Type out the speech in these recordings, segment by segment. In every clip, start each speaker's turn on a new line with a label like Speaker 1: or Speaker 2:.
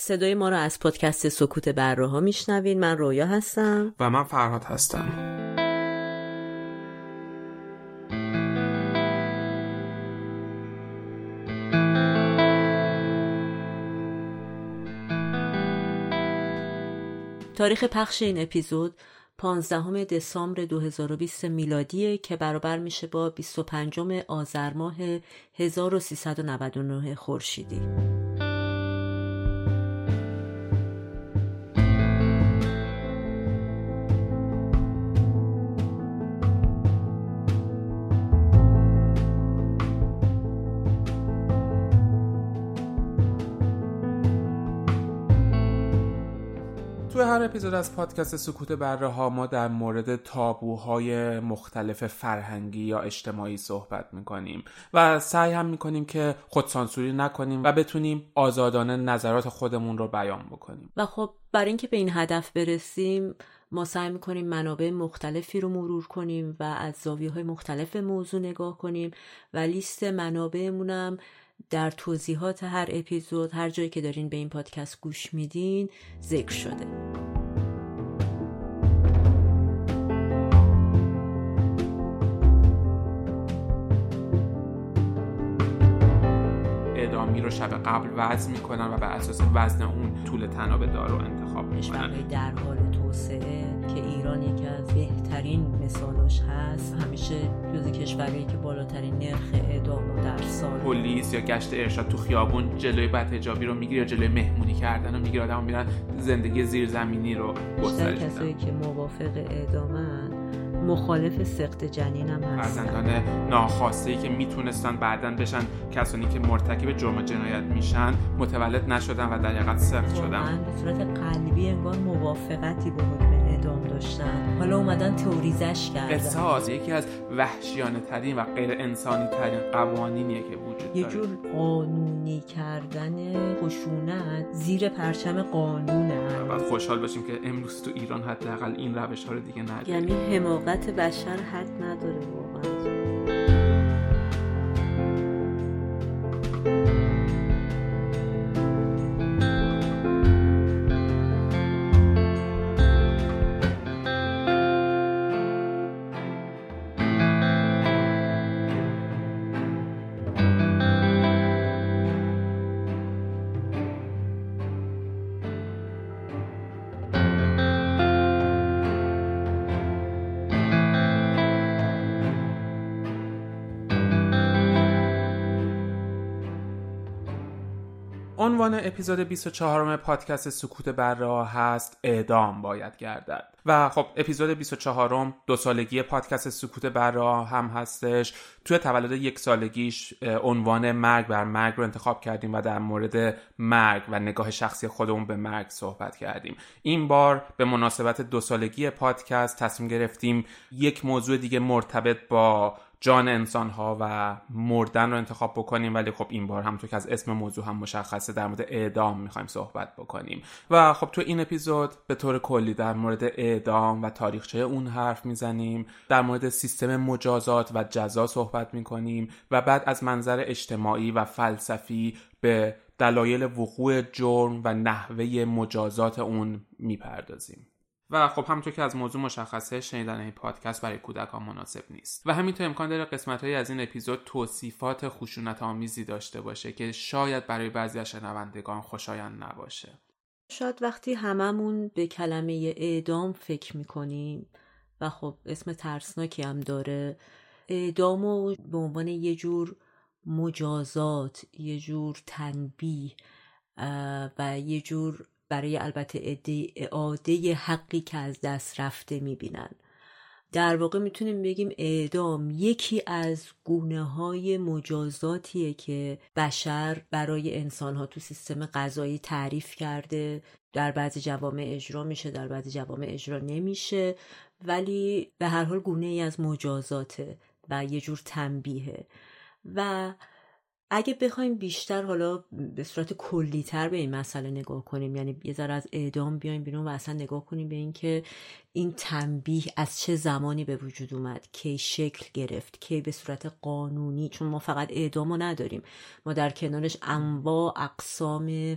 Speaker 1: صدای ما را از پادکست سکوت بره ها میشنوین من رویا هستم.
Speaker 2: و من فرهاد هستم.
Speaker 1: تاریخ پخش این اپیزود 15 دسامبر 2020 میلادیه که برابر میشه با 25 آذر ماه 1399 خورشیدی.
Speaker 2: هر اپیزود از پادکست سکوت بره ها ما در مورد تابوهای مختلف فرهنگی یا اجتماعی صحبت می‌کنیم و سعی هم می‌کنیم که خودسانسوری نکنیم و بتونیم آزادانه نظرات خودمون رو بیان بکنیم.
Speaker 1: و خب برای اینکه به این هدف برسیم ما سعی می‌کنیم منابع مختلفی رو مرور کنیم و از زاویه های مختلف موضوع نگاه کنیم و لیست منابعمونم در توضیحات هر اپیزود هر جایی که دارین به این پادکست گوش میدین ذکر شده.
Speaker 2: اعدامی رو شب قبل وزن می‌کنن و بر اساس وزن اون طول تناب دار رو انتخاب می‌کنن.
Speaker 1: در حال توسعه که ایران یکی از بهترین مثالاش هست. همیشه جز کشورهایی که بالاترین نرخ اعدام در سال
Speaker 2: پلیس یا گشت ارشاد تو خیابون جلوی بدحجابی رو می‌گیره یا جلوی مهمونی کردن رو می‌گیره. آدم میرن زندگی زیرزمینی رو گسترش
Speaker 1: کسایی که موافق اعدامن مخالف سخت جنین هم هستن.
Speaker 2: فرزندان ناخواسته ای که می‌تونستن بعدا بشن کسانی که مرتکب جرم جنایت میشن متولد نشدن و در حقیقت سخت شدن.
Speaker 1: واقعا به صورت قلبی انگار موافقتی به حکم اعدام داشتن. حالا اومدن تئوریزش کردن.
Speaker 2: قصاص یکی از وحشیانه ترین و غیر انسانی ترین قوانینیه که
Speaker 1: یه جور قانونی کردن خشونت زیر پرچم قانونه
Speaker 2: باید خوشحال باشیم که امروز تو ایران حداقل این روش ها رو دیگه نداریم.
Speaker 1: یعنی حماقت بشر حد نداره واقعا.
Speaker 2: عنوان اپیزود 24 پادکست سکوت بره هست اعدام باید گردد. و خب اپیزود 24 دو سالگی پادکست سکوت بره هم هستش. توی تولد یک سالگیش عنوان مرگ بر مرگ رو انتخاب کردیم و در مورد مرگ و نگاه شخصی خودمون به مرگ صحبت کردیم. این بار به مناسبت دو سالگی پادکست تصمیم گرفتیم یک موضوع دیگه مرتبط با جان انسان ها و مردن رو انتخاب بکنیم ولی خب این بار همونطور که از اسم موضوع هم مشخصه در مورد اعدام می‌خوایم صحبت بکنیم. و خب تو این اپیزود به طور کلی در مورد اعدام و تاریخچه اون حرف می‌زنیم در مورد سیستم مجازات و جزا صحبت می‌کنیم و بعد از منظر اجتماعی و فلسفی به دلایل وقوع جرم و نحوه مجازات اون می‌پردازیم. و خب همونطور که از موضوع مشخصه شنیدن این پادکست برای کودکان مناسب نیست. و همینطور امکان داره قسمت از این اپیزود توصیفات خشونت آمیزی داشته باشه که شاید برای بعضی از شنوندگان خوشایند نباشه.
Speaker 1: شاید وقتی هممون به کلمه اعدام فکر می‌کنیم و خب اسم ترسناکی هم داره اعدام رو به عنوان یه جور مجازات یه جور تنبیه و یه جور برای البته اعاده- اعاده حقی که از دست رفته می‌بینن. در واقع می‌تونیم بگیم اعدام یکی از گونه های مجازاتیه که بشر برای انسان ها تو سیستم قضایی تعریف کرده. در بعضی جوامع اجرا میشه در بعضی جوامع اجرا نمیشه. ولی به هر حال گونه ای از مجازاته و یه جور تنبیهه. و اگه بخوایم بیشتر حالا به صورت کلیتر به این مسئله نگاه کنیم یعنی یه ذره از اعدام بیایم بیرون و اصلا نگاه کنیم به اینکه این تنبیه از چه زمانی به وجود اومد کی شکل گرفت کی به صورت قانونی چون ما فقط اعدامو نداریم. ما در کنارش انواع اقسام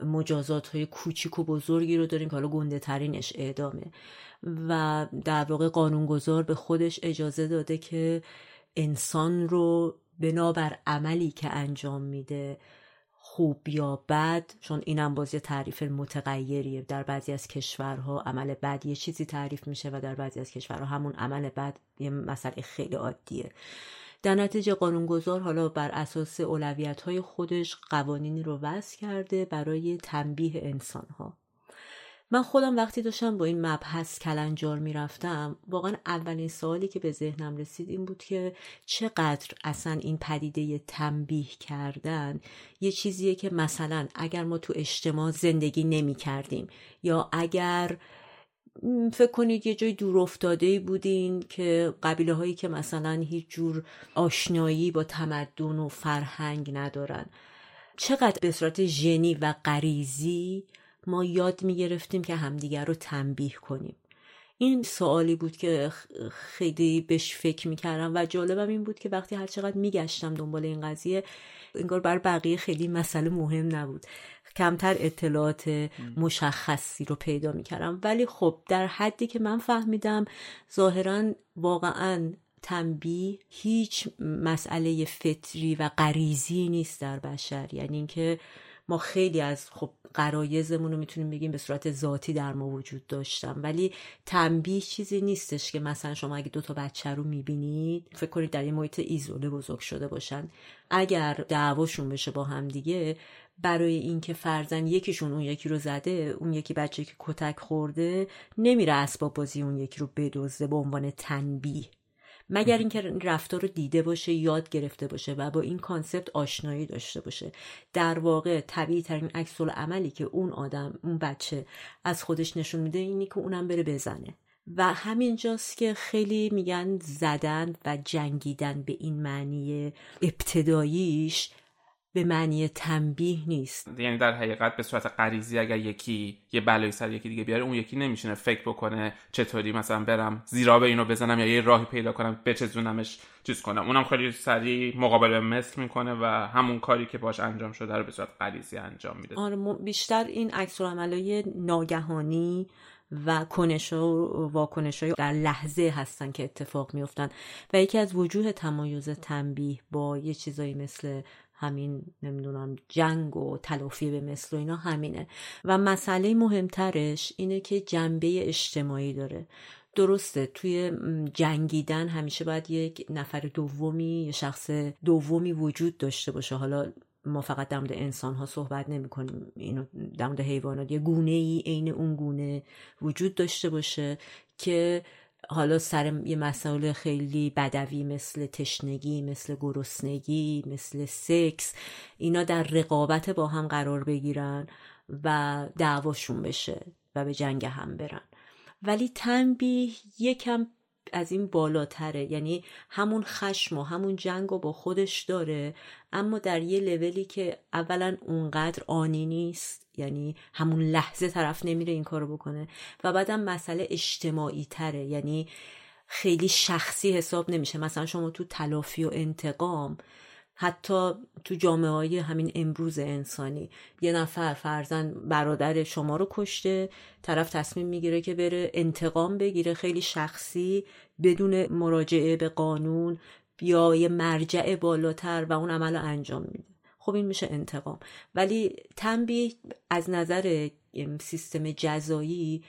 Speaker 1: مجازات های کوچیک و بزرگی رو داریم که حالا گنده ترینش اعدامه. و در واقع قانونگذار به خودش اجازه داده که انسان رو بنابر عملی که انجام میده خوب یا بد چون اینم باز تعریف متغیریه. در بعضی از کشورها عمل بد یه چیزی تعریف میشه و در بعضی از کشورها همون عمل بد یه مسئله خیلی عادیه. در نتیجه قانونگذار حالا بر اساس اولویت های خودش قوانینی رو وضع کرده برای تنبیه انسان ها من خودم وقتی داشتم با این مبحث کلنجار می‌رفتم واقعا اولین سوالی که به ذهنم رسید این بود که چقدر اصلا این پدیده تنبیه کردن یه چیزیه که مثلا اگر ما تو اجتماع زندگی نمی کردیم یا اگر فکر کنید یه جای دور افتاده بودین که قبیله هایی که مثلا هیچ جور آشنایی با تمدن و فرهنگ ندارن چقدر به صورت ژنی و غریزی ما یاد می گرفتیم که همدیگر رو تنبیه کنیم. این سوالی بود که خیلی بهش فکر می‌کردم و جالبم این بود که وقتی هر چقدر میگشتم دنبال این قضیه انگار بر بقیه خیلی مسئله مهم نبود. کمتر اطلاعات مشخصی رو پیدا می‌کردم. ولی خب در حدی که من فهمیدم ظاهرا واقعا تنبیه هیچ مسئله فطری و غریزی نیست در بشر. یعنی اینکه ما خیلی از خب قرایزمون رو می‌تونیم بگیم به صورت ذاتی در ما وجود داشتم ولی تنبیه چیزی نیستش که مثلا شما اگه دو تا بچه رو می‌بینید فکر کنید در این محیط ایزوله بزرگ شده باشن. اگر دعواشون بشه با هم دیگه برای اینکه فرزن یکیشون اون یکی رو زده اون یکی بچه که کتک خورده نمیره اسباب بازی اون یکی رو بدزده به عنوان تنبیه. مگر اینکه رفتار رو دیده باشه یاد گرفته باشه و با این کانسپت آشنایی داشته باشه. در واقع طبیعی ترین عکس عملی که اون آدم اون بچه از خودش نشون میده اینی که اونم بره بزنه. و همینجاست که خیلی میگن زدن و جنگیدن به این معنی ابتداییش به معنی تنبیه نیست.
Speaker 2: یعنی در حقیقت به صورت غریزی اگر یکی یه بلایی سر یکی دیگه بیاره اون یکی نمیشونه فکر بکنه چطوری مثلا برم زیرا به اینو بزنم یا یه راهی پیدا کنم بچزونمش چیز کنم. اونم خیلی سریع مقابل مثل می‌کنه و همون کاری که باش انجام شده رو به صورت غریزی انجام میده.
Speaker 1: آره بیشتر این عکس عملای ناگهانی و کنش و واکنش های در لحظه هستن که اتفاق میفتن و یکی از وجوه تمایز تنبیه با یه چیزایی مثل همین نمی‌دونم جنگ و تلافی به مثل و اینا همینه. و مسئله مهمترش اینه که جنبه اجتماعی داره. درسته توی جنگیدن همیشه باید یک نفر دومی یه شخص دومی وجود داشته باشه. حالا ما فقط در مورد انسان ها صحبت نمی کنیم اینو در مورد حیوانات. یه گونه ای عین اون گونه وجود داشته باشه که حالا سر یه مسائل خیلی بدوی مثل تشنگی مثل گرسنگی مثل سکس اینا در رقابت با هم قرار بگیرن و دعواشون بشه و به جنگ هم برن. ولی تنبیه یکم از این بالاتره. یعنی همون خشم و همون جنگ رو با خودش داره اما در یه لولی که اولا اونقدر آنی نیست یعنی همون لحظه طرف نمیره این کارو بکنه. و بعدم مسئله اجتماعی تره. یعنی خیلی شخصی حساب نمیشه. مثلا شما تو تلافی و انتقام حتی تو جامعه های همین امروز انسانی یه نفر فرزن برادر شما رو کشته طرف تصمیم می‌گیره که بره انتقام بگیره. خیلی شخصی بدون مراجعه به قانون یا یه مرجع بالاتر و اون عمل رو انجام میده. خب این میشه انتقام. ولی تنبیه از نظر سیستم جزایی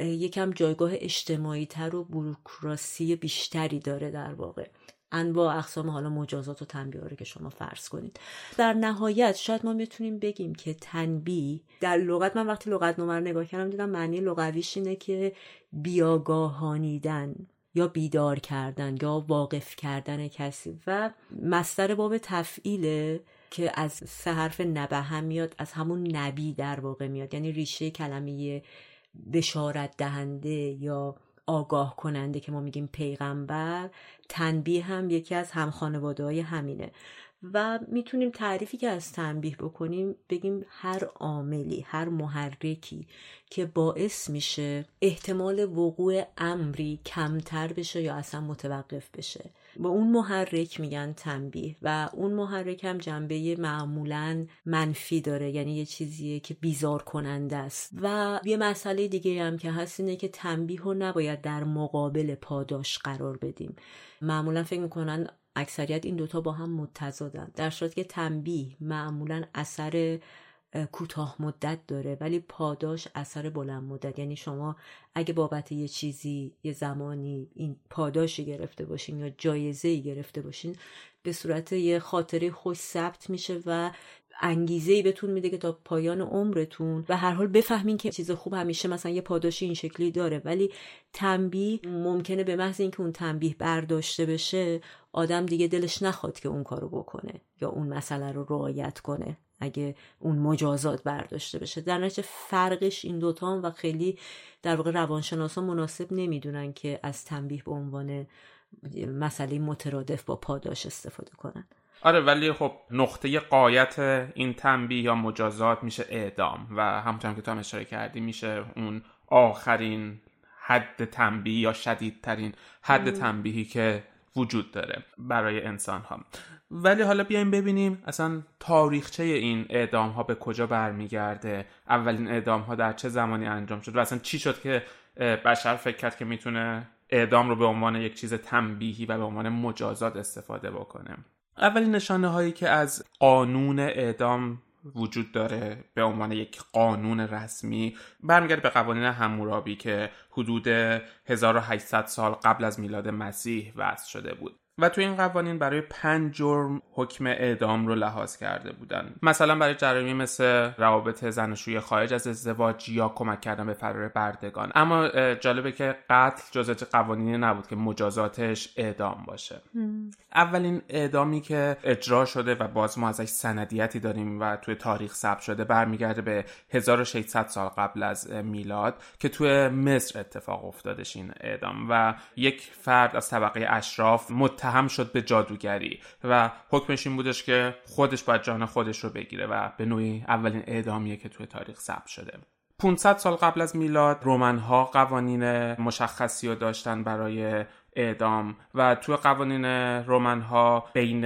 Speaker 1: یکم جایگاه اجتماعی تر و بروکراسی بیشتری داره در واقع. انواع اقسام حالا مجازات و تنبیه رو که شما فرض کنید. در نهایت شاید ما می‌تونیم بگیم که تنبیه در لغت من وقتی لغت نمر نگاه کردم دیدم معنی لغویش اینه که بیاگاهانیدن یا بیدار کردن یا واقف کردن کسی و مستر باب تفعیله که از سه حرف نبه هم میاد از همون نبی در واقع میاد. یعنی ریشه کلمه بشارت دهنده یا آگاه کننده که ما میگیم پیغمبر تنبیه هم یکی از هم خانواده های همینه. و می‌تونیم تعریفی که از تنبیه بکنیم بگیم هر عاملی هر محرکی که باعث میشه احتمال وقوع امری کمتر بشه یا اصلا متوقف بشه. با اون محرک میگن تنبیه و اون محرک هم جنبه معمولا منفی داره یعنی یه چیزیه که بیزار کننده است. و یه مسئله دیگه هم که هست اینه که تنبیه رو نباید در مقابل پاداش قرار بدیم. معمولا فکر می‌کنن اکثریت این دوتا با هم متضادن در صورتی که تنبیه معمولا اثر کوتاه مدت داره ولی پاداش اثر بلند مدت. یعنی شما اگه بابت یه چیزی یه زمانی این پاداشی گرفته باشین یا جایزه گرفته باشین به صورت یه خاطره خوش ثبت میشه و انگیزه ای بهتون میده که تا پایان عمرتون. و هر حال بفهمین که چیز خوب همیشه مثلا یه پاداشی این شکلی داره ولی تنبیه ممکنه به محض اینکه اون تنبیه برداشته بشه آدم دیگه دلش نخواد که اون کارو بکنه یا اون مسئله رو رعایت کنه. اگه اون مجازات برداشته بشه. در نتیجه فرقش این دوتا و خیلی در واقع روانشناسا مناسب نمی‌دونن که از تنبیه به عنوان مسئله مترادف با پاداش استفاده کنن.
Speaker 2: آره ولی خب نقطه قایت این تنبیه یا مجازات میشه اعدام و همونطور که تو هم اشاره کردی میشه اون آخرین حد تنبیه یا شدیدترین حد تنبیهی که وجود داره برای انسان ها ولی حالا بیایم ببینیم اصلا تاریخچه این اعدام ها به کجا برمیگرده. اولین اعدام ها در چه زمانی انجام شد و اصلا چی شد که بشر فکر کرد که می‌تونه اعدام رو به عنوان یک چیز تنبیهی و به عنوان مجازات استفاده بکنه؟ اولین نشانه هایی که از قانون اعدام وجود داره به عنوان یک قانون رسمی برمیگرده به قوانین همورابی که حدود 1800 سال قبل از میلاد مسیح وضع شده بود. و تو این قوانین برای پنج جرم حکم اعدام رو لحاظ کرده بودن. مثلا برای جرامی مثل روابط زناشویی خارج از ازدواج یا کمک کردن به فرار بردگان. اما جالبه که قتل جزء قوانینی نبود که مجازاتش اعدام باشه. اولین اعدامی که اجرا شده و باز ما ازش سندیتی داریم و توی تاریخ ثبت شده برمیگرده به 1600 سال قبل از میلاد که توی مصر اتفاق افتادش این اعدام. و یک فرد از طبقه اشراف متهم شد به جادوگری و حکمش این بودش که خودش باید جان خودش رو بگیره و به نوعی اولین اعدامیه که توی تاریخ ثبت شده. 500 سال قبل از میلاد رومن ها قوانین مشخصی رو داشتن برای اعدام و توی قوانین رومن ها بین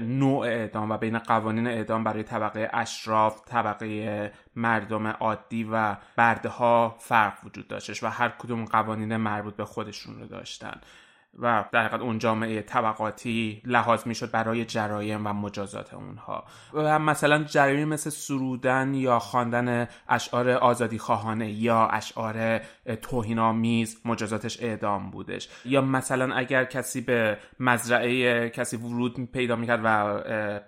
Speaker 2: نوع اعدام و بین قوانین اعدام برای طبقه اشراف طبقه مردم عادی و برده ها فرق وجود داشتش و هر کدوم قوانین مربوط به خودشون رو داشتن. و در حقیقت اون جامعه طبقاتی لحاظ می‌شد برای جرایم و مجازات اونها. و مثلا جرایم مثل سرودن یا خواندن اشعار آزادی خواهانه یا اشعار توهینآمیز مجازاتش اعدام بودش. یا مثلا اگر کسی به مزرعه کسی ورود پیدا می‌کرد و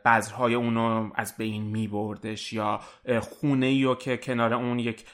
Speaker 2: بذرهای اونو از بین میبردش یا خونه یا که کنار اون یک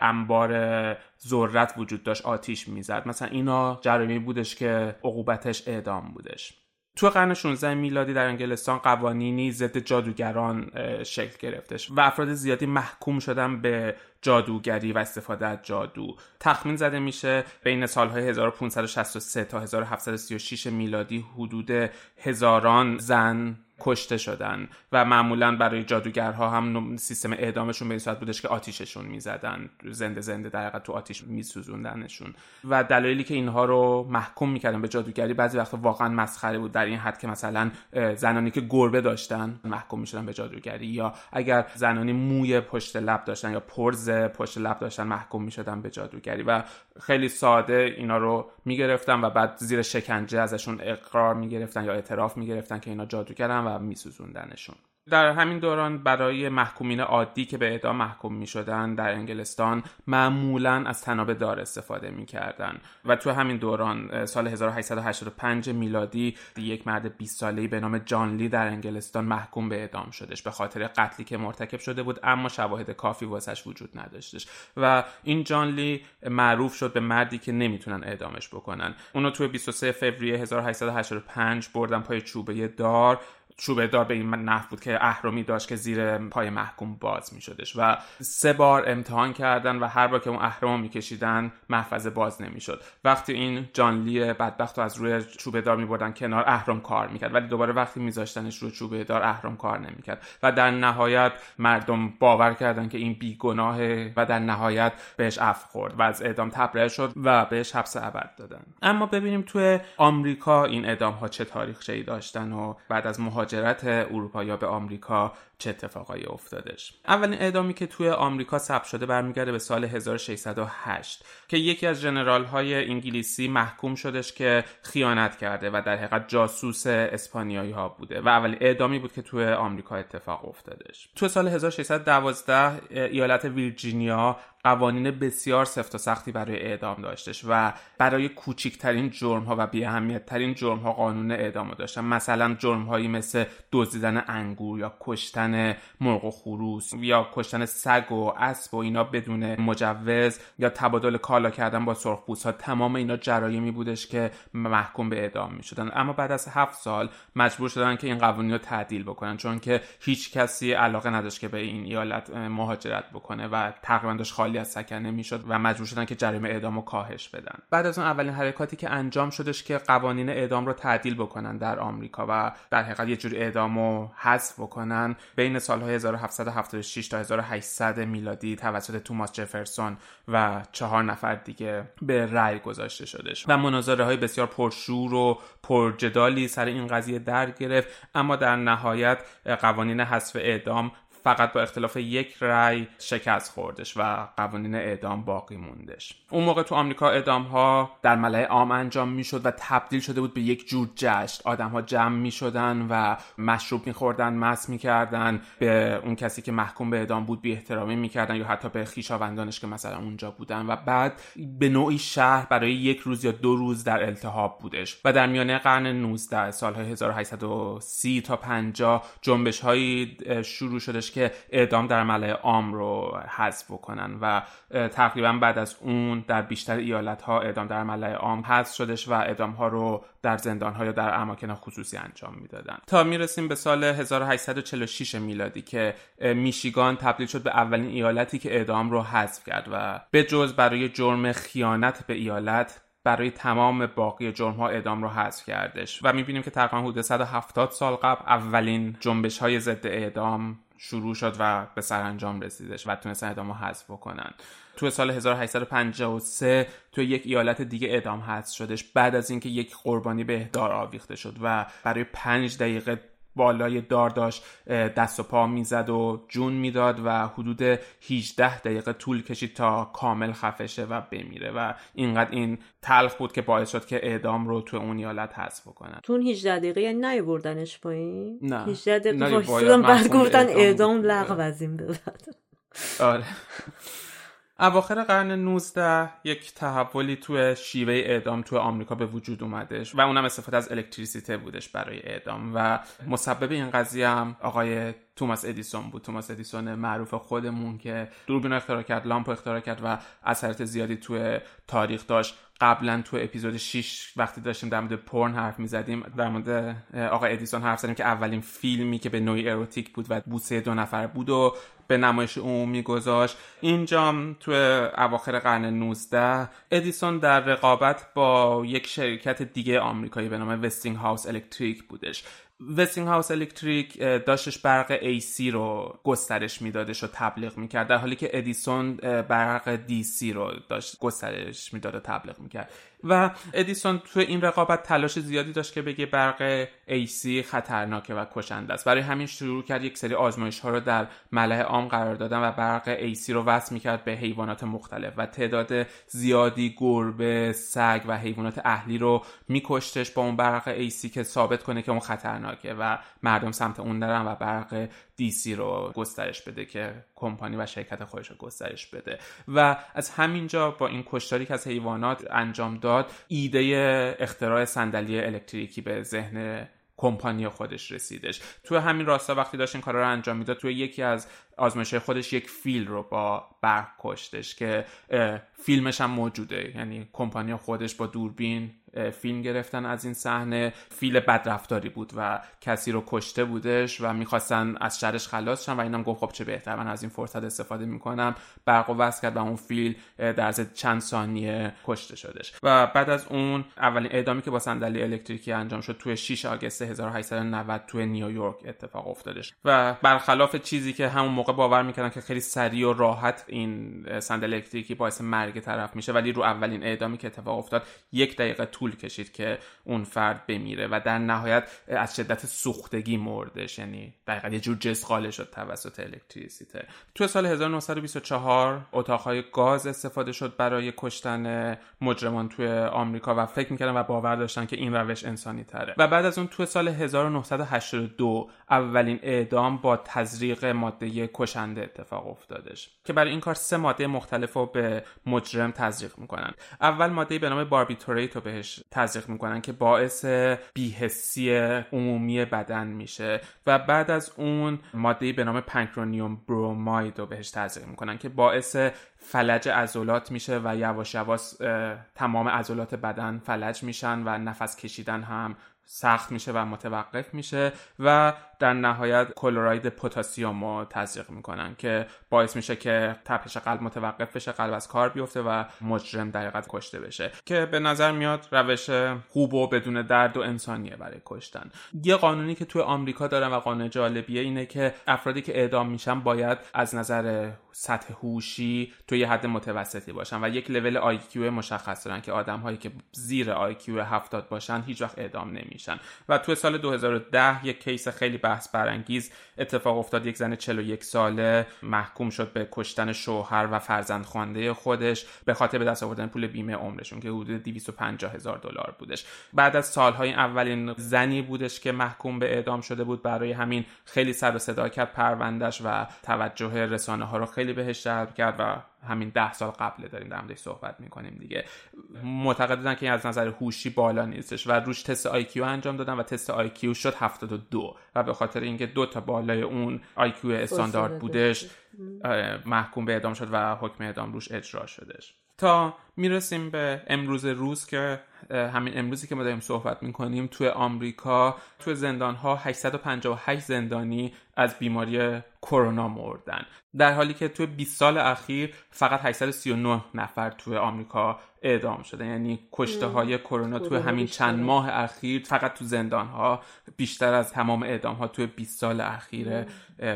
Speaker 2: انبار ذرت وجود داشت آتیش می‌زد. مثلا اینا جرامی بودش که عقوبتش اعدام بودش. تو قرن 16 میلادی در انگلستان قوانینی ضد جادوگران شکل گرفتش و افراد زیادی محکوم شدن به جادوگری و استفاده از جادو تخمین زده میشه بین سالهای 1563 تا 1736 میلادی حدود هزاران زن کشته شدن و معمولا برای جادوگرها هم سیستم اعدامشون به این صورت بودش که آتیششون می‌زدن زنده زنده در تو آتیش میسوزوندنشون و دلایلی که اینها رو محکوم می‌کردن به جادوگری بعضی وقتا واقعا مسخره بود در این حد که مثلا زنانی که گربه داشتن محکوم می‌شدن به جادوگری یا اگر زنانی موی پشت لب داشتن یا پرز پشت لب داشتن محکوم می‌شدن به جادوگری و خیلی ساده اینا رو می‌گرفتن و بعد زیر شکنجه ازشون اقرار می‌گرفتن یا اعتراف می‌گرفتن که اینا جادوگرن و میسوزوندنشون. در همین دوران برای محکومین عادی که به اعدام محکوم می شدن در انگلستان معمولا از تناب دار استفاده می کردن و تو همین دوران سال 1885 میلادی یک مرد 20 ساله‌ای به نام جان لی در انگلستان محکوم به اعدام شدش به خاطر قتلی که مرتکب شده بود اما شواهد کافی واسش وجود نداشتش و این جان لی معروف شد به مردی که نمی‌تونن اعدامش بکنن. اونو تو 23 فوریه 1885 بردن پای چوبه دار چوبه دار به این نحو بود که اهرمی داشت که زیر پای محکوم باز میشدش و سه بار امتحان کردن و هر بار که اون اهرم میکشیدن محفظه باز نمی‌شد. وقتی این جانلی بدبخت رو از روی چوبه دار میبردن کنار اهرم کار می‌کرد. ولی دوباره وقتی میذاشتنش روی چوبه دار اهرم کار نمی‌کرد. و در نهایت مردم باور کردن که این بیگناهه و در نهایت بهش عفو خورد. و از اعدام تبرئه شد و بهش حبس ابد دادن. اما ببینیم توی آمریکا این اعدام ها چه تاریخچه‌ای داشتن و بعد از مهاجرت اروپایی به آمریکا چه اتفاقایی افتادش. اولین اعدامی که توی آمریکا ثبت شده برمیگرده به سال 1608 که یکی از جنرال های انگلیسی محکوم شدش که خیانت کرده و در حقیقت جاسوس اسپانیایی ها بوده و اولین اعدامی بود که توی آمریکا اتفاق افتادش. توی سال 1612 ایالت ویرجینیا قوانین بسیار سفت و سختی برای اعدام داشتش و برای کوچکترین جرم ها و بی اهمیت ترین جرم ها قانون اعدام داشتن. مثلا جرم هایی مثل دزدیدن انگور یا کشتن مرغ و خروس یا کشتن سگ و اسب و اینا بدون مجوز یا تبادل کالا کردن با سرخپوست ها تمام اینا جرایمی بودش که محکوم به اعدام می شدن اما بعد از هفت سال مجبور شدن که این قوانین رو تعدیل بکنن چون که هیچ کسی علاقه نداشت که به این ایالت مهاجرت بکنه و تقریبا داشت خالی از سکنه می‌شد و مجبور شدن که جریمه اعدام رو کاهش بدن. بعد از اون اولین حرکاتی که انجام شدش که قوانین اعدام رو تعدیل بکنن در آمریکا و در حقیقت یه جور اعدام رو حذف بکنن بین سالهای 1776 تا 1800 میلادی توسط توماس جفرسون و چهار نفر دیگه به رأی گذاشته شدش و مناظره های بسیار پرشور و پرجدالی سر این قضیه در گرفت اما در نهایت قوانین حذف اعدام فقط با اختلاف یک رأی شکست خوردش و قوانین اعدام باقی موندش. اون موقع تو آمریکا اعدام ها در ملای عام انجام می‌شد و تبدیل شده بود به یک جور جشن. آدم ها جمع می شدن و مشروب میخوردن مس می‌کردن به اون کسی که محکوم به اعدام بود بی احترامی می‌کردن یا حتی به خیشاوندانش که مثلا اونجا بودن. و بعد به نوعی شهر برای یک روز یا دو روز در التهاب بودش. و در میانه قرن 19 سالهای 1830 تا 50 جنبش هایی شروع شدش که اعدام در ملع عام رو حذف بکنن و تقریبا بعد از اون در بیشتر ایالت ها اعدام در ملع عام حذف شدش و اعدام ها رو در زندان ها یا در اماکن خصوصی انجام می‌دادن. تا می‌رسیم به سال 1846 میلادی که میشیگان تبدیل شد به اولین ایالتی که اعدام رو حذف کرد و به جز برای جرم خیانت به ایالت برای تمام باقی جرم ها اعدام رو حذف کردش و می‌بینیم که تقریبا حدود 170 سال قبل اولین جنبش های ضد اعدام شروع شد و به سرانجام رسیدش و تونستن اعدام رو حذف بکنن. تو سال 1853 تو یک ایالت دیگه اعدام حذف شدش بعد از اینکه یک قربانی به اهدار آویخته شد و برای پنج دقیقه بالای دار داشت دست و پا می‌زد و جون می‌داد و حدود 18 دقیقه طول کشید تا کامل خفشه و بمیره و اینقدر این تلخ بود که باعث شد که اعدام رو تو اون ایالت حذف بکنن.
Speaker 1: تو 18 دقیقه یعنی نیوردنش پایین؟
Speaker 2: نه.
Speaker 1: 18 دقیقه بعد گفتن اعدام لغو از این
Speaker 2: آره. اواخر قرن 19 یک تحولی تو شیوه اعدام تو آمریکا به وجود اومدش و اونم استفاده از الکتریسیته بودش برای اعدام و مسبب این قضیه هم آقای توماس ادیسون بود. توماس ادیسون معروف خودمون که دوربین اختراع کرد لامپ اختراع کرد و اثرات زیادی توی تاریخ داشت. قبلا تو اپیزود 6 وقتی داشتیم در مورد پورن حرف می‌زدیم در مورد آقای ادیسون حرف زدیم که اولین فیلمی که به نوعی اروتیک بود و بوسه دو نفر بود و به نمایش عمومی گذاشت اینجام تو اواخر قرن 19 ادیسون در رقابت با یک شرکت دیگه آمریکایی به نام Westinghouse Electric بودش. Westinghouse Electric داشتش برق AC رو گسترش میدادش و تبلیغ می‌کرد در حالی که ادیسون برق DC رو داشت گسترش می‌داد و تبلیغ می‌کرد. و ادیسون تو این رقابت تلاش زیادی داشت که بگه برق AC خطرناکه و کشنده است. برای همین شروع کرد یک سری آزمایش ها رو در ملع عام قرار دادن و برق AC رو وصل می‌کرد به حیوانات مختلف و تعداد زیادی گربه سگ و حیوانات اهلی رو میکشتش با اون برق AC که ثابت کنه که اون خطرناکه و مردم سمت اون نرن و برق DC رو گسترش بده که کمپانی و شرکت خودش رو گسترش بده. و از همینجا با این کشتاری که از حیوانات انجام داد ایده اختراع صندلی الکتریکی به ذهن کمپانی خودش رسیدش. توی همین راستا وقتی داشت این کارا رو انجام می‌داد توی یکی از آزمایش خودش یک فیل رو با برق کشتش که فیلمش هم موجوده. یعنی کمپانی خودش با دوربین فیلم گرفتن از این صحنه. فیل بدرفتاری بود و کسی رو کشته بودش و می‌خواستن از شرش خلاص شن و اینم گفت خب چه بهتر. من از این فرصت استفاده می‌کنم. برق و کرد و اون فیل در چند ثانیه کشته شدش. و بعد از اون اولین اعدامی که با صندلی الکتریکی انجام شد توی 6 آگوست 1890 توی نیویورک اتفاق افتادش. و برخلاف چیزی که همون موقع باور می‌کردن که خیلی سریع و راحت این صندلی الکتریکی باعث مرگ طرف میشه ولی رو اولین اعدامی که اتفاق افتاد یک دقیقه طول کشید که اون فرد بمیره و در نهایت از شدت سوختگی مردش یعنی دقیقا یه جور جسقاله شد توسط الکتریسیته. تو سال 1924 اتاقهای گاز استفاده شد برای کشتن مجرمان توی آمریکا و فکر می‌کردن و باور داشتن که این روش انسانی تره و بعد از اون تو سال 1982 اولین اعدام با تزریق ماده کشنده اتفاق افتادش که برای این کار سه ماده مختلف رو به مجرم تزریق می‌کنن. اول ماده به نام barbiturate رو بهش تزریق می‌کنن که باعث بی‌حسی عمومی بدن میشه و بعد از اون ماده به نام pancuronium bromide رو بهش تزریق می‌کنن که باعث فلج عضلات میشه و یواش یواش تمام عضلات بدن فلج میشن و نفس کشیدن هم سخت میشه و متوقف میشه و در نهایت chloride پتاسیم رو تزریق می‌کنن که باعث میشه که تپش قلب متوقف بشه قلب از کار بیفته و مجرم در حقیقت کشته بشه که به نظر میاد روش خوب و بدون درد و انسانیه برای کشتن. یه قانونی که توی آمریکا دارن و قانون جالبیه اینه که افرادی که اعدام میشن باید از نظر سطح هوشی توی حد متوسطی باشن و یک level IQ مشخص دارن که آدم هایی که زیر IQ 70 باشن هیچ وقت اعدام نمیشن. و توی سال 2010 یک case خیلی بحث برانگیز اتفاق افتاد. یک زن 41 ساله محکوم شد به کشتن شوهر و فرزند خوانده خودش به خاطر به دست آوردن پول بیمه عمرشون که حدود 250 هزار دلار بودش. بعد از سالها این اولین زنی بودش که محکوم به اعدام شده بود. برای همین خیلی سر و صدا کرد پروندهش و توجه رسانه ها رو خیلی بهش جلب کرد و همین ده سال قبل داریم در موردش صحبت می‌کنیم دیگه. معتقدن که این از نظر هوشی بالا نیستش و روش تست IQ انجام دادن و تست IQ شد 72 و به خاطر اینکه دو تا بالای اون IQ استاندارد بودش محکوم به اعدام شد و حکم اعدام روش اجرا شدش. تا می‌رسیم به امروز روز که همین امروزی که ما داریم صحبت می‌کنیم توی آمریکا توی زندان ها 858 زندانی از بیماری کرونا مردن. در حالی که توی 20 سال اخیر فقط 839 نفر توی آمریکا اعدام شده یعنی کشته های کرونا توی همین چند ماه اخیر فقط تو زندان ها بیشتر از تمام اعدام ها توی 20 سال اخیر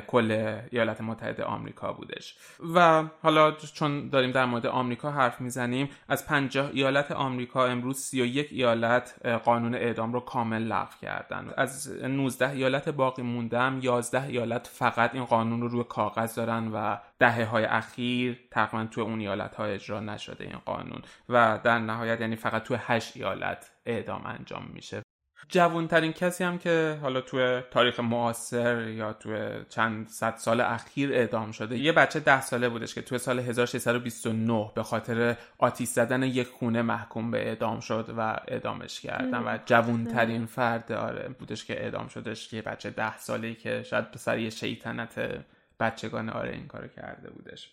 Speaker 2: کل ایالات متحده آمریکا بودش. و حالا چون داریم در مورد آمریکا حرف می‌زنیم از 50 ایالت آمریکا امروز 31 ایالت قانون اعدام رو کامل لغو کردن. از 19 ایالت باقی موندم 11 ایالت فقط این قانون رو روی کاغذ دارن و دهه های اخیر تقریبا توی اون ایالت ها اجرا نشده این قانون. و در نهایت یعنی فقط توی 8 ایالت اعدام انجام میشه. جوانترین کسی هم که حالا توی تاریخ معاصر یا توی چند صد سال اخیر اعدام شده یه بچه ده ساله بودش که توی سال 1629 به خاطر آتیش زدن یک خونه محکوم به اعدام شد و اعدامش کردن و جوانترین فرد آره بودش که اعدام شدش یه بچه ده ساله که شاید به سر یه شیطنت بچگان آره این کارو کرده بودش.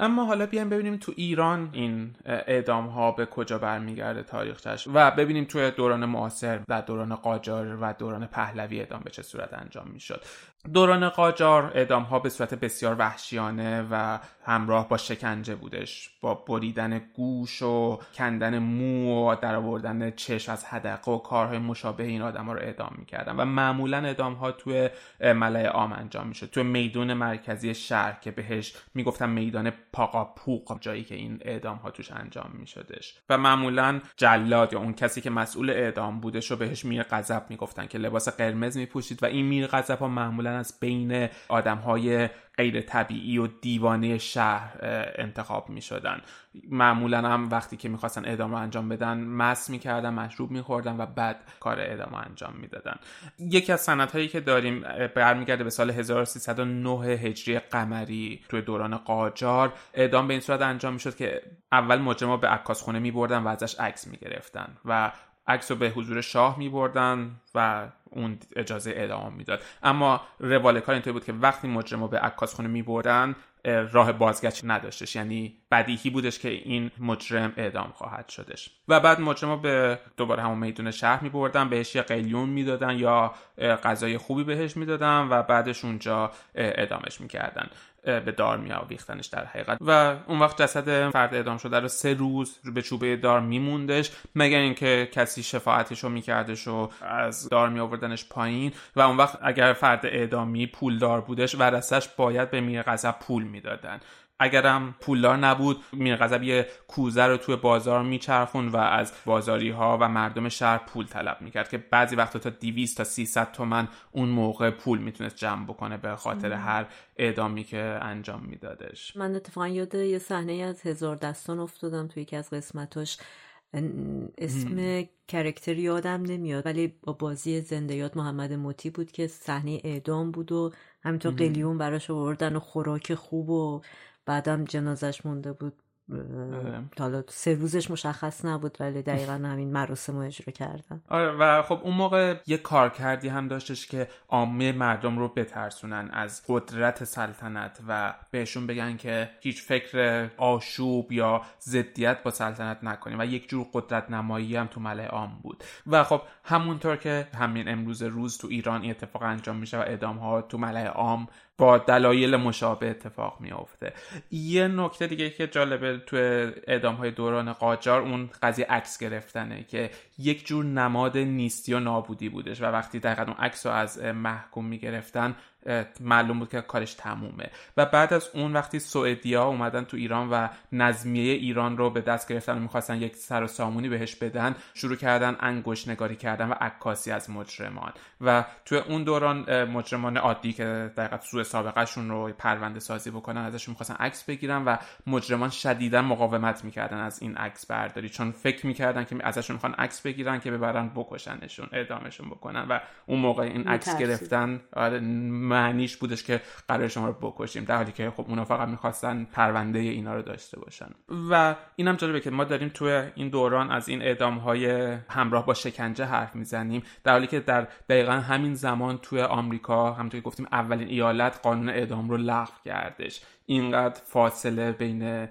Speaker 2: اما حالا بیایم ببینیم تو ایران این اعدام ها به کجا برمیگرده تاریخش و ببینیم توی دوران معاصر در دوران قاجار و دوران پهلوی اعدام به چه صورت انجام می‌شد. دوران قاجار اعدام ها به صورت بسیار وحشیانه و همراه با شکنجه بودش. با بریدن گوش و کندن مو و در آوردن چشم از حدقه و کارهای مشابه این آدم ها رو اعدام می‌کردن و معمولا اعدام ها توی ملای عام انجام می‌شد. توی میدون مرکزی شهر که بهش می‌گفتن میدان پاقاپوق جایی که این اعدام ها توش انجام میشدش. و معمولا جلاد یا اون کسی که مسئول اعدام بودش رو بهش میر غضب می‌گفتن که لباس قرمز میپوشید و این میر غضب ها معمولا از بین آدم های غیر طبیعی و دیوانه شهر انتخاب می شدن معمولا هم وقتی که می‌خواستن اعدام رو انجام بدن مس می‌کردن مشروب میخوردن و بعد کار اعدام انجام می‌دادن. یکی از سنت هایی که داریم برمیگرده به سال 1309 هجری قمری توی دوران قاجار اعدام به این صورت انجام می‌شد که اول مجرم به عکاس خونه میبردن و ازش عکس می‌گرفتن و عکس رو به حضور شاه می بردن و اون اجازه اعدام می‌داد. اما روال کار اینطوری بود که وقتی مجرم رو به عکاس خونه می بردن راه بازگشت نداشتش. یعنی بدیهی بودش که این مجرم اعدام خواهد شدش. و بعد مجرم به دوباره همون میدون شهر می بردن بهش یه قلیون می‌دادن یا غذای خوبی بهش می‌دادن و بعدش اونجا اعدامش می‌کردن. به دار می آویختنش در حقیقت. و اون وقت جسد فرد اعدام شده رو سه روز به چوبه دار میموندش مگر اینکه کسی شفاعتش رو میکردش و از دار می آوردنش پایین. و اون وقت اگر فرد اعدامی پولدار بودش ورثش باید به میر غضب پول می‌دادن. اگرم پولدار نبود میر غضب یه کوزه رو توی بازار میچرخون و از بازاری ها و مردم شهر پول طلب می‌کرد که بعضی وقتا تا 200 تا 300 تومن اون موقع پول می‌تونست جمع بکنه به خاطر هر اعدامی که انجام میدادش.
Speaker 1: من اتفاقا یاد یه صحنه از هزار دستان افتادم توی یکی از قسمتاش. اسم کرکتر یادم نمیاد ولی با بازی زنده یاد محمد موتی بود که صحنه اعدام بود و همینطور قلیون براش آوردن و خوراک خوب و بعدم جنازش مونده بود. حالا سه روزش مشخص نبود ولی دقیقا همین مراسم رو اجرا کردن.
Speaker 2: آره و خب اون موقع یه کار کردی هم داشتش که عامه مردم رو بترسونن از قدرت سلطنت و بهشون بگن که هیچ فکر آشوب یا ضدیت با سلطنت نکنیم و یک جور قدرت نمایی هم تو ملع عام بود. و خب همونطور که همین امروز روز تو ایران این اتفاق انجام میشه و اعدام ها تو ملع عام با دلایل مشابه اتفاق میافته. یه نکته دیگه که جالبه تو اعدام های دوران قاجار اون قضیه عکس گرفتنه که یک جور نماد نیستی و نابودی بودش و وقتی دقیقا اون عکس رو از محکوم می‌گرفتن معلوم بود که کارش تمومه. و بعد از اون وقتی سوئدیا اومدن تو ایران و نظمیه ایران رو به دست گرفتن و می‌خواستن یک سر و سامونی بهش بدن شروع کردن انگشت نگاری کردن و عکاسی از مجرمان. و تو اون دوران مجرمان عادی که دقیقا سوء سابقهشون رو پرونده سازی بکنن ازشون می‌خواستن عکس بگیرن و مجرمان شدیدا مقاومت می‌کردن از این عکس برداری. چون فکر می‌کردن که ازشون می‌خوان عکس بگیرن که ببرن بکشنشون اعدامشون بکنن و اون موقع این عکس گرفتن آره، معنیش بودش که قرار شما رو بکشیم در حالی که خب اونا فقط می‌خواستن پرونده اینا رو داشته باشن. و اینم جالبه که ما داریم توی این دوران از این اعدام های همراه با شکنجه حرف می‌زنیم در حالی که در دقیقا همین زمان توی آمریکا همونطور که گفتیم اولین ایالت قانون اعدام رو لغو کردش. اینقدر فاصله بین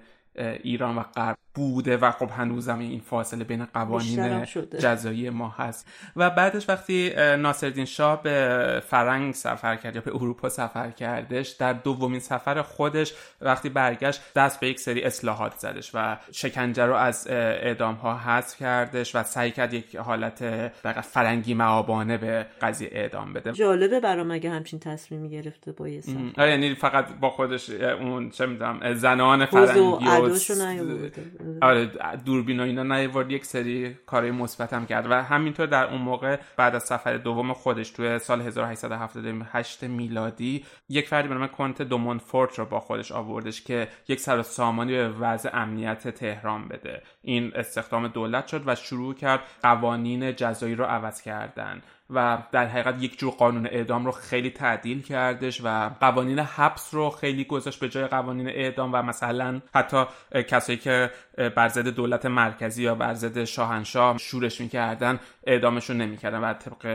Speaker 2: ایران و غرب بوده و خب هنوزم این فاصله بین قوانین جزایی ما هست. و بعدش وقتی ناصرالدین شاه به فرنگ سفر کرد یا به اروپا سفر کردش در دومین سفر خودش وقتی برگشت دست به یک سری اصلاحات زدش و شکنجه رو از اعدام ها حذف کردش و سعی کرد یک حالت فرنگی معابانه به قضیه اعدام بده.
Speaker 1: جالبه برام اگه همچین تصمیمی گرفته با یه
Speaker 2: آره، یعنی فقط با خودش اون چه می‌دونم زنان فرنگی و آره دوربین و اینا نیورد یک سری کارهای مثبت هم کرد. و همینطور در اون موقع بعد از سفر دوم خودش توی سال 1878 میلادی یک فردی به نام کنت دومونفورت رو با خودش آوردش که یک سر سامانی به وضع امنیت تهران بده. این استخدام دولت شد و شروع کرد قوانین جزایی رو عوض کردن. و در حقیقت یک جور قانون اعدام رو خیلی تعدیل کردش و قوانین حبس رو خیلی گذاشت به جای قوانین اعدام و مثلا حتی کسایی که بر ضد دولت مرکزی یا بر ضد شاهنشاه شورش می‌کردن اعدامشون نمی‌کردن و طبق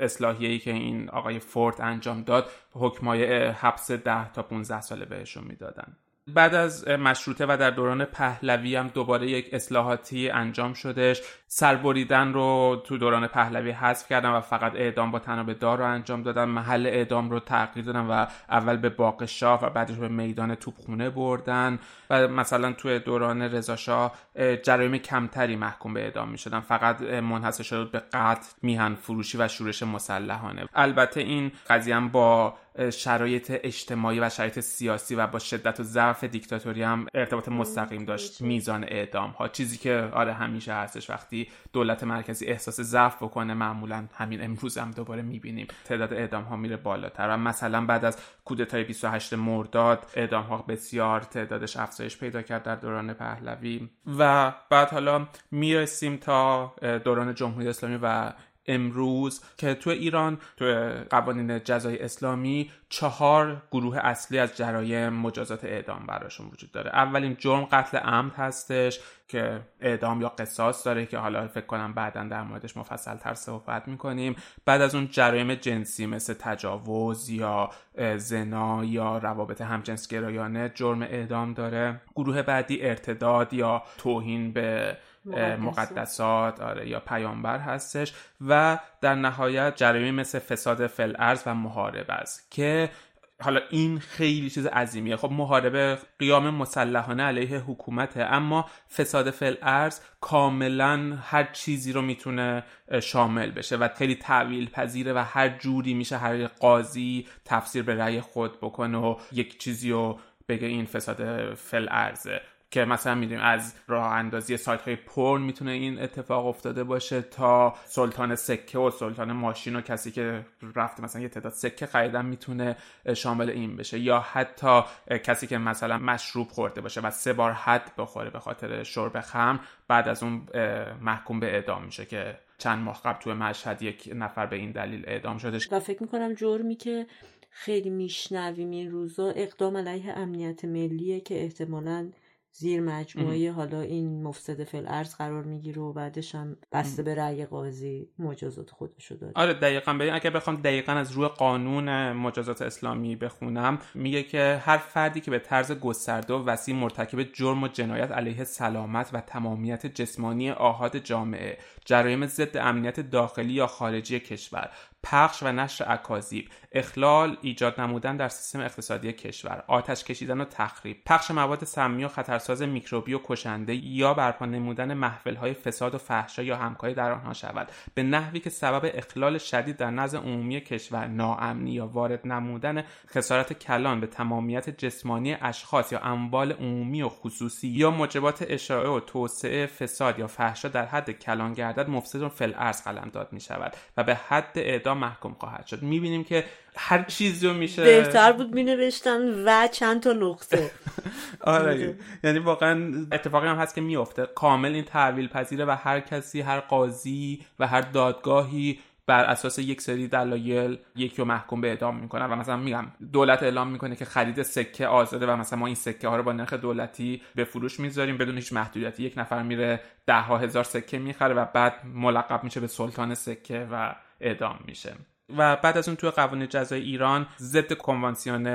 Speaker 2: اصلاحیه‌ای که این آقای فورد انجام داد حکمای حبس 10 تا 15 ساله بهشون می‌دادن. بعد از مشروطه و در دوران پهلوی هم دوباره یک اصلاحاتی انجام شدش. سربریدن رو تو دوران پهلوی حذف کردن و فقط اعدام با تناب دار رو انجام دادن. محل اعدام رو تغییر دادن و اول به باغ شاه و بعدش به میدان توپخونه بردن. و مثلا توی دوران رضاشاه جرایم کمتری محکوم به اعدام می شدن فقط منحصر شده به قتل میهن فروشی و شورش مسلحانه. البته این قضیه هم با شرایط اجتماعی و شرایط سیاسی و با شدت و ضعف دیکتاتوری هم ارتباط مستقیم داشت. میزان اعدام ها. چیزی که آره همیشه هستش وقتی دولت مرکزی احساس ضعف بکنه معمولا همین امروز هم دوباره می‌بینیم. تعداد اعدام ها میره بالاتر و مثلا بعد از کودتای 28 مرداد اعدام ها بسیار تعدادش افزایش پیدا کرد در دوران پهلوی و بعد حالا می‌رسیم تا دوران جمهوری اسلامی و امروز که تو ایران تو قوانین جزای اسلامی چهار گروه اصلی از جرایم مجازات اعدام براشون وجود داره. اولین جرم قتل عمد هستش که اعدام یا قصاص داره که حالا فکر کنم بعدا در موردش مفصل تر صحبت می‌کنیم. بعد از اون جرایم جنسی مثل تجاوز یا زنا یا روابط همجنسگرایانه جرم اعدام داره. گروه بعدی ارتداد یا توهین به مقدسات آره یا پیامبر هستش و در نهایت جرایم مثل فساد فلعرز و محارب است که حالا این خیلی چیز عظیمیه. خب محاربه قیام مسلحانه علیه حکومته اما فساد فل ارز کاملا هر چیزی رو می‌تونه شامل بشه و خیلی تعویل پذیره و هر جوری میشه هر قاضی تفسیر به رأی خود بکنه و یک چیزی رو بگه این فساد فل ارزه که مثلا می‌دونیم از راه اندازی سایت های پرن می‌تونه این اتفاق افتاده باشه تا سلطان سکه و سلطان ماشین و کسی که رفته مثلا یه تعداد سکه خریدن می‌تونه شامل این بشه. یا حتی کسی که مثلا مشروب خورده باشه و سه بار حد بخوره به خاطر شرب خم بعد از اون محکوم به اعدام میشه که چند ماه قبل توی مشهد یک نفر به این دلیل اعدام شدش.
Speaker 1: و فکر می‌کنم جرمی که خیلی میشنویم این روزا اقدام علیه امنیت ملیه که احتمالاً زیر مجموعه حالا این مفسد فل ارز قرار می‌گیره و بعدش هم بسته به رأی قاضی مجازات خودشو داره
Speaker 2: آره دقیقا. ببین اگر بخوام دقیقا از روی قانون مجازات اسلامی بخونم میگه که هر فردی که به طرز گسترده و وسیع مرتکب جرم و جنایت علیه سلامت و تمامیت جسمانی آهاد جامعه جرایم ضد امنیت داخلی یا خارجی کشور پخش و نشر اکاذیب اخلال ایجاد نمودن در سیستم اقتصادی کشور آتش کشیدن و تخریب پخش مواد سمی و خطرساز میکروبی و کشنده یا برپا نمودن محفل فساد و فحشا یا همکاری در آنها شود. به نحوی که سبب اخلال شدید در نظر عمومی کشور ناامنی یا وارد نمودن خسارت کلان به تمامیت جسمانی اشخاص یا اموال عمومی و خصوصی یا موجبات اشاعه و توسعه فساد یا فحشا در حد کلان گردد مفسد فل ارز قلمداد می شود و به حد اعدام محکوم خواهد شد. می‌بینیم که هر چیزی رو میشه
Speaker 1: بهتر بود می نوشتن و چند تا نقطه.
Speaker 2: آره. یعنی واقعا اتفاقی هم هست که میفته کامل این تحویل پذیره و هر کسی هر قاضی و هر دادگاهی بر اساس یک سری دلایل یکی رو محکوم به اعدام می‌کنن و مثلا میگم دولت اعلام می‌کنه که خرید سکه آزاده و مثلا ما این سکه ها رو با نرخ دولتی به فروش می‌ذاریم بدون هیچ محدودیتی. یک نفر میره ده ها هزار سکه می‌خره و بعد ملقب میشه به سلطان سکه و اعدام میشه. و بعد از اون توی قوانین جزای ایران ضد کنوانسیون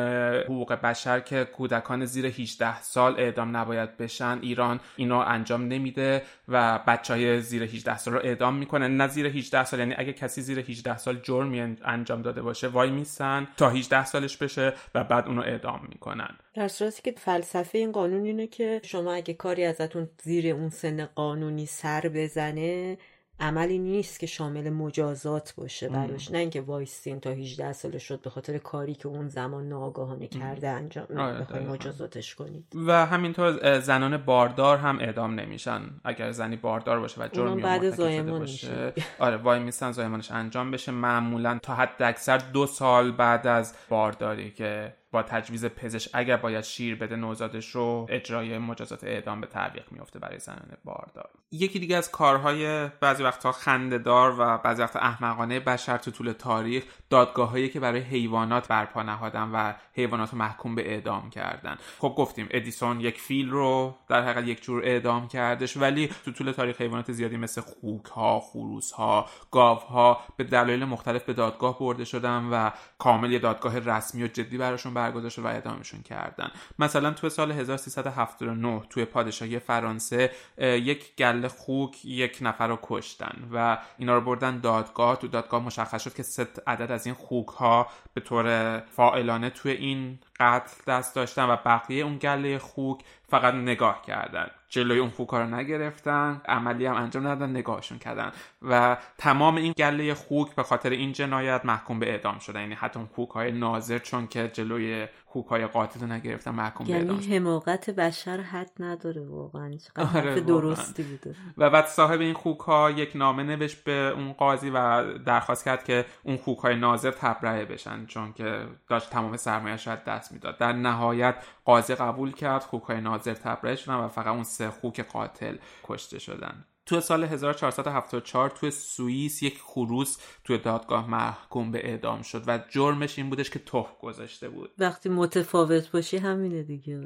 Speaker 2: حقوق بشر که کودکان زیر 18 سال اعدام نباید بشن ایران اینو انجام نمیده و بچه های زیر 18 سال رو اعدام می‌کنه. نه زیر 18 سال یعنی اگه کسی زیر 18 سال جرمی انجام داده باشه وای میسن تا 18 سالش بشه و بعد اونو اعدام می‌کنن.
Speaker 1: در صورتی که فلسفه این قانون اینه که شما اگه کاری ازتون زیر اون سن قانونی سر بزنه عملی نیست که شامل مجازات باشه براش. نه اینکه وایسین تا 18 ساله شد به خاطر کاری که اون زمان ناگاهانه کرده انجام آره مجازاتش کنید
Speaker 2: و همینطور زنان باردار هم اعدام نمیشن. اگر زنی باردار باشه و جرمی
Speaker 1: بعد زایمان باشه.
Speaker 2: آره وای میسن زایمانش انجام بشه. معمولا تا حد اکثر دو سال بعد از بارداری که با تجویز پزشک اگر باید شیر بده نوزادش رو اجرای مجازات اعدام به تعویق میفته برای زنان باردار. یکی دیگه از کارهای بعضی وقتها خندهدار و بعضی وقتا احمقانه بشر تو طول تاریخ دادگاههایی که برای حیوانات برپا نهادن و حیوانات رو محکوم به اعدام کردن. خب گفتیم ادیسون یک فیل رو در حقیقت یک جور اعدام کردش ولی تو طول تاریخ حیوانات زیادی مثل خوک ها خروس ها گاو ها به دلایل مختلف به دادگاه برده شدن و کامل یه دادگاه رسمی و جدی براشون برگزار و اعدامشون کردن. مثلا تو سال 1379 توی پادشاهی فرانسه یک گله خوک یک نفر رو کشتن و اینا رو بردن دادگاه. تو دادگاه مشخص شد که ست عدد از این خوک ها به طور فائلانه توی این قتل دست داشتن و بقیه اون گله خوک فقط نگاه کردن. جلوی اون خوک رو نگرفتن عملی هم انجام ندادن نگاهشون کردن. و تمام این گله خوک به خاطر این جنایت محکوم به اعدام شدن. یعنی حتی اون خوک های ناظر چون که جلوی خوک های قاتل رو نگرفتن محکوم
Speaker 1: یعنی حماقت بشر حد نداره واقعا. آره درستی بوده.
Speaker 2: و بعد صاحب این خوک ها یک نامه نوشت به اون قاضی و درخواست کرد که اون خوک های ناظر تبرئه بشن چون که داشت تمام سرمایه شاید دست می‌داد. در نهایت قاضی قبول کرد خوک های ناظر تبرئه شدن و فقط اون سه خوک قاتل کشته شدن. تو سال 1474 تو سوئیس یک خروس توی دادگاه محکوم به اعدام شد و جرمش این بودش که توف گذاشته بود.
Speaker 1: وقتی متفاوت باشی همینه دیگه.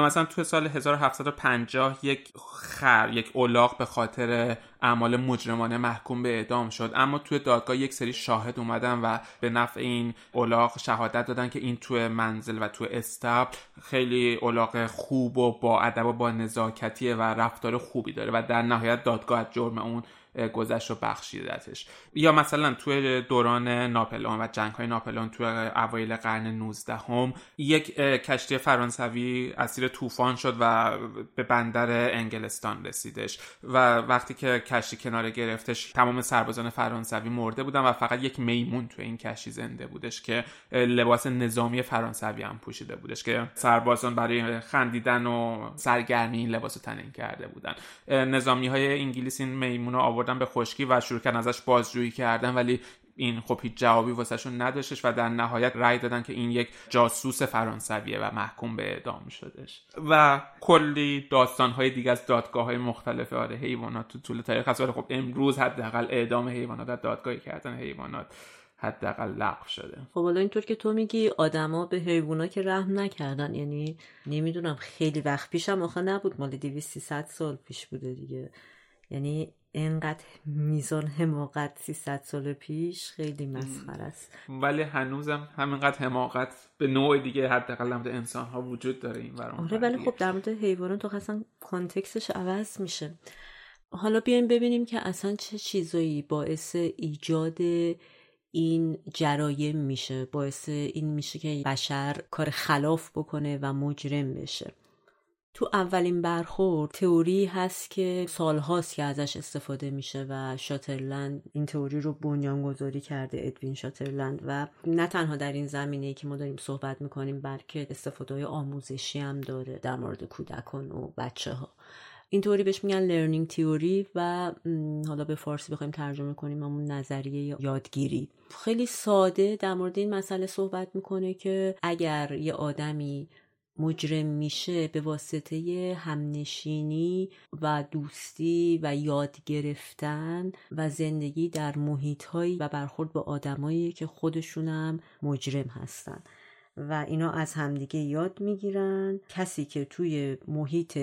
Speaker 2: مثلا تو سال 1750 یک خر یک اولاغ به خاطر اعمال مجرمانه محکوم به اعدام شد. اما توی دادگاه یک سری شاهد اومدن و به نفع این اولاغ شهادت دادن که این توی منزل و توی استبل خیلی اولاغ خوب و با ادب و با نزاکتیه و رفتار خوبی داره و در نهایت دادگاه جرم اون گذشت و بخشیدتش. یا مثلا توی دوران ناپلئون و جنگ های ناپلئون توی اوایل قرن 19 هم یک کشتی فرانسوی اسیر طوفان شد و به بندر انگلستان رسیدش و وقتی که کشتی کنار گرفتش تمام سربازان فرانسوی مرده بودن و فقط یک میمون توی این کشتی زنده بودش که لباس نظامی فرانسوی هم پوشیده بودش که سربازان برای خندیدن و سرگرمی این لباس تنین کرده بودن. نظامی های انگلیس این میمون رو آوردن به خشکی و شروع کردن ازش بازجویی کردن ولی این خب هیچ جوابی واسهشون نداشتش و در نهایت رأی دادن که این یک جاسوس فرانسویه و محکوم به اعدام شدش و کلی داستان های دیگه از دادگاه های مختلف آره حیوانات تو طول تاریخ هست. خب امروز حداقل اعدام حیوانات در دادگاهی کردن حیوانات حداقل لغو شده.
Speaker 1: خب حالا اینطور که تو میگی آدما به حیوانا که رحم نکردن یعنی نمی‌دونم خیلی وقت پیشم آخه نبود مال 200 سال پیش بوده دیگه. یعنی اینقدر میزان حماقت 300 سال پیش خیلی مسخره است.
Speaker 2: ولی هنوزم همینقدر حماقت به نوع دیگه حداقل در انسان ها وجود داره این
Speaker 1: آره ولی خب در مورد حیوانات تو اصلا کانتکستش عوض میشه. حالا بیایم ببینیم که اصلا چه چیزایی باعث ایجاد این جرایم میشه باعث این میشه که بشر کار خلاف بکنه و مجرم بشه. تو اولین برخورد تئوری هست که سالهاست که ازش استفاده میشه و شاترلند این تئوری رو بنیانگذاری کرده ادوین شاترلند. و نه تنها در این زمینه که ما داریم صحبت می‌کنیم بلکه استفاده های آموزشی هم داره در مورد کودکان و بچه ها این توری بهش میگن لرنینگ تیوری و حالا به فارسی بخوایم ترجمه کنیم همون نظریه یادگیری. خیلی ساده در مورد این مسئله صحبت می‌کنه که اگر یه آدمی مجرم میشه به واسطه همنشینی و دوستی و یاد گرفتن و زندگی در محیط هایی و برخورد با آدمایی که خودشونم مجرم هستن. و اینا از همدیگه یاد می‌گیرن. کسی که توی محیط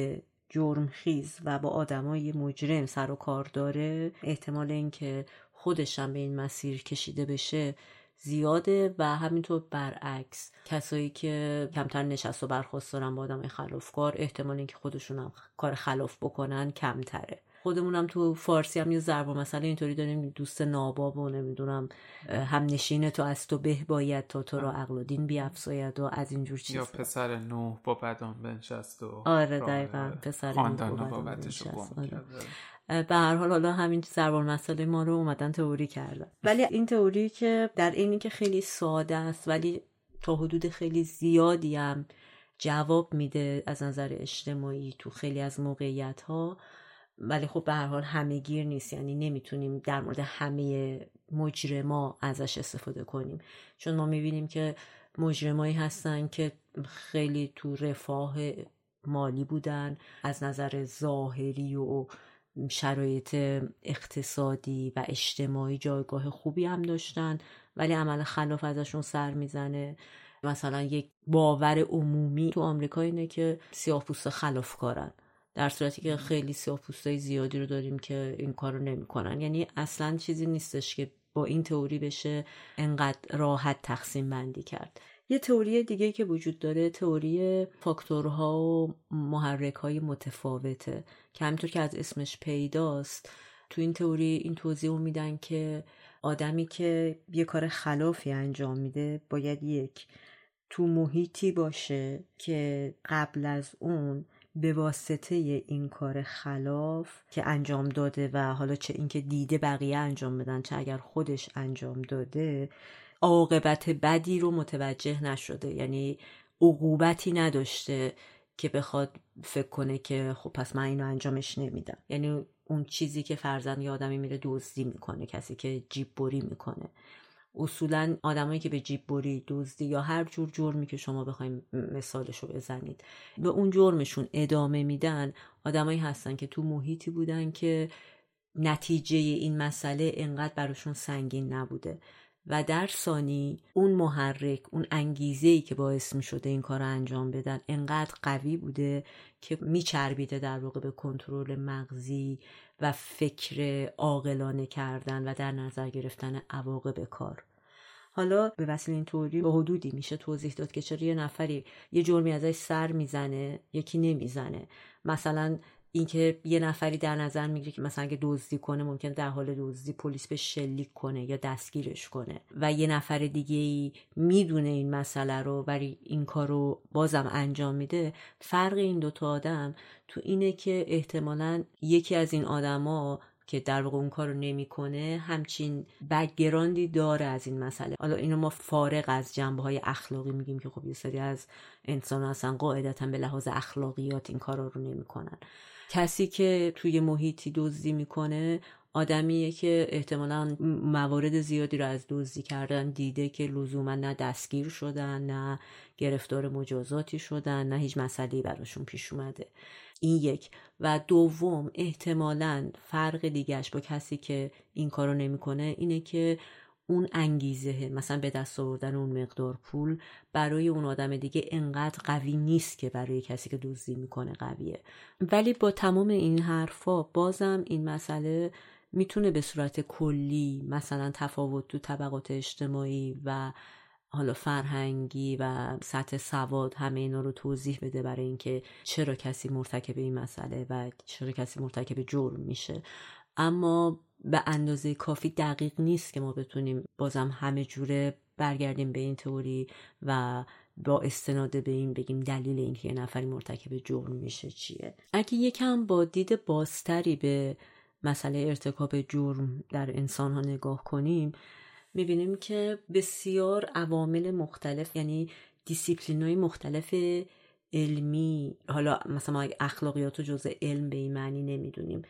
Speaker 1: جرمخیز و با آدمای مجرم سر و کار داره احتمال اینکه خودشم به این مسیر کشیده بشه زیاده و همینطور برعکس. کسایی که کمتر نشست و برخواست دارن با آدم خلافکار احتمال اینکه خودشون هم کار خلاف بکنن کمتره. خودمونم تو فارسی هم یه ضرب مسئله اینطوری داریم دوست ناباب و نمی‌دونم هم نشین تو از تو به باید تا تو رو عقل و دین بیافزاید و از اینجور چیز
Speaker 2: یا پسر نوح با بدان بنشست و
Speaker 1: آره دقیقا پسر نوح با بدان به هر حال حالا همین سربار مسئله ما رو اومدن تئوری کردن. ولی این تئوری که در اینی که خیلی ساده است ولی تا حدود خیلی زیادی هم جواب میده از نظر اجتماعی تو خیلی از موقعیت ها ولی خب به هر حال همه گیر نیست. یعنی نمی‌تونیم در مورد همه مجرما ازش استفاده کنیم. چون ما می‌بینیم که مجرمایی هستن که خیلی تو رفاه مالی بودن از نظر ظاهری و شرایط اقتصادی و اجتماعی جایگاه خوبی هم داشتن ولی عمل خلاف ازشون سر می‌زنه. مثلا یک باور عمومی تو آمریکا اینه که سیاه پوست خلافکارن در صورتی که خیلی سیاه پوستای زیادی رو داریم که این کار رو نمی‌کنن. یعنی اصلا چیزی نیستش که با این تئوری بشه انقدر راحت تقسیم بندی کرد. یه تئوری دیگه که وجود داره تئوری فاکتورها و محرک های متفاوته. که همینطور که از اسمش پیداست تو این تئوری این توضیح میدن که آدمی که یه کار خلافی انجام میده باید یک تو محیطی باشه که قبل از اون به واسطه این کار خلاف که انجام داده و حالا چه اینکه دیده بقیه انجام بدن چه اگر خودش انجام داده عاقبت بدی رو متوجه نشده. یعنی عقوبتی نداشته. که بخواد فکر کنه که خب پس من اینو انجامش نمیدم. یعنی اون چیزی که فرزن یه آدمی میره دزدی می‌کنه کسی که جیب بری می‌کنه. اصولا آدمایی که به جیب بری دزدی یا هر جور جرمی که شما بخوایم مثالش رو بزنید به اون جرمشون ادامه میدن آدمایی هستن که تو محیطی بودن که نتیجه این مسئله انقدر براشون سنگین نبوده. و در ثانی اون محرک اون انگیزه ای که باعث می شده این کار رو انجام بدن انقدر قوی بوده که میچربیده در واقع به کنترل مغزی و فکر عاقلانه کردن و در نظر گرفتن عواقب کار. حالا به وسیله این توری به حدودی میشه توضیح داد که چرا یه نفری یه جرمی ازش سر می‌زنه یکی نمی‌زنه. مثلا اینکه یه نفری در نظر می‌گیره که مثلا اگه دزدی کنه ممکن در حال دزدی پلیس به شلیک کنه یا دستگیرش کنه. و یه نفر دیگه ای می‌دونه این مسئله رو ولی این کار رو بازم انجام میده. فرق این دوتا آدم تو اینه که احتمالا یکی از این آدما که در واقع اون کار رو نمی‌کنه همچین بگراندی داره از این مسئله. حالا اینو ما فارغ از جنبه های اخلاقی میگیم که خب یه سری از انسان اصلا قاعدتا به لحاظ اخلاقیات این کارا رو نمی‌کنن. کسی که توی محیطی دزدی می‌کنه آدمیه که احتمالا موارد زیادی رو از دزدی کردن دیده که لزوما نه دستگیر شدن نه گرفتار مجازاتی شدن نه هیچ مسئله براشون پیش اومده. این یک. و دوم احتمالا فرق دیگهش با کسی که این کارو نمی‌کنه اینه که اون انگیزه مثلا به دست آوردن اون مقدار پول برای اون آدم دیگه انقدر قوی نیست که برای کسی که دزدی می‌کنه قویه. ولی با تمام این حرفا بازم این مسئله می‌تونه به صورت کلی مثلا تفاوت تو طبقات اجتماعی و حالا فرهنگی و سطح سواد همه اینا رو توضیح بده برای اینکه چرا کسی مرتکب این مسئله و چرا کسی مرتکب جرم میشه. اما به اندازه کافی دقیق نیست که ما بتونیم بازم همه جوره برگردیم به این تئوری و با استناد به این بگیم دلیل اینکه یه نفری مرتکب جرم میشه چیه. اگه یکم با دید بازتری به مسئله ارتکاب جرم در انسان ها نگاه کنیم می‌بینیم که بسیار عوامل مختلف یعنی دیسیپلین های مختلف علمی حالا مثلا ما اخلاقیات و جزء علم به این معنی نمی‌دونیم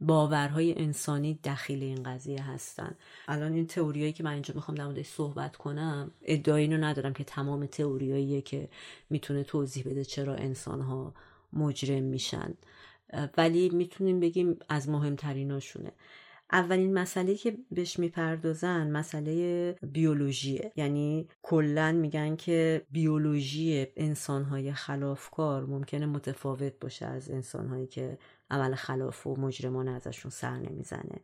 Speaker 1: باورهای انسانی دخیل این قضیه هستن. الان این تئوریایی که من اینجا می‌خوام در موردش صحبت کنم ادعایی اینو ندارم که تمام تئوریاییه که می‌تونه توضیح بده چرا انسانها مجرم میشن. ولی می‌تونیم بگیم از مهمتریناشونه. اولین مسئله که بهش می‌پردازن مسئله بیولوژیه. یعنی کلا میگن که بیولوژی انسانهای خلافکار ممکنه متفاوت باشه از انسانهایی که عمل خلاف و مجرمانه ازشون سر نمی‌زنه.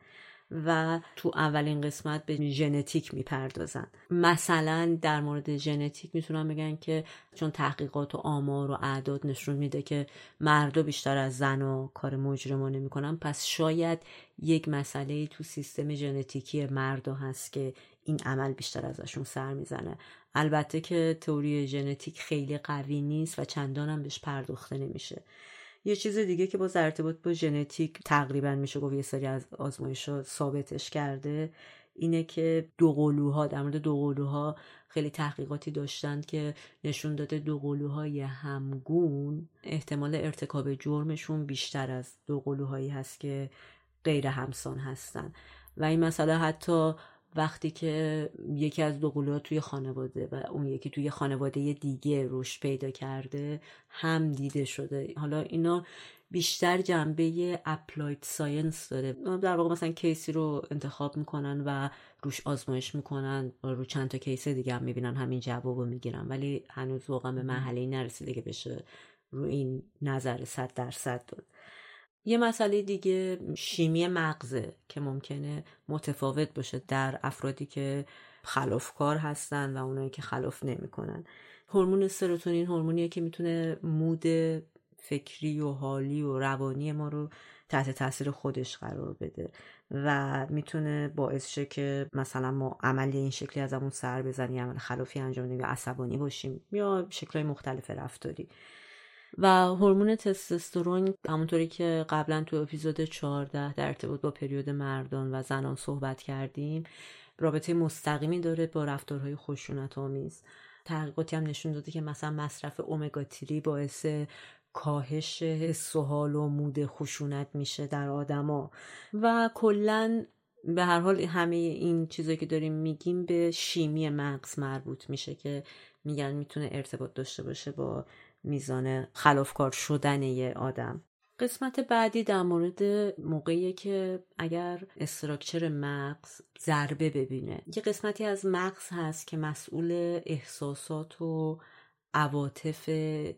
Speaker 1: و تو اولین قسمت به ژنتیک می‌پردازن. مثلا در مورد ژنتیک می‌تونن بگن که چون تحقیقات و آمار و اعداد نشون میده که مردا بیشتر از زن و کار مجرمانه می‌کنن پس شاید یک مسئله تو سیستم ژنتیکی مردا هست که این عمل بیشتر ازشون سر می‌زنه. البته که تئوری ژنتیک خیلی قوی نیست و چندان بهش پرداخته نمیشه. یه چیز دیگه که با ارتباط با ژنتیک تقریبا میشه گفت یه سری از آزمایش ثابتش کرده اینه که دوقلوها در مورد دوقلوها خیلی تحقیقاتی داشتند که نشون داده دوقلوهای همگون احتمال ارتکاب جرمشون بیشتر از دوقلوهایی هست که غیر همسان هستن. و این مسئله حتی وقتی که یکی از دو توی خانواده و اون یکی توی خانواده دیگه رشد پیدا کرده هم دیده شده. حالا اینا بیشتر جنبه applied science داره. در واقع مثلا case ی رو انتخاب می‌کنن و روش آزمایش می‌کنن. و رو چند تا case دیگه هم می‌بینن همین جواب رو می‌گیرن. ولی هنوز واقعا به مرحله نرسیده که بشه رو این نظر صد درصد داد یه مسئله دیگه شیمی مغزه که ممکنه متفاوت باشه در افرادی که خلافکار هستن و اونایی که خلاف نمی‌کنن. هورمون سروتونین هورمونیه که می‌تونه مود فکری و حالی و روانی ما رو تحت تاثیر خودش قرار بده و می‌تونه باعث شه که مثلا ما عملی این شکلی از همون سر بزنیم عمل خلافی انجام بدیم یا عصبانی باشیم یا شکلهای مختلف رفتاری. و هورمون تستوسترون همونطوری که قبلا تو اپیزود 14 در ارتباط با پریود مردان و زنان صحبت کردیم رابطه مستقیمی داره با رفتارهای خشونت آمیز تحقیقاتی هم نشون داده که مثلا مصرف اومگا تری باعث کاهش حس و مود خشونت میشه در آدما. و کلا به هر حال همه این چیزایی که داریم میگیم به شیمی مغز مربوط میشه که میگن می‌تونه ارتباط داشته باشه با میزان خلافکار شدن یه آدم. قسمت بعدی در مورد موقعی که اگر استراکچر مغز ضربه ببینه. یه قسمتی از مغز هست که مسئول احساسات و عواطف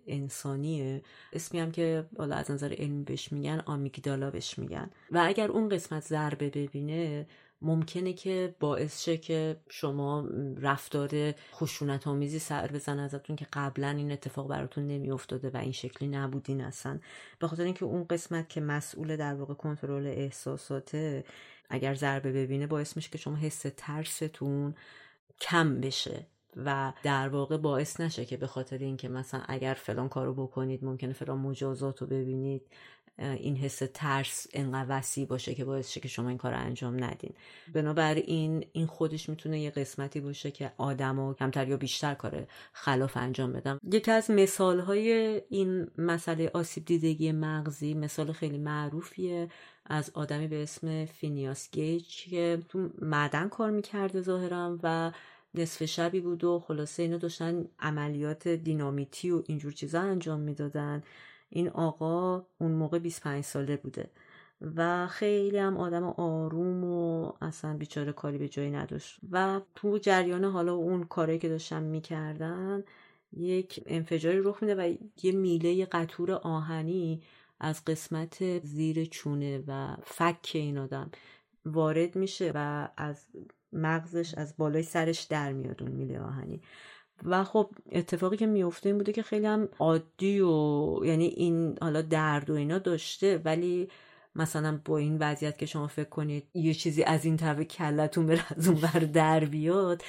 Speaker 1: انسانیه. اسمی هم که بالا از نظر علمی بهش میگن آمیگدالا بهش میگن. و اگر اون قسمت ضربه ببینه ممکنه که باعث شه که شما رفتار خشونت آمیزی سر بزن ازتون که قبلا این اتفاق براتون نمیافتاده و این شکلی نبودین اصلا. به خاطر اینکه اون قسمت که مسئول در واقع کنترل احساساته اگر ضربه ببینه باعث میشه که شما حس ترستون کم بشه و در واقع باعث نشه که به خاطر اینکه مثلا اگر فلان کارو بکنید ممکنه فلان مجازات رو ببینید این حس ترس انقدر وسیع باشه که باعث شه که شما این کار رو انجام ندین. بنابراین این خودش می‌تونه یه قسمتی باشه که آدم کمتر یا بیشتر کار خلاف انجام بدن. یکی از مثال های این مسئله آسیب دیدگی مغزی مثال خیلی معروفیه از آدمی به اسم فینیاس گیج که تو معدن کار می‌کرده ظاهرا و نصف شبی بود و خلاصه اینو داشتن عملیات دینامیتی و اینجور چیزا انجام می‌دادن. این آقا اون موقع 25 ساله بوده و خیلی هم آدم آروم و اصلا بیچاره کاری به جایی نداشت. و تو جریان حالا اون کاری که داشتن می‌کردن یک انفجاری رخ میده و یه میله قطور آهنی از قسمت زیر چونه و فک این آدم وارد میشه و از مغزش از بالای سرش در میاد اون میله آهنی. و خب اتفاقی که میفته این بوده که خیلی هم عادی و یعنی این حالا درد و اینا داشته ولی مثلا با این وضعیت که شما فکر کنید یه چیزی از این طرف کلتون بره از اون بر در بیاد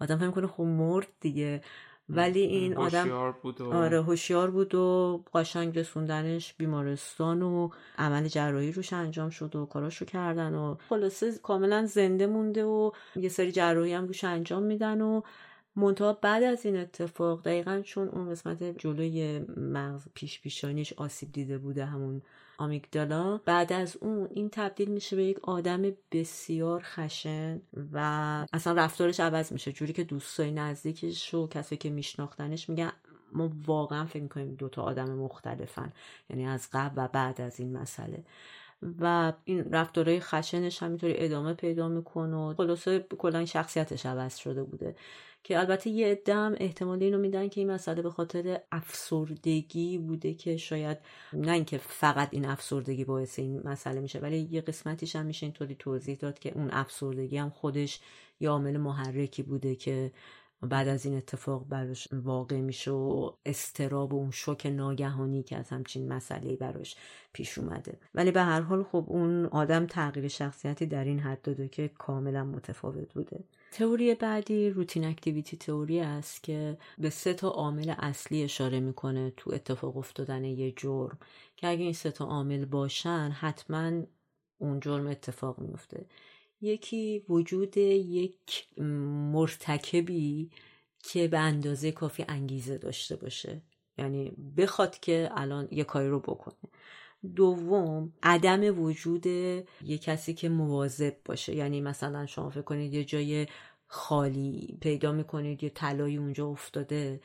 Speaker 1: آدم فکر کنه خب مرد دیگه. ولی این آدم
Speaker 2: بود و...
Speaker 1: آره هوشیار بود و قشنگ رسوندنش بیمارستان و عمل جراحی روش انجام شد و کاراشو کردن و خلاصه کاملا زنده مونده و یه سری جراحی هم روش انجام میدن و منتها بعد از این اتفاق دقیقا چون اون قسمت جلوی مغز پیش پیشانیش آسیب دیده بوده همون آمیگدالا بعد از اون این تبدیل میشه به یک آدم بسیار خشن و اصلا رفتارش عوض میشه. جوری که دوستای نزدیکش و کسی که میشناختنش میگن ما واقعا فکر می‌کنیم دوتا آدم مختلفن یعنی از قبل و بعد از این مسئله. و این رفتارهای خشنش همینطوری ادامه پیدا می‌کنه و خلاصه کلا شخصیتش عوض شده بوده. که البته یه دم احتمال اینو میدن که این مسئله به خاطر افسردگی بوده که شاید نه اینکه فقط این افسردگی باعث این مسئله میشه ولی یه قسمتیش هم میشه اینطوری توضیح داد که اون افسردگی هم خودش یه عامل محرکی بوده که بعد از این اتفاق براش واقع میشه و استراب و اون شوک ناگهانی که از همچین مسئله براش پیش اومده. ولی به هر حال خب اون آدم تغییر شخصیتی در این حد داده که کاملا متفاوت بوده. تئوری بعدی روتین اکتیویتی تئوری است که به سه تا عامل اصلی اشاره می‌کنه تو اتفاق افتادن یه جرم. که اگه این سه تا عامل باشن حتما اون جرم اتفاق میفته یکی وجود یک مرتکبی که به اندازه کافی انگیزه داشته باشه. یعنی بخواد که الان یه کاری رو بکنه. دوم عدم وجود یه کسی که مواظب باشه. یعنی مثلا شما فکر کنید یه جای خالی پیدا می‌کنید یه طلایی اونجا افتاده.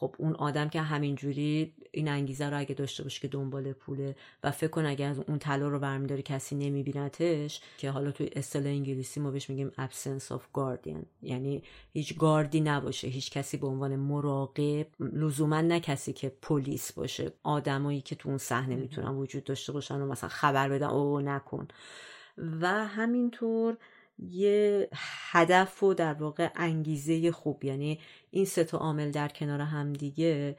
Speaker 1: خب اون آدم که همینجوری این انگیزه رو اگه داشته باشه که دنبال پوله و فکر کن اگه از اون طلا رو برمیداری کسی نمیبینتش که حالا توی اصطلاح انگلیسی ما بهش میگیم absence of guardian یعنی هیچ گاردی نباشه هیچ کسی به عنوان مراقب لزوما نه کسی که پلیس باشه آدمایی که تو اون صحنه می‌تونن وجود داشته باشن و مثلا خبر بدن او نکن. و همینطور یه هدف و در واقع انگیزه خوب. یعنی این سه تا عامل در کنار همدیگه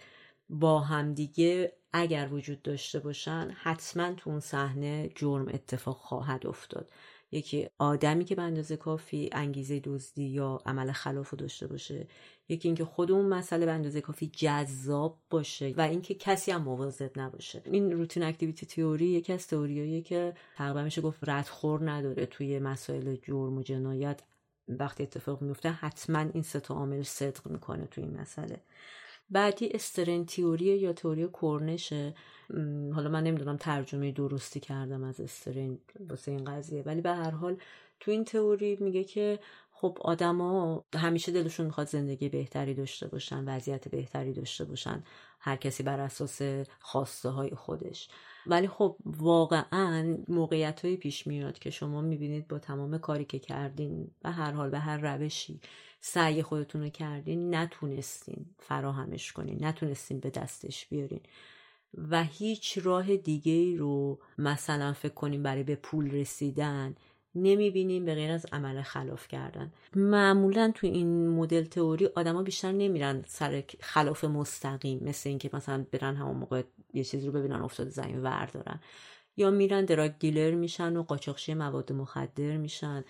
Speaker 1: با همدیگه اگر وجود داشته باشن حتما تو اون صحنه جرم اتفاق خواهد افتاد. یکی آدمی که به اندازه کافی انگیزه دزدی یا عمل خلاف داشته باشه یکی اینکه خود اون مسئله به اندازه کافی جذاب باشه و اینکه کسی هم مواظب نباشه. این روتین اکتیویتی تئوری یکی از تئوریایی که تقریبا میشه گفت ردخور نداره توی مسائل جرم و جنایت. وقتی اتفاق میفته حتما این سه تا عامل صدق می‌کنه توی این مسئله. بعدی استرن تیوری یا تئوری کرنشه. حالا من نمی‌دونم ترجمه درستی کردم از استرین واسه این قضیه. ولی به هر حال تو این تئوری میگه که خب آدما همیشه دلشون می‌خواد زندگی بهتری داشته باشن وضعیت بهتری داشته باشن هر کسی بر اساس خواسته های خودش. ولی خب واقعا موقعیت های پیش میاد که شما می‌بینید با تمام کاری که کردین به هر حال به هر روشی سعی خودتون رو کردین نتونستین فراهمش کنین نتونستین به دستش بیارین و هیچ راه دیگه رو مثلا فکر کنیم برای به پول رسیدن نمی‌بینیم به غیر از عمل خلاف کردن. معمولا تو این مدل تئوری آدما بیشتر نمیرن سر خلاف مستقیم مثل اینکه مثلا برن همون موقع یه چیزی رو ببینن افتاده زمین دارن یا میرن دراگ دیلر میشن و قاچاقچی مواد مخدر میشن.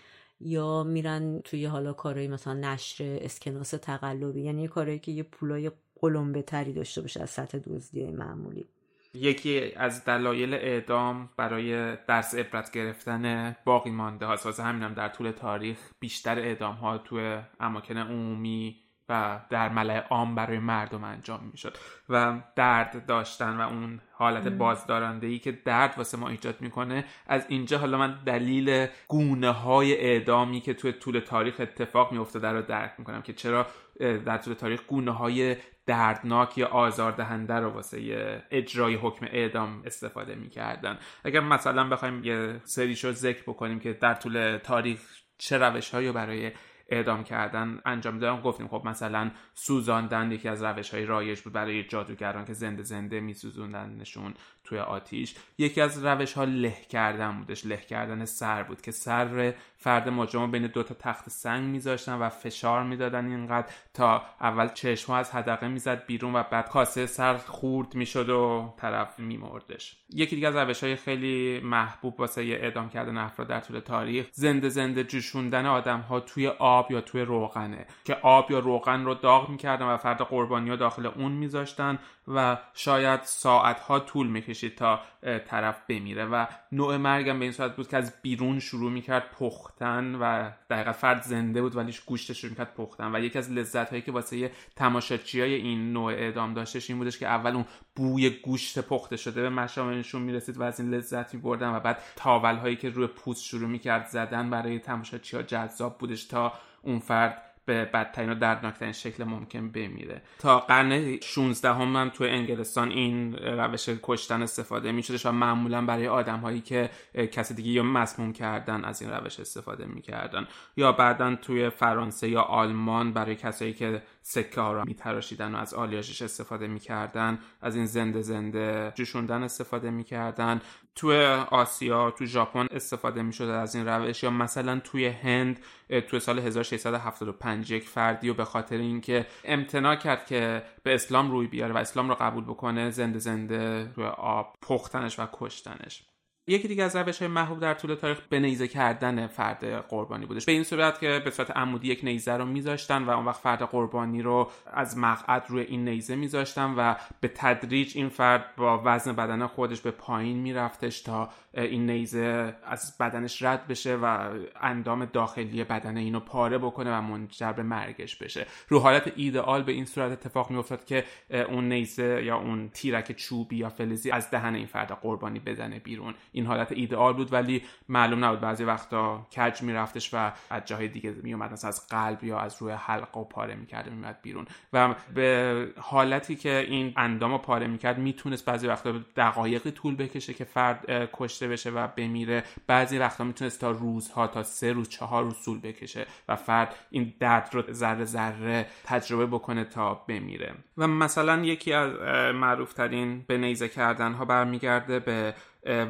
Speaker 1: یا میرن توی حالا کارهای مثلا نشر اسکناس تقلبی یعنی کارهایی که یه پولای قلمبه تری داشته باشه از سطح دزدی معمولی.
Speaker 2: یکی از دلایل اعدام برای درس عبرت گرفتن باقی مانده هاست. واسه همینم در طول تاریخ بیشتر اعدام ها توی اماکن عمومی و در ملع عام برای مردم انجام می‌شد و درد داشتن و اون حالت بازدارنده ای که درد واسه ما ایجاد می‌کنه از اینجا حالا من دلیل گونه های اعدامی که توی طول تاریخ اتفاق میافتاده رو درک می‌کنم که چرا در طول تاریخ گونه های دردناک یا آزاردهنده رو واسه اجرای حکم اعدام استفاده می‌کردن. اگر مثلا بخوایم یه سریشو ذکر بکنیم که در طول تاریخ چه روش هایی برای اعدام کردن انجام دادن گفتیم خب مثلا سوزاندن یکی از روش های رایج بود برای جادوگران که زنده زنده میسوزوندنشون. توی آتیش. یکی از روش ها له کردن بودش. له کردن سر بود که سر فرد مجرم بین دو تا تخت سنگ میذاشتن و فشار می‌دادن اینقدر تا اول چشم از حدقه می‌زد بیرون و بعد کاسه سر خورد می‌شد و طرف میمردش. یکی دیگه از روش های خیلی محبوب واسه اعدام کردن افراد در طول تاریخ زنده زنده جوشوندن آدم ها توی آب یا توی روغنه. که آب یا روغن رو داغ می‌کردن و فرد قربانی ها داخل اون میذاشتن و شاید ساعت ها طول می‌کشید تا طرف بمیره و نوع مرگم به این صورت بود که از بیرون شروع می‌کرد پختن و دقیقا فرد زنده بود ولیش گوشتش شروع می‌کرد پختن و یکی از لذت هایی که واسه تماشاچی های این نوع اعدام داشتش این بودش که اول اون بوی گوشت پخته شده به مشامشون می‌رسید و از این لذت میبردن و بعد تاول هایی که روی پوست شروع می‌کرد زدن برای تماشاچی ها جذاب بودش تا اون فرد به بدترین و دردناکترین شکل ممکن بمیره. تا قرن 16 هم من توی انگلستان این روش کشتن استفاده می و معمولا برای آدم هایی که کسی دیگه یا مسموم کردن از این روش استفاده می‌کردن. یا بعدا توی فرانسه یا آلمان برای کسایی که سکه ها را میتراشیدن و از آلیاژش استفاده می‌کردن از این زنده زنده جوشوندن استفاده می‌کردن. توی آسیا تو ژاپن استفاده می‌شده از این روش یا مثلا توی هند توی سال 1675 یک فردی و به خاطر اینکه امتناع کرد که به اسلام روی بیاره و اسلام رو قبول بکنه زنده زنده روی آب پختنش و کشتنش. یکی دیگه از روش های محبوب در طول تاریخ به نیزه کردن فرد قربانی بودش. به این صورت که به صورت عمودی یک نیزه رو میذاشتن و اون وقت فرد قربانی رو از مقعد روی این نیزه میذاشتن و به تدریج این فرد با وزن بدن خودش به پایین میرفتش تا این نیزه از بدنش رد بشه و اندام داخلی بدن اینو پاره بکنه و منجر به مرگش بشه. رو حالت ایدئال به این صورت اتفاق میافتاد که اون نیزه یا اون تیرک چوبی یا فلزی از دهن این فرد قربانی بزنه بیرون. این حالت ایدئال بود ولی معلوم نبود بعضی وقتا کج میرفتش و از جاهای دیگه میومد مثلا از قلب یا از روی حلقه و پاره می‌کرد میومد بیرون. و به حالتی که این اندام پاره می‌کرد می‌تونست بعضی وقتا دقایقی طول بکشه که فرد کشته بشه و بمیره. بعضی وقتا می‌تونست تا روزها تا سه روز چهار روز طول بکشه و فرد این درد رو ذره ذره تجربه بکنه تا بمیره. و مثلا یکی از معروف ترین به نیزه کردن ها برمیگرده به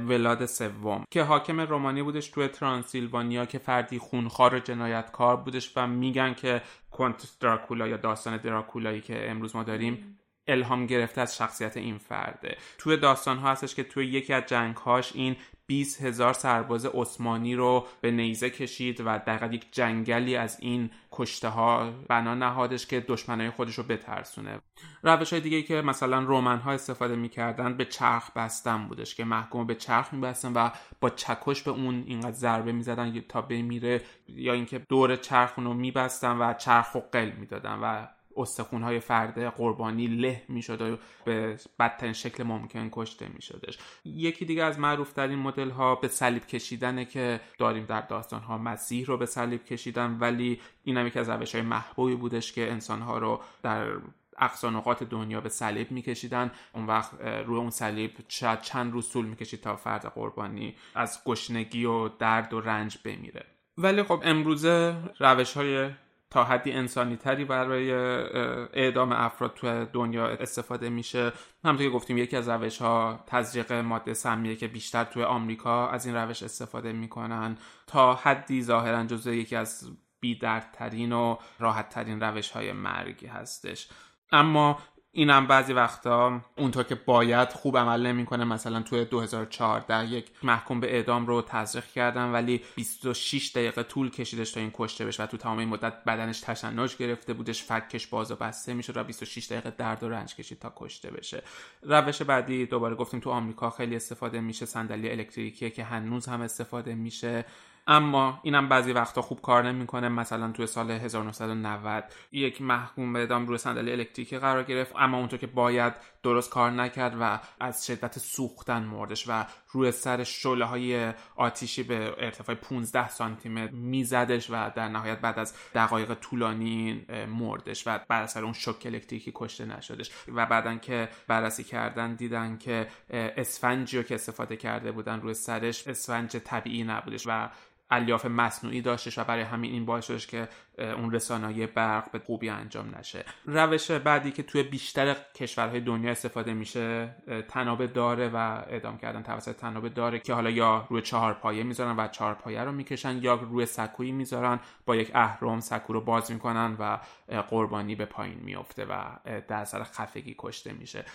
Speaker 2: ولاد سوم که حاکم رومانی بودش توی ترانسیلوانیا که فردی خونخوار و جنایتکار بودش و میگن که کنت دراکولا یا داستان دراکولایی که امروز ما داریم الهام گرفته از شخصیت این فرده. توی داستان ها هستش که توی یکی از جنگ هاش این 20 هزار سرباز عثمانی رو به نیزه کشید و دقیقا یک جنگلی از این کشته ها بنا نهادش که دشمنای خودش رو بترسونه. روش های دیگه که مثلا رومن ها استفاده می‌کردن به چرخ بستن بودش که محکوم به چرخ میبستن و با چکش به اون اینقدر ضربه می‌زدن تا بمیره یا اینکه دور چرخ رو میبستن و چرخ و قل می‌دادن و های فرد قربانی له می‌شد و به بدترین شکل ممکن کشته میشدش. یکی دیگه از معروف ترین مدل ها به صلیب کشیدنه که داریم در داستان ها مسیح رو به صلیب کشیدن ولی این هم یکی از روش های محبوبی بودش که انسان ها رو در اقصا نقاط دنیا به صلیب میکشیدن. اون وقت روی اون صلیب چند روز طول می‌کشید تا فرد قربانی از گشنگی و درد و رنج بمیره. ولی خب امروزه روش های تا حدی انسانی تری برای اعدام افراد تو دنیا استفاده میشه. همونطور که گفتیم یکی از روش ها تزریق ماده سمیه که بیشتر توی آمریکا از این روش استفاده می‌کنن. تا حدی ظاهرا جزء یکی از بیدردترین و راحتترین روش های مرگی هستش. اما اینم بعضی وقتا اونطور که باید خوب عمل نمی‌کنه. مثلا توی 2014 یک محکوم به اعدام رو تزریق کردن ولی 26 دقیقه طول کشیدش تا این کشته بشه و تو تمام این مدت بدنش تشنج گرفته بودش فکش باز و بسته می‌شد و 26 دقیقه درد و رنج کشید تا کشته بشه. روش بعدی دوباره گفتیم تو آمریکا خیلی استفاده میشه صندلی الکتریکیه که هنوز هم استفاده میشه. اما اینم بعضی وقتا خوب کار نمی‌کنه. مثلا توی سال 1990 یک محکوم به اعدام روی صندلی الکتریکی قرار گرفت. اما اونطور که باید درست کار نکرد و از شدت سوختن مردش و روی سر شله های آتیشی به ارتفاع 15 سانتی متر میزدش و در نهایت بعد از دقایق طولانی مردش و بعد از اون شوک الکتریکی کشته نشدش و بعدا که بررسی کردن دیدن که اسفنجی رو که استفاده کرده بودن روی سرش اسفنج طبیعی نبودش و الیاف مصنوعی داشتش و برای همین این باعث شدش که اون رسانایی برق به خوبی انجام نشه. روش بعدی که توی بیشتر کشورهای دنیا استفاده میشه تنابه داره و اعدام کردن توسط تنابه داره که حالا یا روی چهار پایه می‌ذارن و چهار پایه رو می‌کشن یا روی سکویی می‌ذارن با یک اهرم سکو رو باز می‌کنن و قربانی به پایین میفته و در اثر خفگی کشته میشه.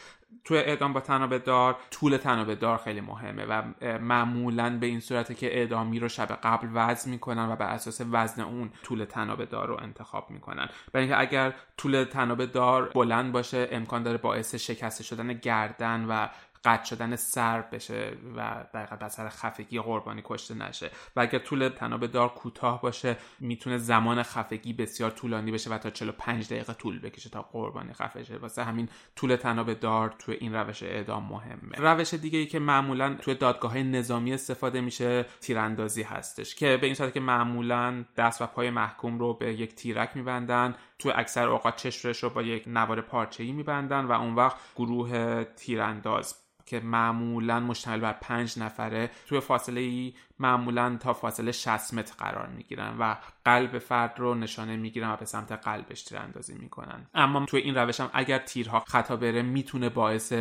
Speaker 2: توی اعدام با تنابه دار طول تنابه دار خیلی مهمه و معمولا به این صورته که اعدامی رو شب قبل وزن می‌کنن و بر اساس وزن اون طول تنابه دار رو انتخاب می‌کنن. برای اینکه اگر طول تنابه دار بلند باشه امکان داره باعث شکسته شدن گردن و قطع شدن سر بشه و در اثر خفگی قربانی کشته نشه. و اگر طول تناب دار کوتاه باشه می‌تونه زمان خفگی بسیار طولانی بشه و تا 45 دقیقه طول بکشه تا قربانی خفه شه. واسه همین طول تناب دار توی این روش اعدام مهمه. روش دیگه ای که معمولا توی دادگاه های نظامی استفاده میشه تیراندازی هستش که به این صورت که معمولا دست و پای محکوم رو به یک تیرک میبندن تو اکثر اوقات چشمش رو با یک نوار پارچه‌ای میبندن و اون وقت گروه تیرانداز که معمولا مشتمل بر پنج نفره توی فاصله ای معمولا تا فاصله 60 متر قرار می‌گیرن و قلب فرد رو نشانه می‌گیرن و به سمت قلبش تیراندازی می‌کنن. اما توی این روش هم اگر تیرها خطا بره می‌تونه باعث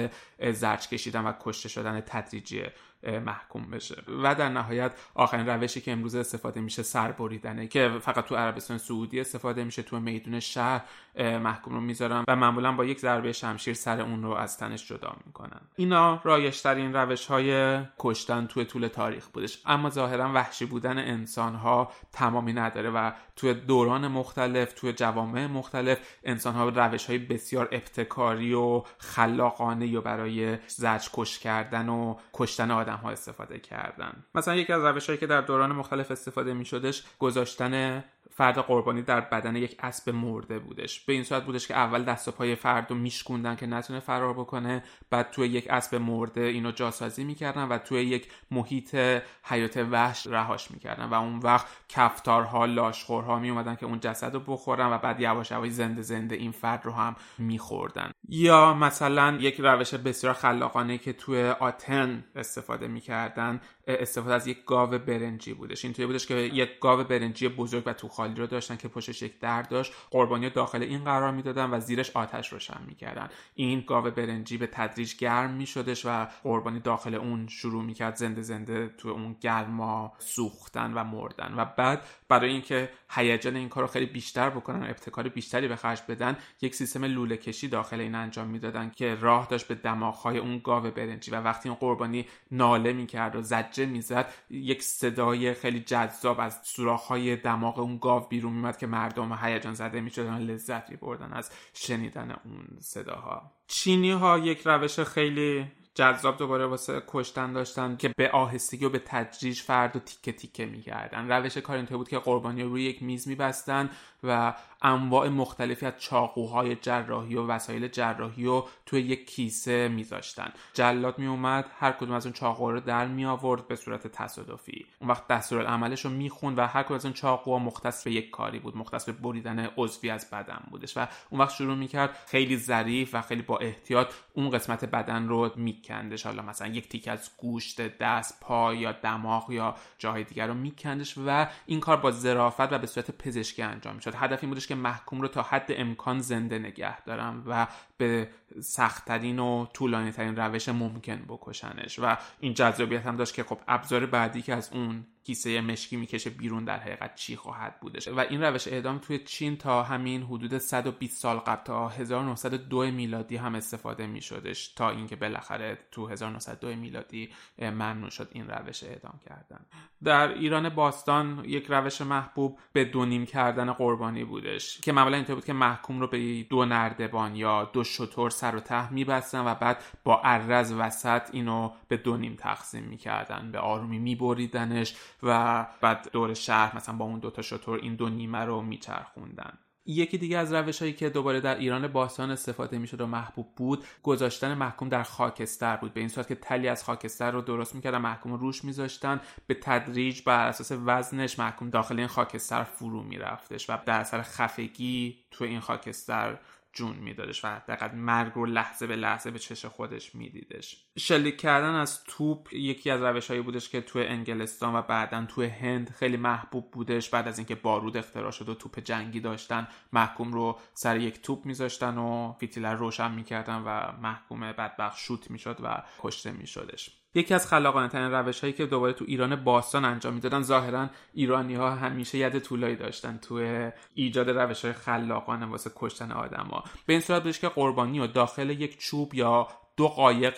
Speaker 2: زرچ کشیدن و کشته شدن تدریجی محکوم بشه. و در نهایت آخرین روشی که امروز استفاده میشه سر بریدنه که فقط تو عربستان سعودی استفاده میشه تو میدون شهر محکوم رو می‌ذارن و معمولا با یک ضربه شمشیر سر اون رو از تنش جدا می‌کنن. اینا رایشترین روش های کشتن توی طول تاریخ بودش. اما ظاهرا وحشی بودن انسان ها تمامی نداره و توی دوران مختلف توی جوامع مختلف انسان ها روش های بسیار ابتکاری و خلاقانه و برای زج کش کردن و کشتن آدم ها استفاده کردن. مثلا یکی از روش هایی که در دوران مختلف استفاده می شدش گذاشتن فرد قربانی در بدن یک اسب مرده بودش. به این صورت بودش که اول دست و پای فرد رو میشکوندن که نتونه فرار بکنه بعد توی یک اسب مرده اینو جاسازی می‌کردن و توی یک محیط حیات وحش رهاش می‌کردن و اون وقت کفتارها لاشخورها میومدن که اون جسد رو بخورن و بعد یواش یواش زنده زنده این فرد رو هم میخوردن. یا مثلا یک روش بسیار خلاقانه که توی آتن استفاده می‌کردن استفاده از یک گاو برنجی بودش. اینطوری بودش که یک گاو برنجی بزرگ و تو خالی رو داشتن که پشتش یک در داشت. قربانی داخل این قرار می‌دادن و زیرش آتش روشن می‌کردن. این گاو برنجی به تدریج گرم میشدش و قربانی داخل اون شروع می‌کرد زنده زنده تو اون گرما سوختن و مردن. و بعد برای اینکه هیجان این کار رو خیلی بیشتر بکنن و ابتکار بیشتری به خرج بدن یک سیستم لوله کشی داخل این انجام می‌دادن که راه داشت به دماغهای اون گاو برنجی. و وقتی اون قربانی ناله می‌کرد و زجه می‌زد یک صدای خیلی جذاب از سوراخ‌های دماغ اون گاو بیرون میمد که مردم هیجان زده می‌شدن لذت میبردن از شنیدن اون صداها. چینی ها یک روش خیلی جذاب دوباره واسه کشتن داشتن که به آهستگی و به تدریج فرد و تیکه تیکه می‌کردن. روش کار اینطوری بود که قربانی رو روی یک میز میبستن. و انواع مختلفی از چاقوهای جراحی و وسایل جراحی رو توی یک کیسه میذاشتن. جلاد میومد هر کدوم از اون چاقوها رو در می آورد به صورت تصادفی. اون وقت دستورالعملش رو می‌خوند و هر کدوم از اون چاقوها مختص به یک کاری بود مختص به بریدن عضوی از بدن بودش و اون وقت شروع می‌کرد خیلی ظریف و خیلی با احتیاط اون قسمت بدن رو میکندش. حالا مثلا یک تیک از گوشت دست پا یا دماغ یا جاهای دیگر رو میکندش و این کار با ظرافت و به صورت پزشکی انجام می‌شد. هدف این بودش که محکوم رو تا حد امکان زنده نگه دارم و به سختترین و طولانی ترین روش ممکن بکشنش. و این جذابیت هم داشت که خب ابزار بعدی که از اون کیسه مشکی می‌کشه بیرون در حقیقت چی خواهد بودش و این روش اعدام توی چین تا همین حدود 120 سال قبل تا 1902 میلادی هم استفاده میشدش تا اینکه بالاخره تو 1902 میلادی ممنوع شد این روش اعدام کردن. در ایران باستان یک روش محبوب به دونیم کردن قربانی بودش که معمولا اینطور بود که محکوم رو به دو نردبان یا دو شطور سر و ته میبستن و بعد با عرض وسط اینو به دو نیم تقسیم می‌کردن. به آرومی میبریدنش و بعد دور شهر مثلا با اون دوتا شطور این دو نیمه رو میچرخوندن. یکی دیگه از روش هایی که دوباره در ایران باستان استفاده می‌شد و محبوب بود گذاشتن محکوم در خاکستر بود. به این صورت که تلی از خاکستر رو درست می‌کردن محکوم رو روش میذاشتن به تدریج بر اساس وزنش محکوم داخل این خاکستر فرو میرفتش و در اثر خفگی تو این خاکستر جون میدادش و دقیقا مرگ رو لحظه به لحظه به چش خودش میدیدش. شلیک کردن از توپ یکی از روش هایی بودش که توی انگلستان و بعدا توی هند خیلی محبوب بودش. بعد از اینکه بارود اختراع شد و توپ جنگی داشتن محکوم رو سر یک توپ میذاشتن و فیتیله رو روشن می‌کردن و محکوم بدبخت شوت می‌شد و کشته میشدش. یکی از خلاقانه ترین روش هایی که دوباره تو ایران باستان انجام می‌دادن ظاهرا ایرانی ها همیشه ید طولایی داشتن تو ایجاد روش های خلاقانه واسه کشتن آدما به این صورت بودش که قربانی و داخل یک چوب یا دو قایق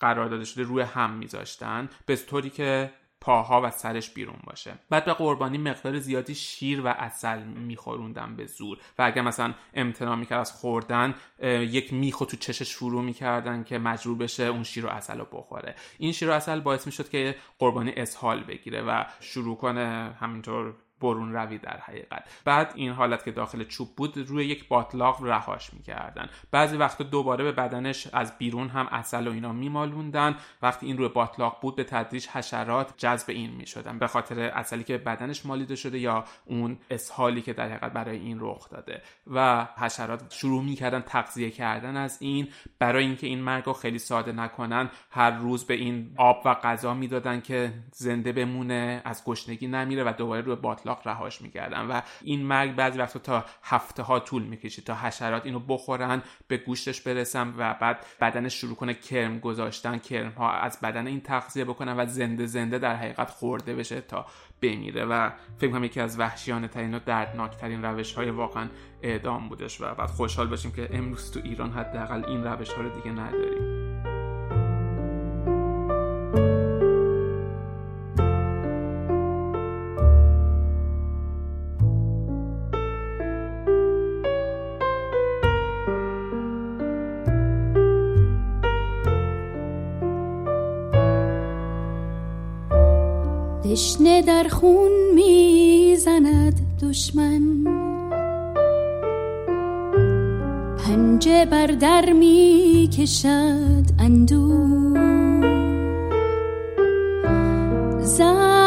Speaker 2: قرار داده شده روی هم میذاشتن به طوری که پاها و سرش بیرون باشه. بعد به قربانی مقدار زیادی شیر و اصل میخوروندن به زور و اگر مثلا امتناع می‌کرد از خوردن یک میخو تو چشش فرو می‌کردن که مجبور بشه اون شیر و اصل رو بخوره. این شیر و اصل باعث می‌شد که قربانی اسهال بگیره و شروع کنه همینطور برون روی در حقیقت. بعد این حالت که داخل چوب بود روی یک باطلاق رهاش می‌کردن. بعضی وقتا دوباره به بدنش از بیرون هم اصل و اینا میمالوندن. وقتی این روی باطلاق بود به تدریج حشرات جذب این می‌شدن. به خاطر اصلی که بدنش مالیده شده یا اون اسهالی که در حقیقت برای این رخ داده. و حشرات شروع می‌کردن تغذیه کردن از این. برای اینکه این مرگ رو خیلی ساده نکنن هر روز به این آب و غذا می‌دادن که زنده بمونه از گشنگی نمیره و دوباره روی باطلاق رهاش می‌کردن و این مرگ بعضی وقتا تا هفته ها طول می‌کشید تا حشرات اینو بخورن به گوشتش برسن و بعد بدنش شروع کنه کرم گذاشتن کرم ها از بدن این تغذیه بکنن و زنده زنده در حقیقت خورده بشه تا بمیره و فکر کنم یکی از وحشیانه ترین و دردناک ترین روش های واقعا اعدام بودش و بعد خوشحال باشیم که امروز تو ایران حداقل این روش ها رو دیگه نداریم.
Speaker 3: تشنه در خون می‌زند دشمن. پنجه بر در می کشد اندو زخم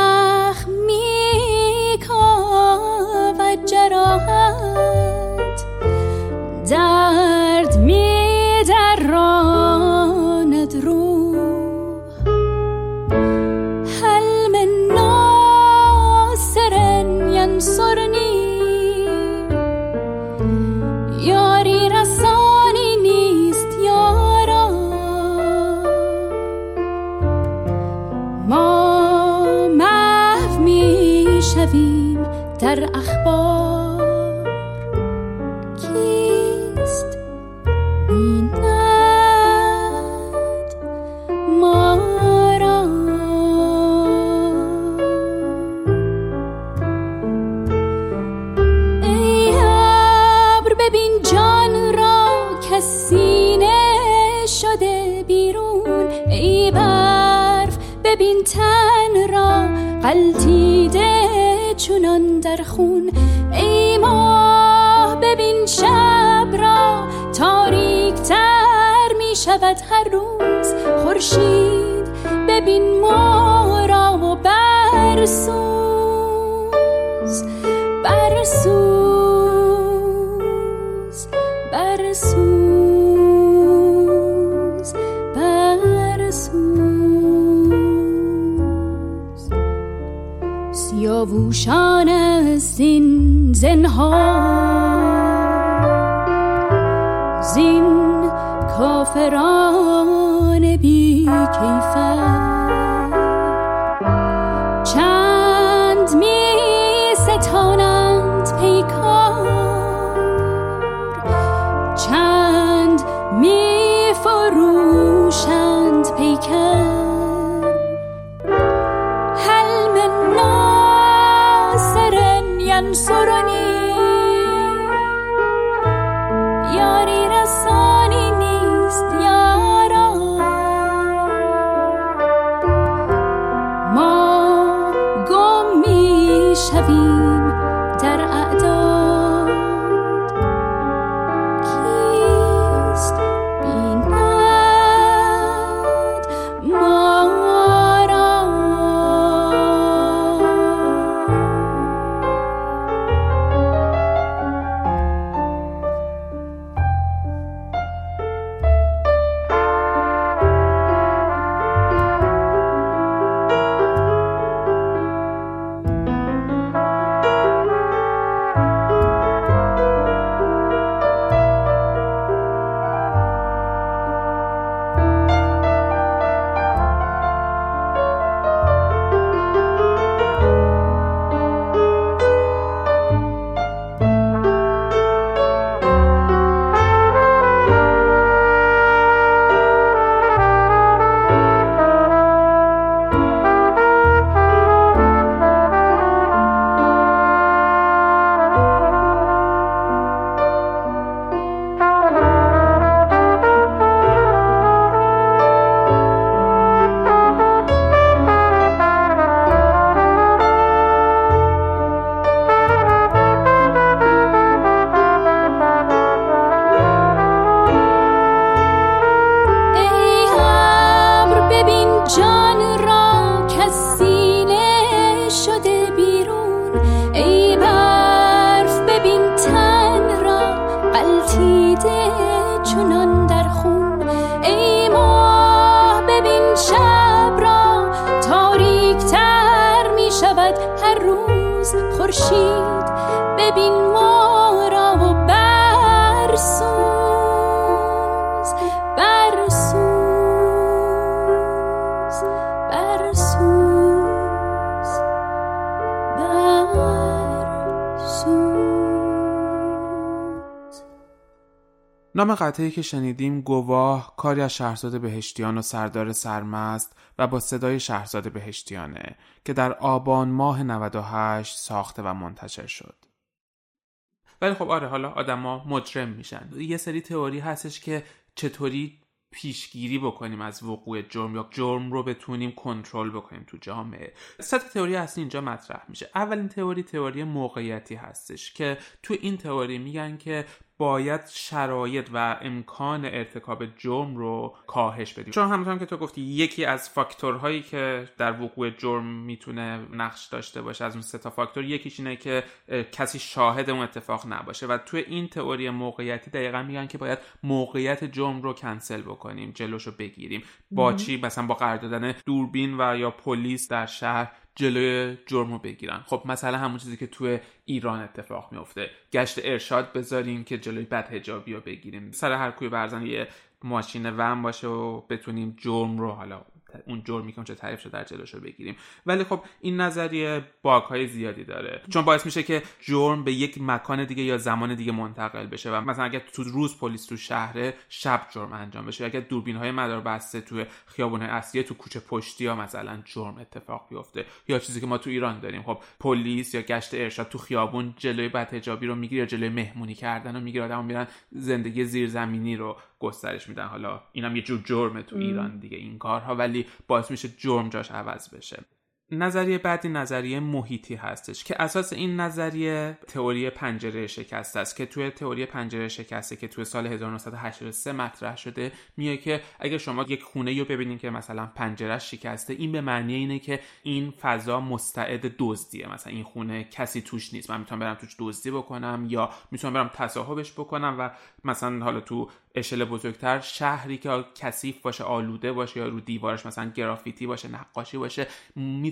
Speaker 3: قلتیده چونان در خون. ای ماه ببین شب را تاریک تر می شود هر روز. خورشید ببین ما را و برسوز. برسوز برسوز برسوز. سیاووشان از این زنها زین کافران
Speaker 2: قطعی که شنیدیم گواه کاری از شهرزاد بهشتیان و سردار سرمست و با صدای شهرزاد بهشتیانه که در آبان ماه 98 ساخته و منتشر شد. ولی خب آره حالا آدما مجرم میشن. یه سری تئوری هستش که چطوری پیشگیری بکنیم از وقوع جرم یا جرم رو بتونیم کنترل بکنیم تو جامعه سه تئوری اصلی اینجا مطرح میشه اولین تئوری تئوری موقعیتی هستش که تو این تئوری میگن که باید شرایط و امکان ارتکاب جرم رو کاهش بدیم. چون همونطور که تو گفتی یکی از فاکتورهایی که در وقوع جرم می‌تونه نقش داشته باشه از اون سه تا فاکتور یکیش اینه که کسی شاهد اون اتفاق نباشه. و توی این تئوری موقعیتی دقیقا میگن که باید موقعیت جرم رو کنسل بکنیم جلوشو بگیریم. با چی؟ مثلا با قرار دادن دوربین و یا پلیس در شهر جلوی جرم رو بگیرن. خب مثلا همون چیزی که توی ایران اتفاق میفته. گشت ارشاد بذاریم که جلوی بدهجابی رو بگیریم. سر هر کوی برزن یه ماشین ون باشه و بتونیم جرم رو حالا اون جرمی که اونجا تعریف شده در جلوش رو بگیریم. ولی خب این نظریه باگ های زیادی داره. چون باعث میشه که جرم به یک مکان دیگه یا زمان دیگه منتقل بشه و مثلا اگر تو روز پلیس تو شهره شب جرم انجام بشه اگر دوربین های مدار بسته تو خیابون اصلی تو کوچه پشتی یا مثلا جرم اتفاق بیفته یا چیزی که ما تو ایران داریم. خب پلیس یا گشت ارشاد تو خیابون جلوی بدحجابی رو می‌گیره یا جلوی مهمونی کردن رو می‌گیره. آدمو میرن زندگی زیرزمینی رو گسترش میدن. حالا اینم یه جور جرمه تو ایران دیگه این کارها ولی ولی باعث میشه جرم جاش عوض بشه. نظریه بعدی نظریه محیطی هستش که اساس این نظریه تئوری پنجره شکسته است که توی تئوری پنجره شکسته که توی سال 1983 مطرح شده میگه که اگر شما یک خونه رو ببینید که مثلا پنجره شکسته این به معنی اینه که این فضا مستعد دزدیه. مثلا این خونه کسی توش نیست. من می‌تونم برم توش دزدی بکنم یا می‌تونم برم تصاحبش بکنم و مثلا حالا تو اشل بزرگتر شهری که کثیف باشه آلوده باشه یا رو دیوارش مثلا گرافیتی باشه نقاشی باشه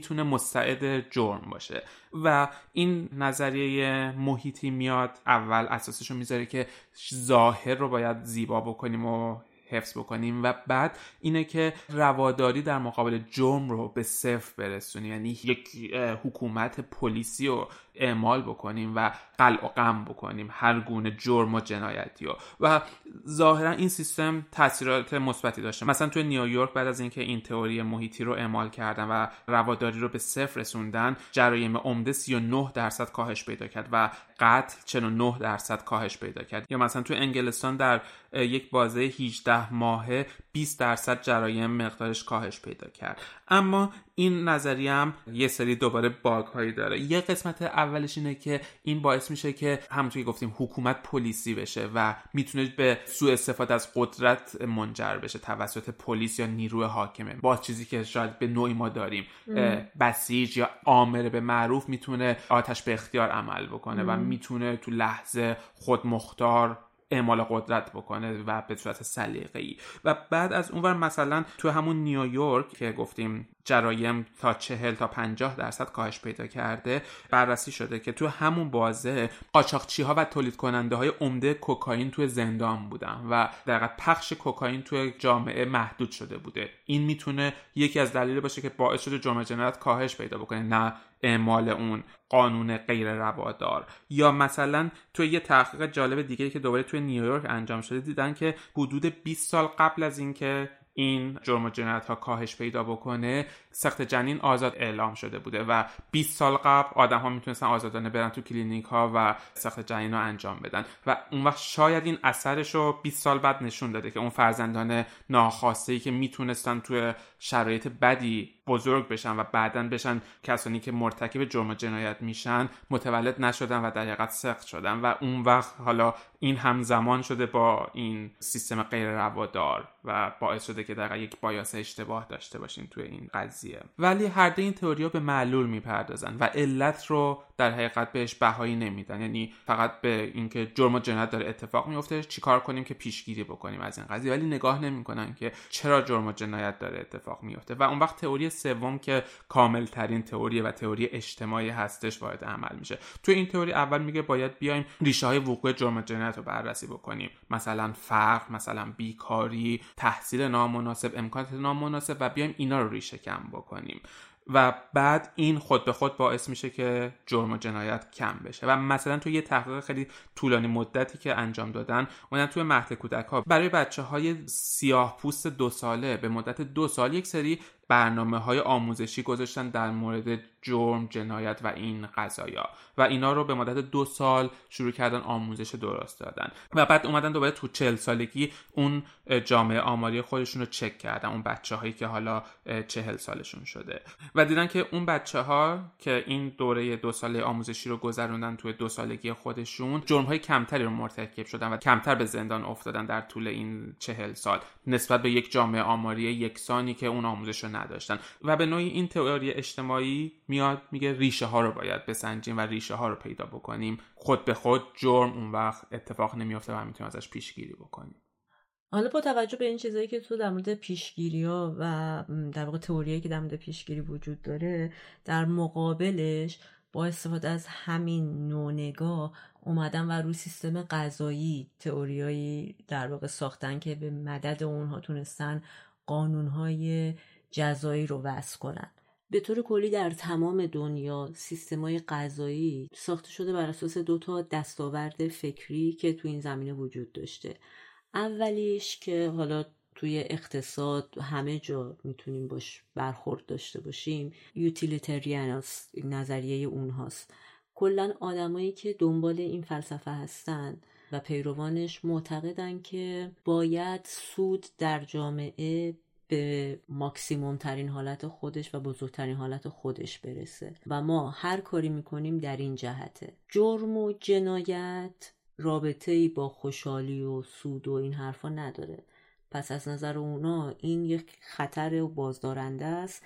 Speaker 2: می‌تونه مستعد جرم باشه. و این نظریه محیطی میاد اول اساسش رو می‌ذاره که ظاهر رو باید زیبا بکنیم و حفظ بکنیم و بعد اینه که رواداری در مقابل جرم رو به صفر برسونیم یعنی یک حکومت پلیسی رو اعمال بکنیم و قلع و غم بکنیم هر گونه جرم و جنایتی رو و ظاهرا این سیستم تاثیرات مثبتی داشته. مثلا توی نیویورک بعد از اینکه این تئوری محیطی رو اعمال کردن و رواداری رو به صفر رسوندن جرایم عمده 39 درصد کاهش پیدا کرد و قتل 49 درصد کاهش پیدا کرد. یا مثلا توی انگلستان در یک بازه 18 ماهه 20 درصد جرایم مقدارش کاهش پیدا کرد. اما این نظریه هم یه سری دوباره باگ هایی داره. یه قسمت اولش اینه که این باعث میشه که همونطور که گفتیم حکومت پلیسی بشه و می‌تونه به سوء استفاده از قدرت منجر بشه توسط پلیس یا نیروی حاکمه. با چیزی که شاید به نوعی ما داریم بسیج یا آمره به معروف می‌تونه آتش به اختیار عمل بکنه و می‌تونه تو لحظه خود مختار اعمال قدرت بکنه و به صورت سلیقه‌ای. و بعد از اونور مثلا تو همون نیویورک که گفتیم جرایم تا چهل تا پنجاه درصد کاهش پیدا کرده بررسی شده که تو همون بازه قاچاقچی ها و تولید کننده های عمده کوکائین تو زندان بودن و در پخش کوکائین تو جامعه محدود شده بوده. این می‌تونه یکی از دلیل باشه که باعث شده جرم جنایت کاهش پیدا بکنه نه اعمال اون قانون غیر روادار یا مثلا تو یه تحقیق جالب دیگه که دوباره توی نیویورک انجام شده دیدن که حدود 20 سال قبل از اینکه این جرم و جنایت ها کاهش پیدا بکنه سخت جنین آزاد اعلام شده بوده و 20 سال قبل آدم ها می‌تونستن آزادانه برن تو کلینیک ها و سخت جنین رو انجام بدن. و اون وقت شاید این اثرش رو 20 سال بعد نشون داده که اون فرزندان ناخواسته ای که می‌تونستن توی شرایط بدی بزرگ بشن و بعدا بشن کسانی که مرتکب جرم جنایت میشن متولد نشدن و در حقیقت سخت شدن. و اون وقت حالا این همزمان شده با این سیستم غیر روادار و باعث شده که در یک بایاس اشتباه داشته باشیم توی این قضیه. ولی هر دو این تئوریا به معلول می‌پردازن و علت رو در حقیقت بهش بهایی نمیدن. یعنی فقط به اینکه جرم و جنایت داره اتفاق میفته چیکار کنیم که پیشگیری بکنیم از این قضیه؟ ولی نگاه نمی‌کنن که چرا جرم و جنایت داره اتفاق میفته. و اون وقت تئوری سوم که کامل ترین تئوری و تئوری اجتماعی هستش وارد عمل میشه. تو این تئوری اول میگه باید بیایم ریشه های وقوع جرم و جنایت رو بررسی بکنیم. مثلا فقر مثلا بیکاری تحصیل نامناسب امکانات نامناسب و بیایم اینا رو ریشه کم بکنیم. و بعد این خود به خود باعث میشه که جرم و جنایت کم بشه. و مثلا تو یه تحقیق خیلی طولانی مدتی که انجام دادن اونم توی مهد کودک ها برای بچه های سیاه پوست دو ساله به مدت دو سال یک سری برنامه های آموزشی گذاشتن در مورد جرم جنایت و این قضایا و اینا رو به مدت دو سال شروع کردن آموزش درست دادن و بعد اومدن دوباره تو چل سالگی اون جامعه آماری خودشون رو چک کردن اون بچه هایی که حالا چهل سالشون شده و دیدن که اون بچه ها که این دوره دو ساله آموزشی رو گذروندن توی دو سالگی خودشون جرم های کمتری رو مرتکب شدن و کمتر به زندان افتادن در طول این چهل سال نسبت به یک جامعه آماری یکسانی که اون آموزش رو نداشتن. و به نوعی این تئوری اجتماعی میاد میگه ریشه ها رو باید بسنجیم و ریشه ها رو پیدا بکنیم. خود به خود جرم اون وقت اتفاق نمیافته و می‌تونیم ازش پیشگیری بکنیم.
Speaker 1: حالا با توجه به این چیزایی که تو در مورد پیشگیری ها و در واقع تئوریایی که در مورد پیشگیری وجود داره در مقابلش با استفاده از همین نوع نگاه اومدن و روی سیستم غذایی تئوریایی در واقع ساختن که به مدد اونها تونستن قانونهای جزایی رو وضع کنن. به طور کلی در تمام دنیا سیستمای غذایی ساخته شده بر اساس دو تا دستاورد فکری که تو این زمینه وجود داشته. اولیش که حالا توی اقتصاد همه جا می‌تونیم باش برخورد داشته باشیم یوتیلیتریان نظریه اونهاست. کلا آدمایی که دنبال این فلسفه هستن و پیروانش معتقدن که باید سود در جامعه به ماکسیموم ترین حالت خودش و بزرگترین حالت خودش برسه. و ما هر کاری می‌کنیم در این جهته. جرم و جنایت رابطه ای با خوشحالی و سود و این حرفا نداره. پس از نظر اونا این یک خطر و بازدارنده است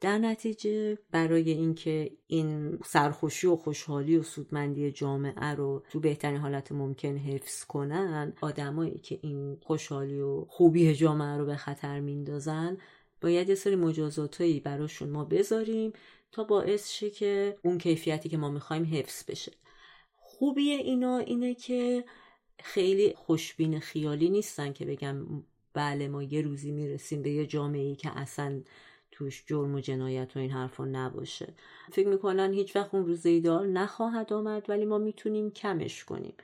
Speaker 1: در نتیجه برای اینکه این سرخوشی و خوشحالی و سودمندی جامعه رو تو بهترین حالت ممکن حفظ کنن آدمایی که این خوشحالی و خوبی جامعه رو به خطر میندازن باید یه سری مجازاتایی براشون ما بذاریم تا باعث شه که اون کیفیتی که ما می‌خوایم حفظ بشه. خوبی اینا اینه که خیلی خوشبین خیالی نیستن که بگم بله ما یه روزی می‌رسیم به یه جامعه ای که اصلا توش جرم و جنایت و این حرفا نباشه. فکر می‌کنن هیچ وقت اون روز ایدال نخواهد آمد ولی ما می‌تونیم کمش کنیم.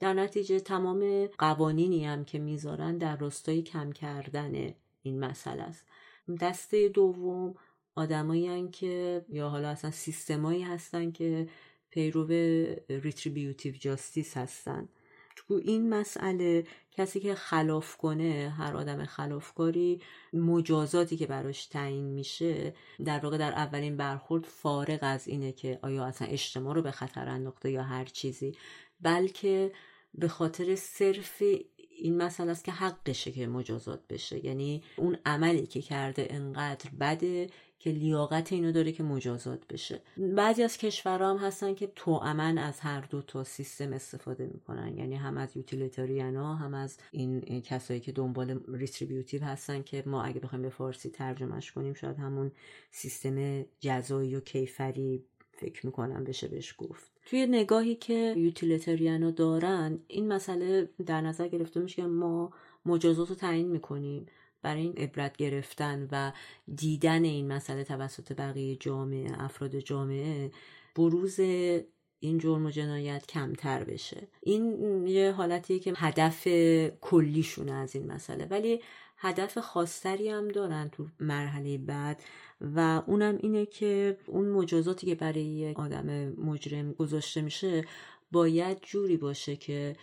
Speaker 1: در نتیجه تمام قوانینی هم که می‌ذارن در راستای کم کردن این مسئله است. دسته دوم آدمایی که یا حالا اصلا سیستمایی هستن که پیرو retributive justice هستن. تو این مسئله کسی که خلاف کنه هر آدم خلافکاری مجازاتی که براش تعیین میشه در واقع در اولین برخورد فارغ از اینه که آیا اصلا اجتماع رو به خطر انداخته یا هر چیزی بلکه به خاطر صرف این مسئله است که حقشه که مجازات بشه. یعنی اون عملی که کرده انقدر بده که لیاقت اینو داره که مجازات بشه. بعضی از کشورها هم هستن که توامن از هر دو تا سیستم استفاده می‌کنن. یعنی هم از utilitarian ها هم از این کسایی که دنبال retributive هستن که ما اگه بخوایم به فارسی ترجمهش کنیم شاید همون سیستم جزایی و کیفری فکر می‌کنم بشه بهش گفت. توی نگاهی که utilitarian ها دارن این مسئله در نظر گرفته میشه که ما مجازات رو تعیین می‌کنیم. برای این عبرت گرفتن و دیدن این مسئله توسط بقیه جامعه افراد جامعه بروز این جرم و جنایت کمتر بشه. این یه حالتیه که هدف کلیشونه از این مسئله ولی هدف خاصتری هم دارن تو مرحله بعد و اونم اینه که اون مجازاتی که برای آدم مجرم گذاشته میشه باید جوری باشه که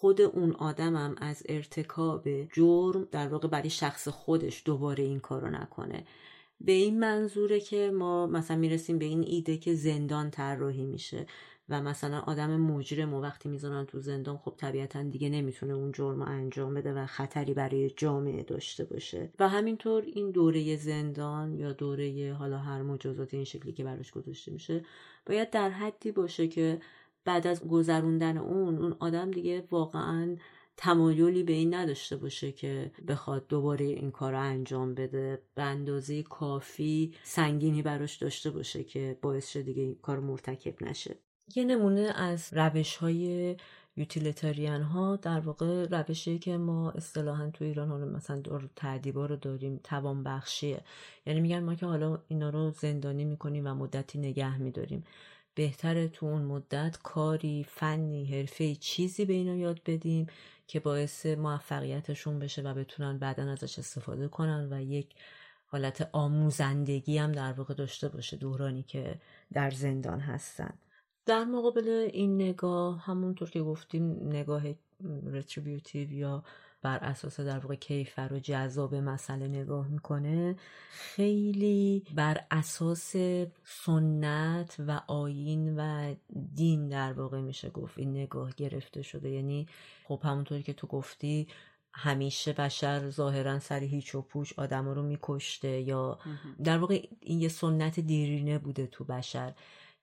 Speaker 1: خود اون آدمم از ارتکاب جرم در واقع برای شخص خودش دوباره این کارو نکنه. به این منظوره که ما مثلا می‌رسیم به این ایده که زندان طراحی میشه و مثلا آدم مجرم و وقتی می‌ذارن تو زندان خب طبیعتا دیگه نمی‌تونه اون جرم انجام بده و خطری برای جامعه داشته باشه. و همینطور این دوره زندان یا دوره حالا هر مجازات این شکلی که براش گذاشته میشه باید در حدی باشه که بعد از گذروندن اون اون آدم دیگه واقعا تمایلی به این نداشته باشه که بخواد دوباره این کار رو انجام بده. به اندازه کافی سنگینی براش داشته باشه که باعث شده دیگه این کار مرتکب نشه. یه نمونه از روش های یوتیلیتاریان ها در واقع روشی که ما اصطلاحا تو ایران حالا مثلا دور تعدیبا رو داریم توان بخشیه یعنی میگن ما که حالا اینا رو زندانی می‌کنیم و مدتی نگه میداریم. بهتره تو اون مدت کاری فنی حرفه چیزی به اینا یاد بدیم که باعث موفقیتشون بشه و بتونن بعدا ازش استفاده کنن و یک حالت آموزندگی هم در واقع داشته باشه دورانی که در زندان هستن. در مقابل این نگاه همونطور که گفتیم نگاه رتریبیوتیو یا بر اساس در واقع کیفر و جذاب مسئله نگاه می‌کنه خیلی بر اساس سنت و آین و دین در واقع میشه گفت این نگاه گرفته شده. یعنی خب همونطوری که تو گفتی همیشه بشر ظاهرا سر هیچ و پوچ آدم رو میکشته یا در واقع این یه سنت دیرینه بوده تو بشر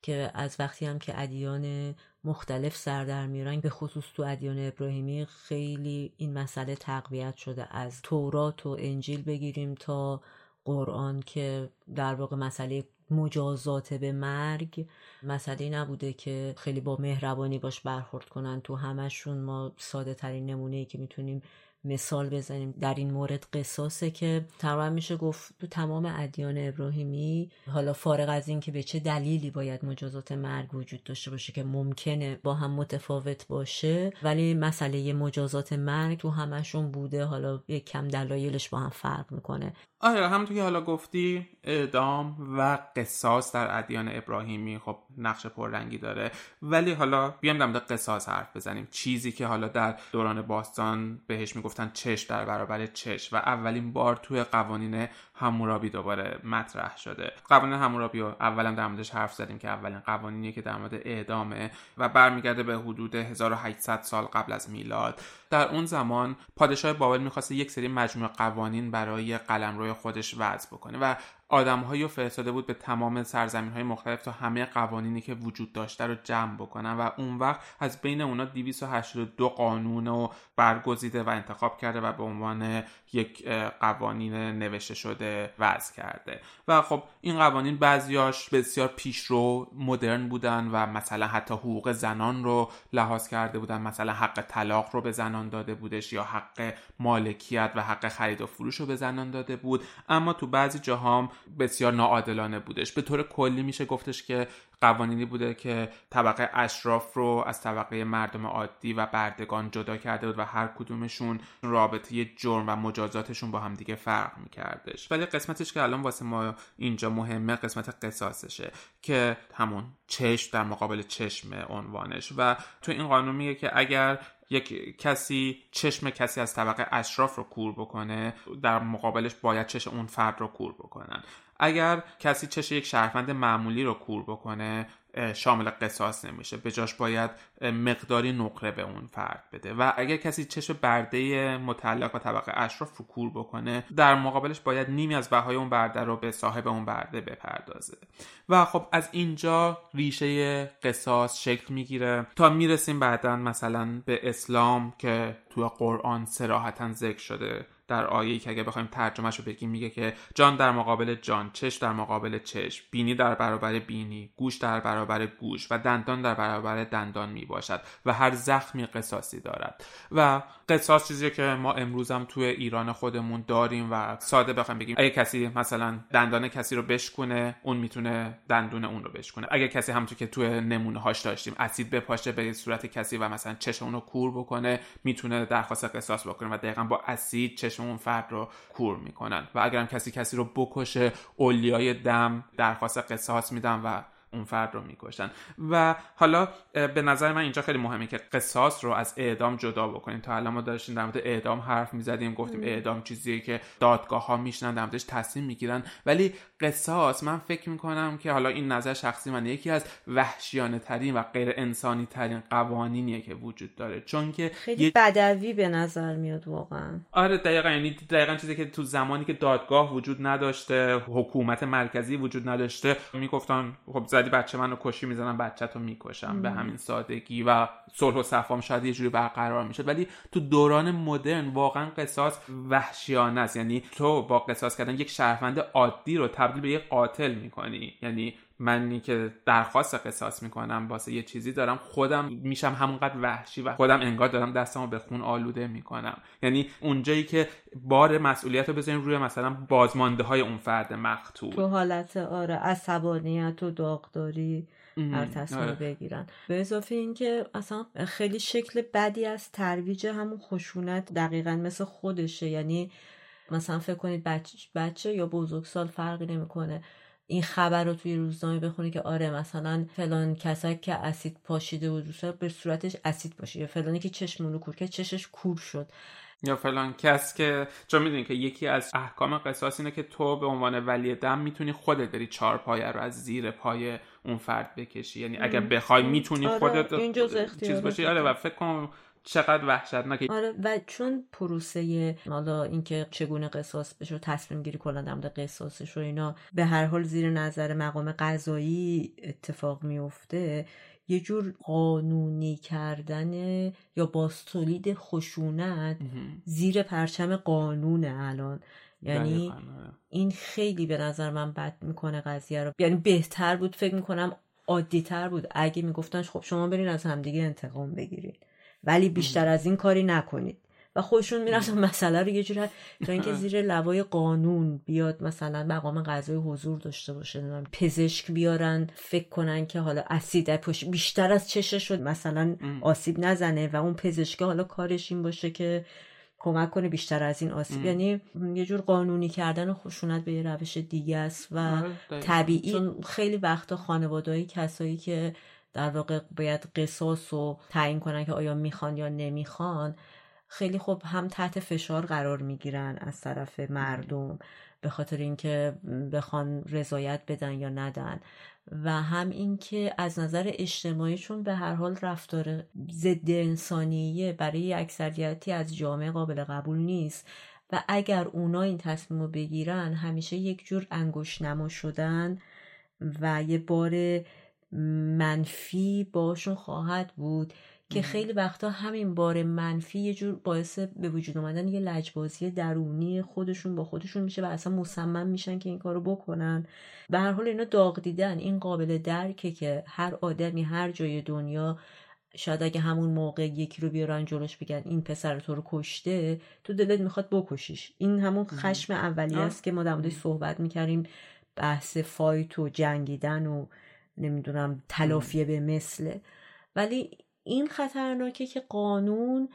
Speaker 1: که از وقتی هم که ادیان مختلف سر در میارن به خصوص تو ادیان ابراهیمی خیلی این مسئله تقویت شده. از تورات و انجیل بگیریم تا قرآن که در واقع مسئله مجازات به مرگ مسئله نبوده که خیلی با مهربانی باش برخورد کنن. تو همشون ما ساده ترین نمونه که می‌تونیم مثال بزنیم در این مورد قصاصه که تقریبا میشه گفت تو تمام ادیان ابراهیمی حالا فارغ از این که به چه دلیلی باید مجازات مرگ وجود داشته باشه که ممکنه با هم متفاوت باشه ولی مسئله مجازات مرگ تو همشون بوده. حالا یک کم دلایلش با هم فرق می‌کنه.
Speaker 2: آره همونطور که حالا گفتی اعدام و قصاص در ادیان ابراهیمی خب نقش پررنگی داره. ولی حالا بیام در قصاص حرف بزنیم. چیزی که حالا در دوران باستان بهش می‌گفت می‌گفتن چش در برابر چش و اولین بار توی قوانین همورابی دوباره مطرح شده. قوانین همورابی رو اولا در موردش حرف زدیم که اولین قوانینیه که در مورد اعدامه و برمیگرده به حدود 1800 سال قبل از میلاد. در اون زمان پادشاه بابل می‌خواسته یک سری مجموعه قوانین برای قلمروی خودش وضع بکنه و آدمهایی رو فرستاده بود به تمام سرزمین های مختلف تا همه قوانینی که وجود داشته رو جمع بکنن و اون وقت از بین اونا 282 قانون رو برگزیده و انتخاب کرده و به عنوان یک قوانین نوشته شده وضع کرده. و خب این قوانین بعضیاش بسیار پیشرو مدرن بودن و مثلا حتی حقوق زنان رو لحاظ کرده بودن مثلا حق طلاق رو به زنان داده بودش یا حق مالکیت و حق خرید و فروش رو به زنان داده بود. اما تو بعضی جاهام بسیار ناعادلانه بودش. به طور کلی میشه گفتش که قوانینی بوده که طبقه اشراف رو از طبقه مردم عادی و بردگان جدا کرده بود و هر کدومشون رابطه جرم و مجازاتشون با همدیگه فرق میکردش. ولی قسمتش که الان واسه ما اینجا مهمه قسمت قصاصشه که همون چشم در مقابل چشم عنوانش. و تو این قانون میگه که اگر یک کسی چشم کسی از طبقه اشراف رو کور بکنه در مقابلش باید چشم اون فرد رو کور بکنن. اگر کسی چش یک شهروند معمولی رو کور بکنه شامل قصاص نمیشه. به جاش باید مقداری نقره به اون فرد بده. و اگر کسی چشم برده متعلق به طبقه اشراف رو کور بکنه در مقابلش باید نیمی از بهای اون برده رو به صاحب اون برده بپردازه. و خب از اینجا ریشه قصاص شکل می‌گیره. تا می‌رسیم بعدا مثلا به اسلام که توی قرآن سراحتا ذکر شده. در آیه که اگه بخوایم ترجمهش رو بگیم میگه که جان در مقابل جان چش در مقابل چشم بینی در برابر بینی گوش در برابر گوش و دندان در برابر دندان می باشد و هر زخمی قصاصی دارد. و قصاص چیزی که ما امروز هم توی ایران خودمون داریم و ساده بخوایم بگیم اگه کسی مثلا دندان کسی رو بشکنه اون می‌تونه دندون اون رو بشکنه اگه کسی همونطور که توی نمونه هاش داشتیم اسید بپاشه به صورت کسی و مثلا چشم اون رو کور بکنه می‌تونه درخواست قصاص بکنه و دقیقا با اسید چشم اون فرد رو کور می‌کنن. و اگرم کسی کسی رو بکشه اولیای دم درخواست قصاص میدن و اون فرد رو می‌کشن و حالا به نظر من اینجا خیلی مهمه که قصاص رو از اعدام جدا بکنیم. تا الان ما داشتیم در مورد اعدام حرف می‌زدیم گفتیم اعدام چیزیه که دادگاه ها میشنن در موردش تصمیم می‌گیرن. ولی قصاص من فکر می‌کنم که حالا این نظر شخصی من یکی از وحشیانه ترین و غیر انسانی ترین قوانینیه که وجود داره. چون که
Speaker 1: خیلی یه... بدوی به نظر میاد واقعا.
Speaker 2: آره دقیقا. یعنی دقیقا چیزی که تو زمانی که دادگاه وجود نداشته حکومت مرکزی وجود نداشته می‌گفتن خب زدی بچه منو کشی می‌زنم بچه تو می‌کشم. به همین سادگی و صلح و صفام شاید یه جوری برقرار می‌شد. ولی تو دوران مدرن واقعا قصاص وحشیانه است. یعنی تو با قصاص کردن یک شهروند عادی رو تبدیل به یک قاتل می‌کنی. یعنی منی که درخواست قصاص می‌کنم واسه یه چیزی دارم خودم میشم همونقدر وحشی و خودم انگار دارم دستمو به خون آلوده می‌کنم. یعنی اونجایی که بار مسئولیت رو بذاریم روی مثلا بازمانده های اون فرد مقتول.
Speaker 1: تو حالت آره عصبانیت و داغداری هر تصمیم آره. بگیرن. به اضافه اینکه اصلا خیلی شکل بدی از ترویج همون خشونت دقیقا مثل خودشه. یعنی مثلا فکر کنید بچه, بچه یا بزرگسال فرقی نمی‌کنه. این خبر رو توی روزنامه بخونی که آره مثلا فلان کسایی که اسید پاشیده بود به صورتش اسید پاشید. یا فلانی که چشم رو کور که چشش کور شد.
Speaker 2: یا فلان کس که چون می‌دونی که یکی از احکام قصاص اینه که تو به عنوان ولی دم می‌تونی خودت بری چهار پایه رو از زیر پای اون فرد بکشی. یعنی اگر بخوای می‌تونی آره، خودت چیز باشی. آره و فکر کنم چقدر وحشتناکه
Speaker 1: آره و چون پروسه حالا اینکه چگونه قصاص بشه و تصمیم گیری کلا در قصاصش و اینا به هر حال زیر نظر مقام قضایی اتفاق میفته یه جور قانونی کردن یا باستولید خشونت زیر پرچم قانون الان. یعنی آره. این خیلی به نظر من بد می‌کنه قضیه رو. یعنی بهتر بود فکر می‌کنم عادیتر بود. اگه می‌گفتن خب شما برین از همدیگه انتقام بگیرید ولی بیشتر از این کاری نکنید. و خودشون می‌رفتن مسئله رو یه جوری تا اینکه زیر لوای قانون بیاد مثلا مقام قضای حضور داشته باشه پزشک بیارن فکر کنن که حالا اسید پشت بیشتر از چشش شد مثلا آسیب نزنه و اون پزشک حالا کارش این باشه که کمک کنه بیشتر از این آسیب. یعنی یه جور قانونی کردن خشونت به یه روش دیگه است و آره، طبیعی خیلی وقتا خانوادهایی کسایی که در واقع باید قصاص رو تعیین کنن که آیا می‌خوان یا نمی‌خوان خیلی خوب هم تحت فشار قرار می‌گیرن از طرف مردم به خاطر اینکه بخوان رضایت بدن یا ندن. و هم اینکه از نظر اجتماعی چون به هر حال رفتار ضد انسانیه برای اکثریتی از جامعه قابل قبول نیست و اگر اونا این تصمیم رو بگیرن همیشه یک جور انگوش نما شدن و یه بار منفی باشون خواهد بود که خیلی وقتا همین بار منفی یه جور باعث به وجود اومدن یه لجبازی درونی خودشون با خودشون میشه و اصلا مصمم میشن که این کارو بکنن. به هر حال اینا داغ دیدن. این قابل درکه که هر آدمی هر جای دنیا شاید اگه همون موقع یکی رو بیارن جلوش بگن این پسر تو رو کشته تو دلت می‌خواد بکشیش. این همون خشم اولیه است که ما در صحبت می‌کردیم. بحث فایت و جنگیدن و نمی‌دونم تلافیه به مثله. ولی این خطرناکه که قانون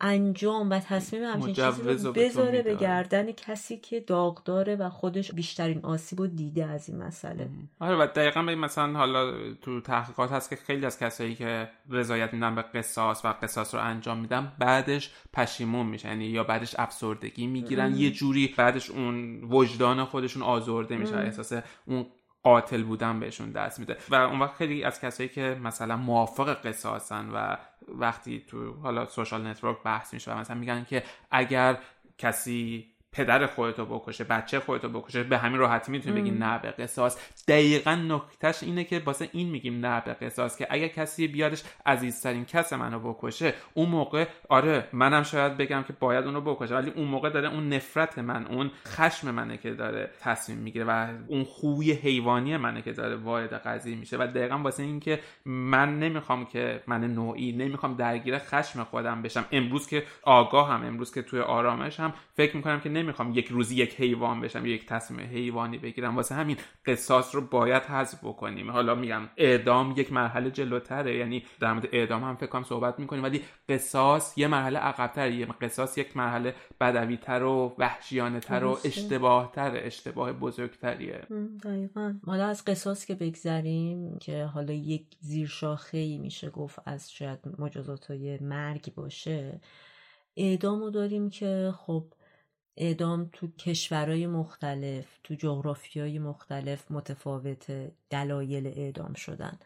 Speaker 1: انجام و تصمیم همچین چیزی رو بذاره به گردن کسی که داغ داره و خودش بیشترین آسیب و دیده از این مسئله.
Speaker 2: آره و دقیقا به مثلا حالا تو تحقیقات هست که خیلی از کسایی که رضایت میدن به قصاص و قصاص رو انجام میدن بعدش پشیمون میشن یعنی یا بعدش افسردگی می‌گیرن. یه جوری بعدش اون وجدان خودشون آزرده میشه احساس اون قاتل بودن بهشون دست میده. و اون وقت خیلی از کسایی که مثلا موافق قصاصن و وقتی تو حالا social network بحث میشه و مثلا میگن که اگر کسی پدر خودتو بکشه بچه خودتو بکشه به همین راحتی می‌تونی بگی نه به قصاص. دقیقا نکتهش اینه که واسه این میگیم نه به قصاص که اگر کسی بیادش عزیزترین کس منو بکشه اون موقع آره منم شاید بگم که باید اونو بکشه ولی اون موقع داره اون نفرت من اون خشم منه که داره تصمیم می‌گیره و اون خوی حیوانی منه که داره وارد قضیه میشه. و دقیقا واسه این که من نمی‌خوام که من نوعی نمی‌خوام درگیر خشم خودم بشم. امروز که آگاه هم امروز که توی آرامش هم فکر می‌کنم که نمی‌خوام یک روزی یک حیوان بشم یک تصمیم حیوانی بگیرم. واسه همین قصاص رو باید حذف بکنیم. حالا میگم اعدام یک مرحله جلوتره یعنی در مورد اعدام هم فکر کنم صحبت می‌کنیم. ولی قصاص یه مرحله عقبتره یه قصاص یک مرحله بدویتر و وحشیانه تر و اشتباه تر اشتباه بزرگتریه.
Speaker 1: دقیقا. حالا از قصاص که بگذریم که حالا یک زیرشاخه ای میشه گفت از شاید مجازات های مرگ باشه اعدامو داریم که خب اعدام تو کشورهای مختلف تو جغرافیای مختلف متفاوت دلایل اعدام شدن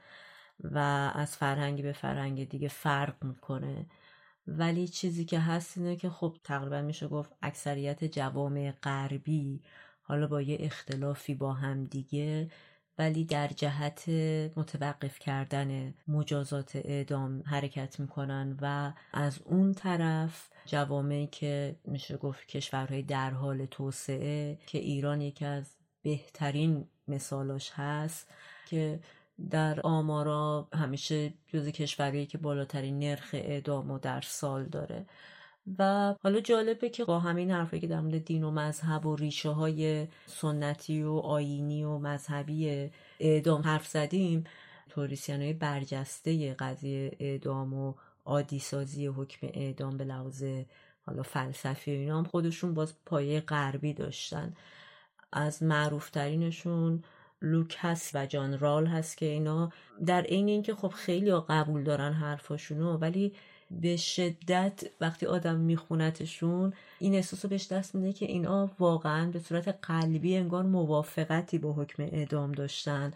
Speaker 1: و از فرهنگی به فرهنگ دیگه فرق می‌کنه. ولی چیزی که هست اینه که خب تقریبا میشه گفت اکثریت جوامع غربی حالا با یه اختلافی با هم دیگه ولی در جهت متوقف کردن مجازات اعدام حرکت می‌کنن و از اون طرف جوامعی که میشه گفت کشورهای در حال توسعه که ایران یکی از بهترین مثالاش هست که در آمارا همیشه جز کشورهایی که بالاترین نرخ اعدام در سال داره. و حالا جالبه که با همین حرفی که در مورد دین و مذهب و ریشه های سنتی و آینی و مذهبی اعدام حرف زدیم توریسیان های برجسته قضیه اعدام و عادی سازی حکم اعدام به لحاظ حالا فلسفی و اینا هم خودشون باز پایه غربی داشتن. از معروفترینشون لوک هست و جان رال هست که اینا در عین اینکه خب خیلی قبول دارن حرفاشونو ولی به شدت وقتی آدم میخونتشون این احساس رو بهش دست میده که اینا واقعا به صورت قلبی انگار موافقتی با حکم اعدام داشتن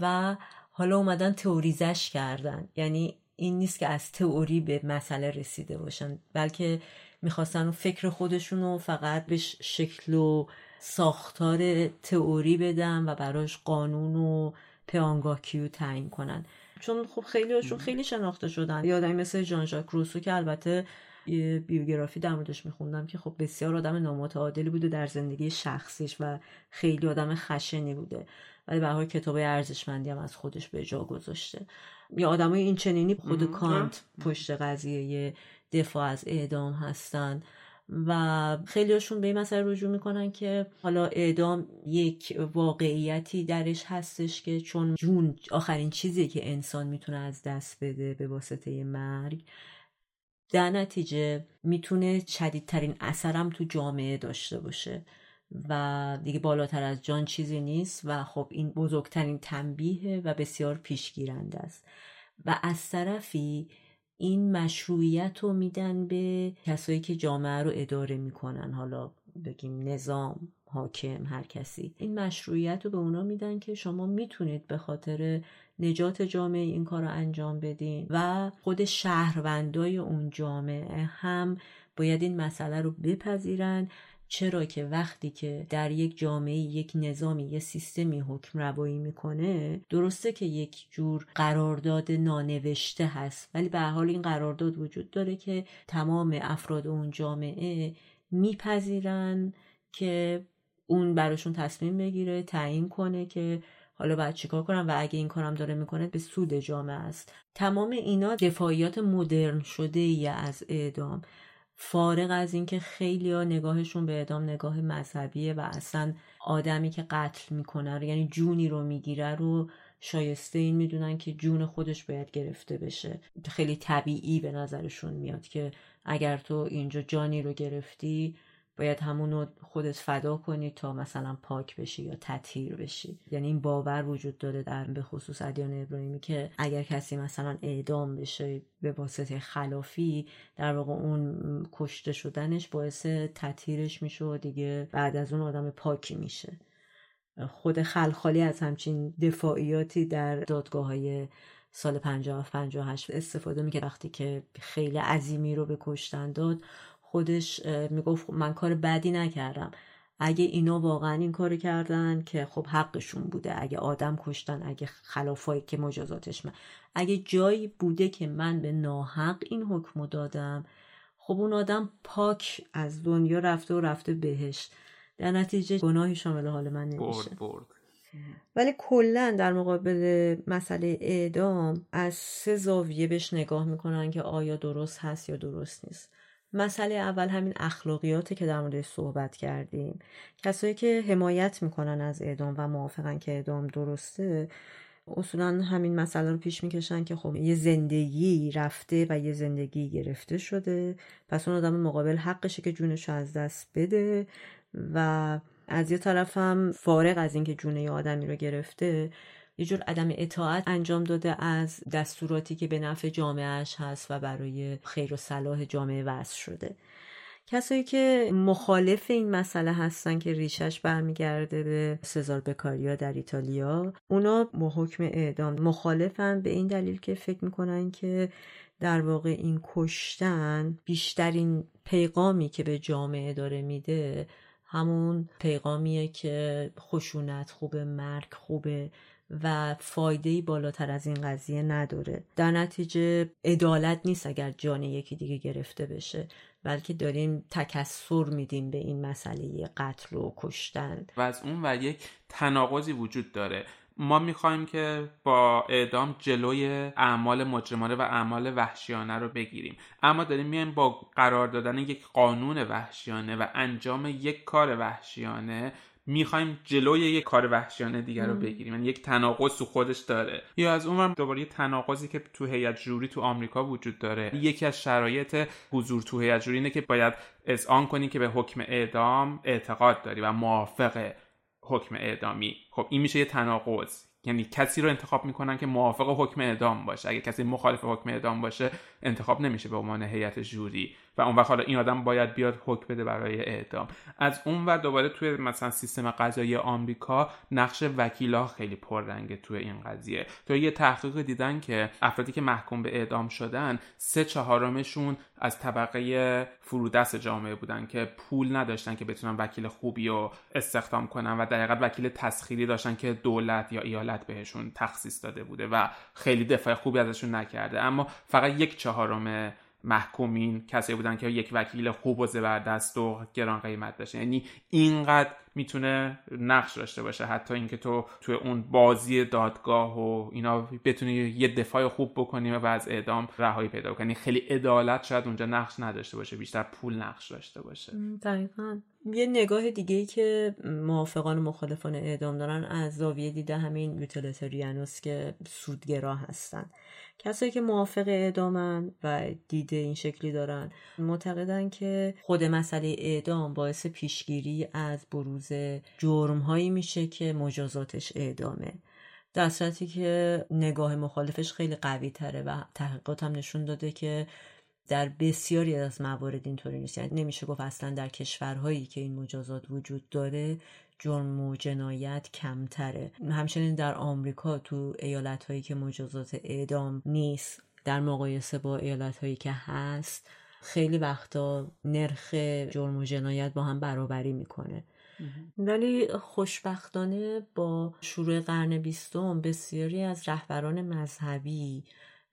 Speaker 1: و حالا اومدن تئوریزش کردن. یعنی این نیست که از تئوری به مسئله رسیده باشن بلکه می‌خواستن فکر خودشون رو فقط به شکل و ساختار تئوری بدن و براش قانون و پیانگاه کیو تعیین کنن. چون خب خیلی هاشون خیلی شناخته شدن. یادم مثل جان ژاک روسو که البته یه بیوگرافی در موردش میخوندم که خب بسیار آدم نامتعادلی بوده در زندگی شخصیش و خیلی آدم خشنی بوده. ولی به حال کتاب ارزشمندی هم از خودش به جا گذاشته. یا آدمای این چنینی خود کانت پشت قضیه دفاع از اعدام هستن. و خیلیشون به این مسئله رجوع می‌کنن که حالا اعدام یک واقعیتی درش هستش که چون جون آخرین چیزی که انسان می‌تونه از دست بده به واسطه مرگ در نتیجه می‌تونه شدیدترین اثرم تو جامعه داشته باشه و دیگه بالاتر از جان چیزی نیست و خب این بزرگترین تنبیه و بسیار پیشگیرنده است. و از طرفی این مشروعیت رو میدن به کسایی که جامعه رو اداره می‌کنن. حالا بگیم نظام حاکم هر کسی. این مشروعیت رو به اونا میدن که شما می‌تونید به خاطر نجات جامعه این کار رو انجام بدین و خود شهروندای اون جامعه هم باید این مسئله رو بپذیرن. چرا که وقتی که در یک جامعه یک نظامی یه سیستمی حکم روایی می‌کنه درسته که یک جور قرارداد نانوشته هست. ولی به حال این قرارداد وجود داره که تمام افراد اون جامعه میپذیرن که اون براشون تصمیم بگیره تعیین کنه که حالا باید چیکار کنم و اگه این کارم داره می‌کنه به سود جامعه است. تمام اینا دفاعیات مدرن شده ای از اعدام. فارغ از اینکه خیلی ها نگاهشون به اعدام نگاه مذهبیه و اصلا آدمی که قتل می‌کنه رو یعنی جونی رو می‌گیره رو شایسته این می‌دونن که جون خودش باید گرفته بشه. خیلی طبیعی به نظرشون میاد که اگر تو اینجا جانی رو گرفتی باید همونو خودت فدا کنی تا مثلا پاک بشی یا تطهیر بشی. یعنی این باور وجود داره در به خصوص ادیان ابراهیمی که اگر کسی مثلا اعدام بشه به واسطه خلافی در واقع اون کشته شدنش باعث تطهیرش میشه و دیگه بعد از اون آدم پاکی میشه. خود خلخالی از همچین دفاعیاتی در دادگاه های سال 57 58 استفاده می‌کرد. وقتی که خیلی عظیمی رو به کشتن داد خودش می‌گفت من کار بدی نکردم. اگه اینا واقعا این کار کردن که خب حقشون بوده اگه آدم کشتن اگه خلافایی که مجازاتش من اگه جایی بوده که من به ناحق این حکم دادم خب اون آدم پاک از دنیا رفته و رفته بهش. در نتیجه گناهی شامل حال من نمیشه.
Speaker 2: برد برد.
Speaker 1: ولی کلا در مقابل مسئله اعدام از سه زاویه بهش نگاه می‌کنن که آیا درست هست یا درست نیست. مسئله اول همین اخلاقیاته که در موردش صحبت کردیم. کسایی که حمایت می‌کنن از اعدام و موافقن که اعدام درسته اصولا همین مسئله رو پیش می‌کشن که خب یه زندگی رفته و یه زندگی گرفته شده. پس اون آدم مقابل حقشه که جونش از دست بده و از یه طرف هم فارغ از اینکه جون یه آدمی رو گرفته یه جور عدم اطاعت انجام داده از دستوراتی که به نفع جامعهش هست و برای خیر و صلاح جامعه وضع شده. کسایی که مخالف این مسئله هستن که ریشش برمیگرده به سزار بکاریا در ایتالیا اونا با حکم اعدام مخالفن به این دلیل که فکر می‌کنن که در واقع این کشتن بیشترین پیغامی که به جامعه داره میده همون پیغامیه که خشونت خوبه مرگ خوبه و فایده بالاتر از این قضیه نداره. در نتیجه عدالت نیست اگر جان یکی دیگه گرفته بشه. بلکه داریم تکسر میدیم به این مسئله قتل و کشتن.
Speaker 2: و از اون و یک تناقضی وجود داره. ما می‌خوایم که با اعدام جلوی اعمال مجرمانه و اعمال وحشیانه رو بگیریم. اما داریم میایم با قرار دادن یک قانون وحشیانه و انجام یک کار وحشیانه می‌خوایم جلوی یک کار وحشیانه دیگر رو بگیریم. یعنی یک تناقض تو خودش داره. یا از اون دوباره یه تناقضی که تو هیئت جوری تو آمریکا وجود داره. یکی از شرایط حضور تو هیئت جوری اینه که باید اذعان کنی که به حکم اعدام اعتقاد داری و موافق حکم اعدامی. خب این میشه یه تناقض. یعنی کسی رو انتخاب می‌کنن که موافق حکم اعدام باشه. اگه کسی مخالف حکم اعدام باشه انتخاب نمیشه به عنوان هیئت جوری. و اون وقت حالا این آدم باید بیاد حکم بده برای اعدام. از اون ور دوباره توی مثلا سیستم قضایی آمریکا نقش وکیلا خیلی پررنگه توی این قضیه. تو یه تحقیق دیدن که افرادی که محکوم به اعدام شدن سه چهارمشون از طبقه فرودست جامعه بودن که پول نداشتن که بتونن وکیل خوبی رو استخدام کنن و در وکیل تسخیری داشتن که دولت یا ایالت بهشون تخصیص داده بوده و خیلی دفاع خوبی ازشون نکرده. اما فقط یک چهارم محکومین کسی بودن که یک وکیل خوب و زبردست و گران قیمت داشته یعنی اینقدر می‌تونه نقش داشته باشه. حتی اینکه تو توی اون بازی دادگاه و اینا بتونی یه دفاع خوب بکنی و از اعدام رهایی پیدا کنی خیلی عدالت شاید اونجا نقش نداشته باشه. بیشتر پول نقش داشته باشه.
Speaker 1: دقیقا. یه نگاه دیگه ای که موافقان و مخالفان اعدام دارن از زاویه دیده همین یوتیلیتریانوس که سودگرا هستن. کسایی که موافق اعدامن و دیده این شکلی دارن معتقدن که خود مسئله اعدام باعث پیشگیری از بروز جرم هایی میشه که مجازاتش اعدامه. در صورتی که نگاه مخالفش خیلی قوی تره و تحقیقات هم نشون داده که در بسیاری از موارد اینطوری نیست. یعنی نمیشه گفت اصلا در کشورهایی که این مجازات وجود داره جرم و جنایت کمتره. همچنین در آمریکا تو ایالت هایی که مجازات اعدام نیست در مقایسه با ایالت هایی که هست خیلی وقتا نرخ جرم و جنایت با هم برابری می‌کنه. ولی خوشبختانه با شروع قرن بیستم بسیاری از رهبران مذهبی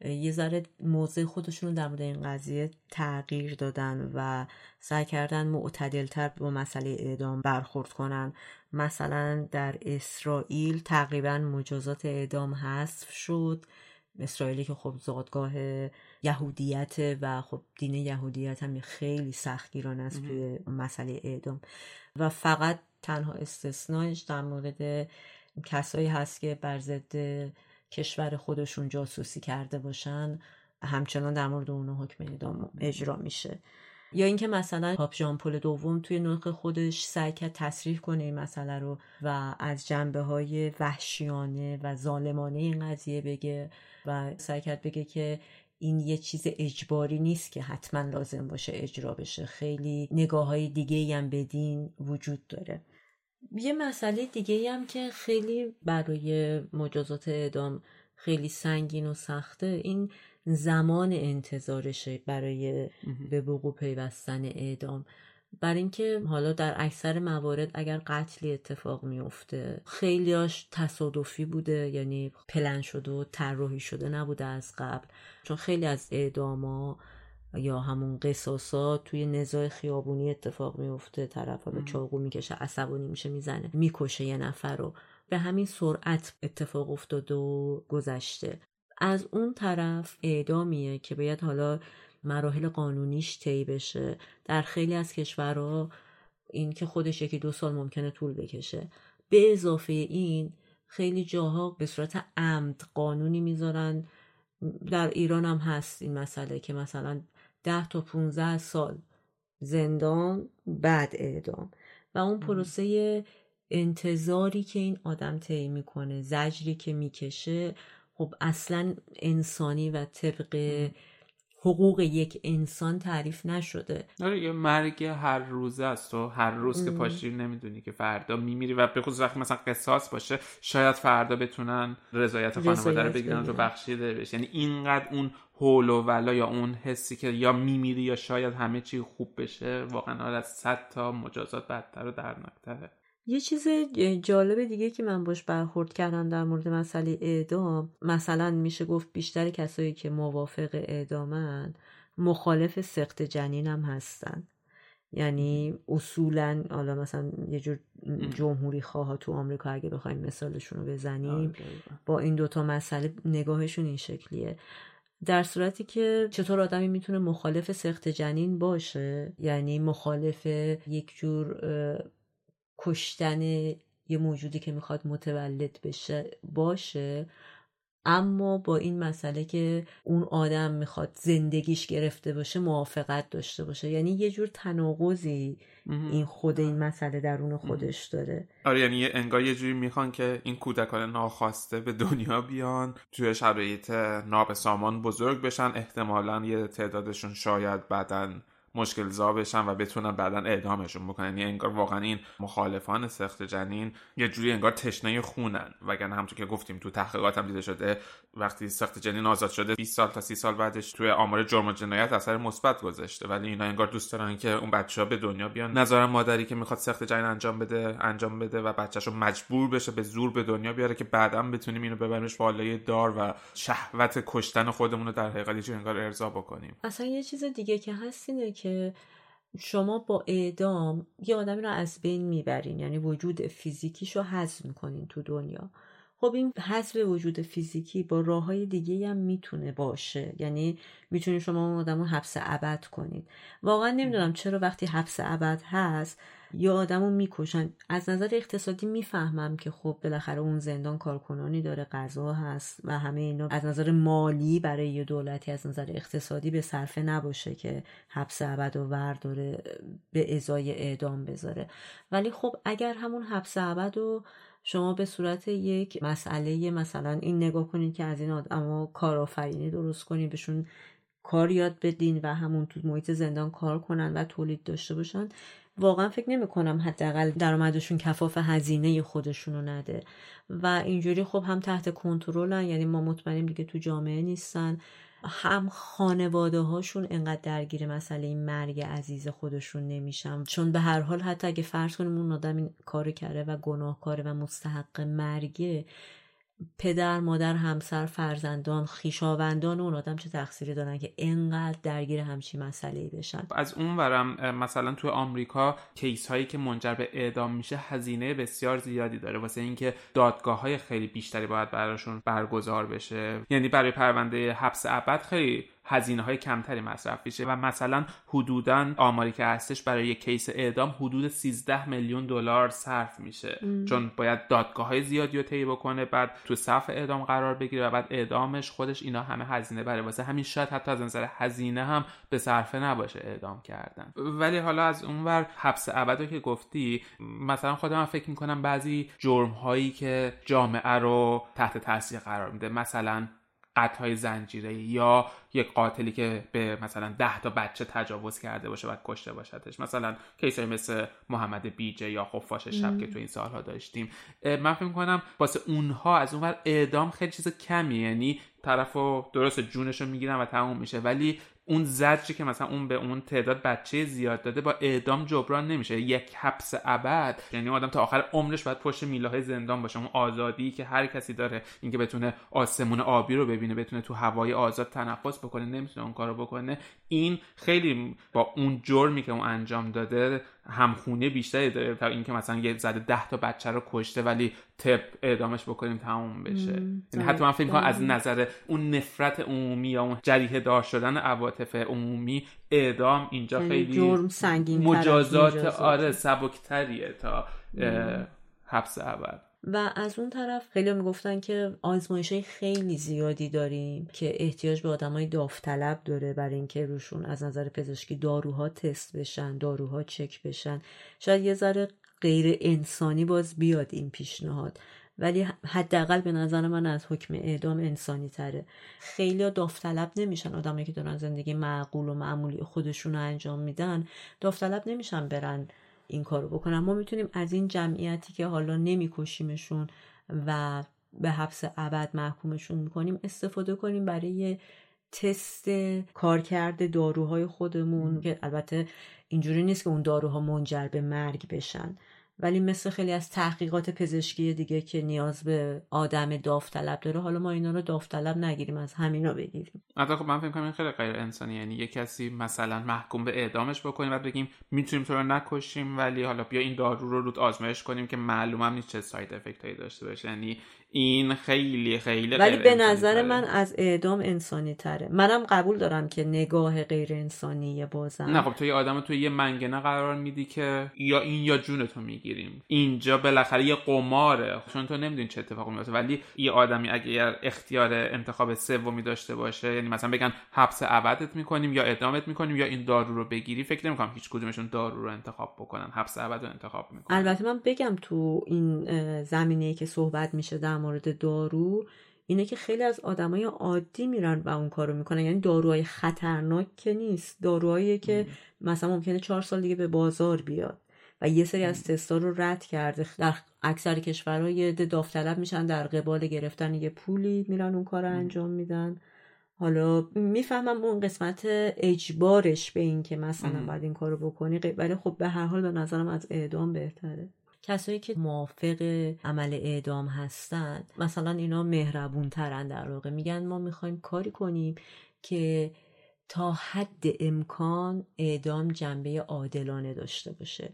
Speaker 1: یه ذره موضع خودشون رو در مورد این قضیه تغییر دادن و سعی کردن معتدلتر با مسئله اعدام برخورد کنن. مثلا در اسرائیل تقریبا مجازات اعدام حذف شد. اسرائیلی که خب زادگاه یهودیت و خب دین یهودیت هم خیلی سختگیران است توی مسئله اعدام. و فقط تنها استثنایش در مورد کسایی هست که بر ضد کشور خودشون جاسوسی کرده باشن همچنان در مورد اون حکم اعدام اجرا میشه. یا اینکه مثلا پاپ ژان پل دوم توی نطق خودش سعی کرد تصریح کنه این مسئله رو و از جنبه های وحشیانه و ظالمانه این قضیه بگه و سعی کرد بگه که این یه چیز اجباری نیست که حتما لازم باشه اجرا بشه. خیلی نگاه های دیگه هم به دین وجود داره. یه مسئله دیگه هم که خیلی برای مجازات اعدام خیلی سنگین و سخته این زمان انتظارشه برای به وقوع پیوستن اعدام. بر اینکه حالا در اکثر موارد اگر قتلی اتفاق میفته خیلیاش تصادفی بوده یعنی پلن شده و طراحی شده نبوده از قبل. چون خیلی از اعداما یا همون قصاصات توی نزاع خیابونی اتفاق میفته طرف به چاقو می‌کشه عصبانی میشه می‌زنه می‌کشه یه نفر رو. به همین سرعت اتفاق افتاده و گذشته. از اون طرف اعدامیه که باید حالا مراحل قانونیش طی بشه. در خیلی از کشورها این که خودش یکی دو سال ممکنه طول بکشه. به اضافه این خیلی جاها به صورت عمد قانونی می‌ذارن. در ایران هم هست این مسئله که مثلا ده تا 15 سال. زندان بعد اعدام. و اون پروسه انتظاری که این آدم طی می‌کنه زجری که می‌کشه خب اصلا انسانی و طبق حقوق یک انسان تعریف نشده.
Speaker 2: آره یه مرگ هر روزه است و هر روز که پاشی نمی‌دونی که فردا میمیری و به خصوص وقتی مثلا قصاص باشه شاید فردا بتونن رضایت خانواده رو بگیرن رو بخشیده بشه یعنی اینقدر اون حول و ولا یا اون حسی که یا میمیری یا شاید همه چی خوب بشه واقعا از صد تا مجازات بدتر و دردناکتره.
Speaker 1: یه چیز جالب دیگه که من باش برخورد کردم در مورد مسئله اعدام. مثلا میشه گفت بیشتر کسایی که موافق اعدامن مخالف سخت جنین هم هستن. یعنی اصولا حالا مثلا یه جور جمهوری خواه تو آمریکا اگه بخوایم مثالشون رو بزنیم با این دوتا مسئله نگاهشون این شکلیه. در صورتی که چطور آدمی می‌تونه مخالف سخت جنین باشه؟ یعنی مخالف یک جور کشتن یه موجودی که می‌خواد متولد بشه باشه. اما با این مسئله که اون آدم می‌خواد زندگیش گرفته باشه موافقت داشته باشه. یعنی یه جور تناقضی این خود این مسئله درون خودش داره.
Speaker 2: آره یعنی انگار یه جوری می‌خوان که این کودکان ناخواسته به دنیا بیان توی شرایط نابسامان بزرگ بشن. احتمالا یه تعدادشون شاید بعدن مشکل زا بشن و بتونن بعدا اعدامشون بکنن. یعنی انگار واقعا این مخالفان سخت جنین یه جوری انگار تشنه خونن. وگرنه همونطور که گفتیم تو تحقیقات هم دیده شده وقتی سخت جنین آزاد شده 20 سال تا 30 سال بعدش توی آمار جرم و جنایت اثر مثبت گذاشته. ولی اینا انگار دوست دارن که اون بچه ها به دنیا بیان. نظر مادری که می‌خواد سخت جنین انجام بده انجام بده و بچهش رو مجبور بشه به زور به دنیا بیاره که بعدا بتونیم اینو ببریمش بالای دار و شهوت کشتن خودمون رو در حقیقت انگار ارضا بکنیم.
Speaker 1: اصلا یه چیز دیگه که هست اینه که شما با اعدام یه آدمی رو از بین می‌برین یعنی وجود فیزیکیش رو حذف می‌کنین تو دنیا. خب این حذف وجود فیزیکی با راه های دیگه هم می‌تونه باشه. یعنی می‌تونید شما اون آدم رو حبس ابد کنید. واقعا نمی‌دونم چرا وقتی حبس ابد هست یا آدمو می‌کشن. از نظر اقتصادی می‌فهمم که خب بالاخره اون زندان کارکنانی داره غذا هست و همه اینا از نظر مالی برای یه دولتی از نظر اقتصادی به صرفه نباشه که حبس ابد و ورداره به ازای اعدام بذاره. ولی خب اگر همون حبس ابد و شما به صورت یک مسئله مثلا این نگاه کنید که از این آدم کارآفرینی درست کنید بهشون کار یاد بدین و همون تو محیط زندان کار کنن و تولید داشته باشن واقعا فکر نمی کنم حداقل درآمدشون کفاف هزینه خودشونو نده. و اینجوری خب هم تحت کنترلن یعنی ما مطمئنیم دیگه تو جامعه نیستن. هم خانواده هاشون انقدر درگیر مسئله این مرگ عزیز خودشون نمیشن. چون به هر حال حتی اگه فرض کنیم اون آدم این کار کرده و گناهکاره و مستحق مرگه پدر مادر همسر فرزندان خیشاوندان اون آدم چه تقصیری دارن که انقدر درگیر همچین مسئله بشن؟
Speaker 2: از اون ورم مثلا تو آمریکا کیس هایی که منجر به اعدام میشه هزینه بسیار زیادی داره. واسه اینکه دادگاه های خیلی بیشتری باید براشون برگزار بشه. یعنی برای پرونده حبس ابد خیلی هزینه های کمتری مصرف میشه و مثلا حدودا آماری که هستش برای یک کیس اعدام حدود 13 میلیون دلار صرف میشه. چون باید دادگاه های زیادی رو طی بکنه بعد تو صف اعدام قرار بگیره و بعد اعدامش خودش اینا همه هزینه بره. واسه همین شاید حتی از نظر هزینه هم به صرفه نباشه اعدام کردن. ولی حالا از اونور حبس ابد که گفتی مثلا خودم فکر می‌کنم بعضی جرم هایی که جامعه رو تحت تاثیر قرار میده مثلا قطعای زنجیره یا یک قاتلی که به مثلا ده تا بچه تجاوز کرده باشه و کشته باشدش. مثلا کیسای مثل محمد بیجه یا خفاش شب که تو این سالها داشتیم. من فکر می‌کنم واسه اونها از اونور اعدام خیلی چیز کمی یعنی طرفو درست جونش رو می‌گیرن و تموم میشه. ولی اون زجری که مثلا اون به اون تعداد بچه زیاد داده با اعدام جبران نمیشه. یک حبس ابد. یعنی آدم تا آخر عمرش باید پشت میله زندان باشه. اون آزادی که هر کسی داره. اینکه بتونه آسمون آبی رو ببینه بتونه تو هوای آزاد تنفس بکنه نمی‌تونه اون کارو بکنه. این خیلی با اون جرمی که اون انجام داده همخونه بیشتری داره تا اینکه مثلا یه زده ده تا بچه رو کشته ولی تپ اعدامش بکنیم تموم بشه. یعنی حتی من فکر کنم از نظر اون نفرت عمومی یا اون جریه دار شدن عواطف عمومی اعدام اینجا خیلی
Speaker 1: جرم سنگین
Speaker 2: مجازات آره سبکتریه تا حبس ابد.
Speaker 1: و از اون طرف خیلی می‌گفتن که آزمایش های خیلی زیادی داریم که احتیاج به آدم های داوطلب داره برای اینکه روشون از نظر پزشکی داروها تست بشن داروها چک بشن. شاید یه ذره غیر انسانی باز بیاد این پیشنهاد. ولی حداقل به نظر من از حکم اعدام انسانی تره. خیلی داوطلب نمیشن آدمایی که دارن زندگی معقول و معمولی خودشون رو انجام میدن. داوطلب نمیشن برن این کارو بکنن. ما می‌تونیم از این جمعیتی که حالا نمیکشیمشون و به حبس ابد محکومشون می‌کنیم استفاده کنیم برای تست کارکرد داروهای خودمون که البته اینجوری نیست که اون داروها منجر به مرگ بشن. ولی مثل خیلی از تحقیقات پزشکی دیگه که نیاز به آدم داوطلب داره حالا ما اینا رو داوطلب نگیریم از همینا بگیریم.
Speaker 2: البته خب من فکر کنم این خیلی غیر انسانی یعنی یه کسی مثلا محکوم به اعدامش بکنیم و بگیم می‌تونیم تو رو نکشیم ولی حالا بیا این دارو رو رود آزمایش کنیم که معلوم هم نیست چه ساید افکت هایی داشته باشه. یعنی این خیلی خیلی
Speaker 1: ولی به نظر من از اعدام انسانی تره. منم قبول دارم که نگاه غیر انسانی بازم.
Speaker 2: نه خب تو یه آدم تو یه منگنه قرار میدی که یا این یا جونتو می‌گیریم. اینجا بالاخره یه قماره. چون تو نمی‌دونی چه اتفاقی میفته ولی یه آدمی اگر اختیار انتخاب سومی داشته باشه یعنی مثلا بگن حبس ابدت می‌کنیم یا اعدامت می‌کنیم یا این دارو رو بگیری فکر نمی‌کنم هیچ کدومشون دارو رو انتخاب بکنن حبس ابد رو انتخاب می‌کنن.
Speaker 1: البته من بگم تو این زمینه که صحبت میشه مورد دارو اینه که خیلی از آدمای عادی میرن و اون کارو می‌کنن. یعنی داروهای خطرناک که نیست. داروهایی که مثلا ممکنه چهار سال دیگه به بازار بیاد و یه سری از تستا رو رد کرده. در اکثر کشورها یه داوطلب میشن در قبال گرفتن یه پولی میرن اون کار رو انجام میدن. حالا می‌فهمم اون قسمت اجبارش به این که مثلا باید این کارو بکنی ولی خب به هر حال به نظرم از اعدام بهتره. کسایی که موافق عمل اعدام هستن مثلا اینا مهربون ترن در واقع. میگن ما می‌خوایم کاری کنیم که تا حد امکان اعدام جنبه عادلانه داشته باشه.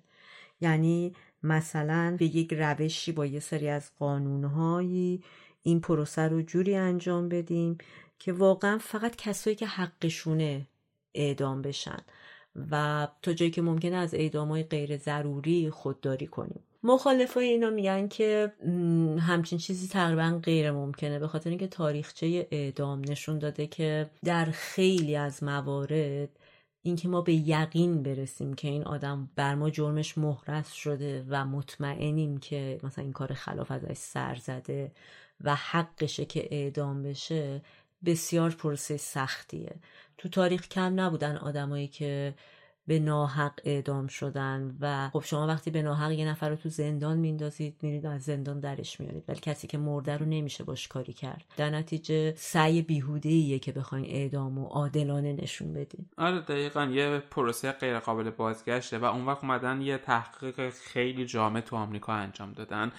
Speaker 1: یعنی مثلا به یک روشی با یه سری از قانونهایی این پروسه رو جوری انجام بدیم که واقعا فقط کسایی که حقشونه اعدام بشن و تا جایی که ممکنه از اعدام های غیر ضروری خودداری کنیم. مخالف اینا میگن که همچین چیزی تقریبا غیر ممکنه به خاطر اینکه تاریخچه اعدام نشون داده که در خیلی از موارد اینکه ما به یقین برسیم که این آدم بر ما جرمش مهرس شده و مطمئنیم که مثلا این کار خلاف ازش سر زده و حقشه که اعدام بشه بسیار پروسه سختیه. تو تاریخ کم نبودن آدمایی که به ناحق اعدام شدن و خب شما وقتی به ناحق یه نفر رو تو زندان میندازید میرید از زندان درش میارید. ولی کسی که مرده رو نمیشه باش کاری کرد. در نتیجه سعی بیهوده ایه که بخواین اعدام و عادلانه نشون بدین.
Speaker 2: آره دقیقا یه پروسه غیر قابل بازگشته و اون وقت اومدن یه تحقیق خیلی جامع تو آمریکا انجام دادن.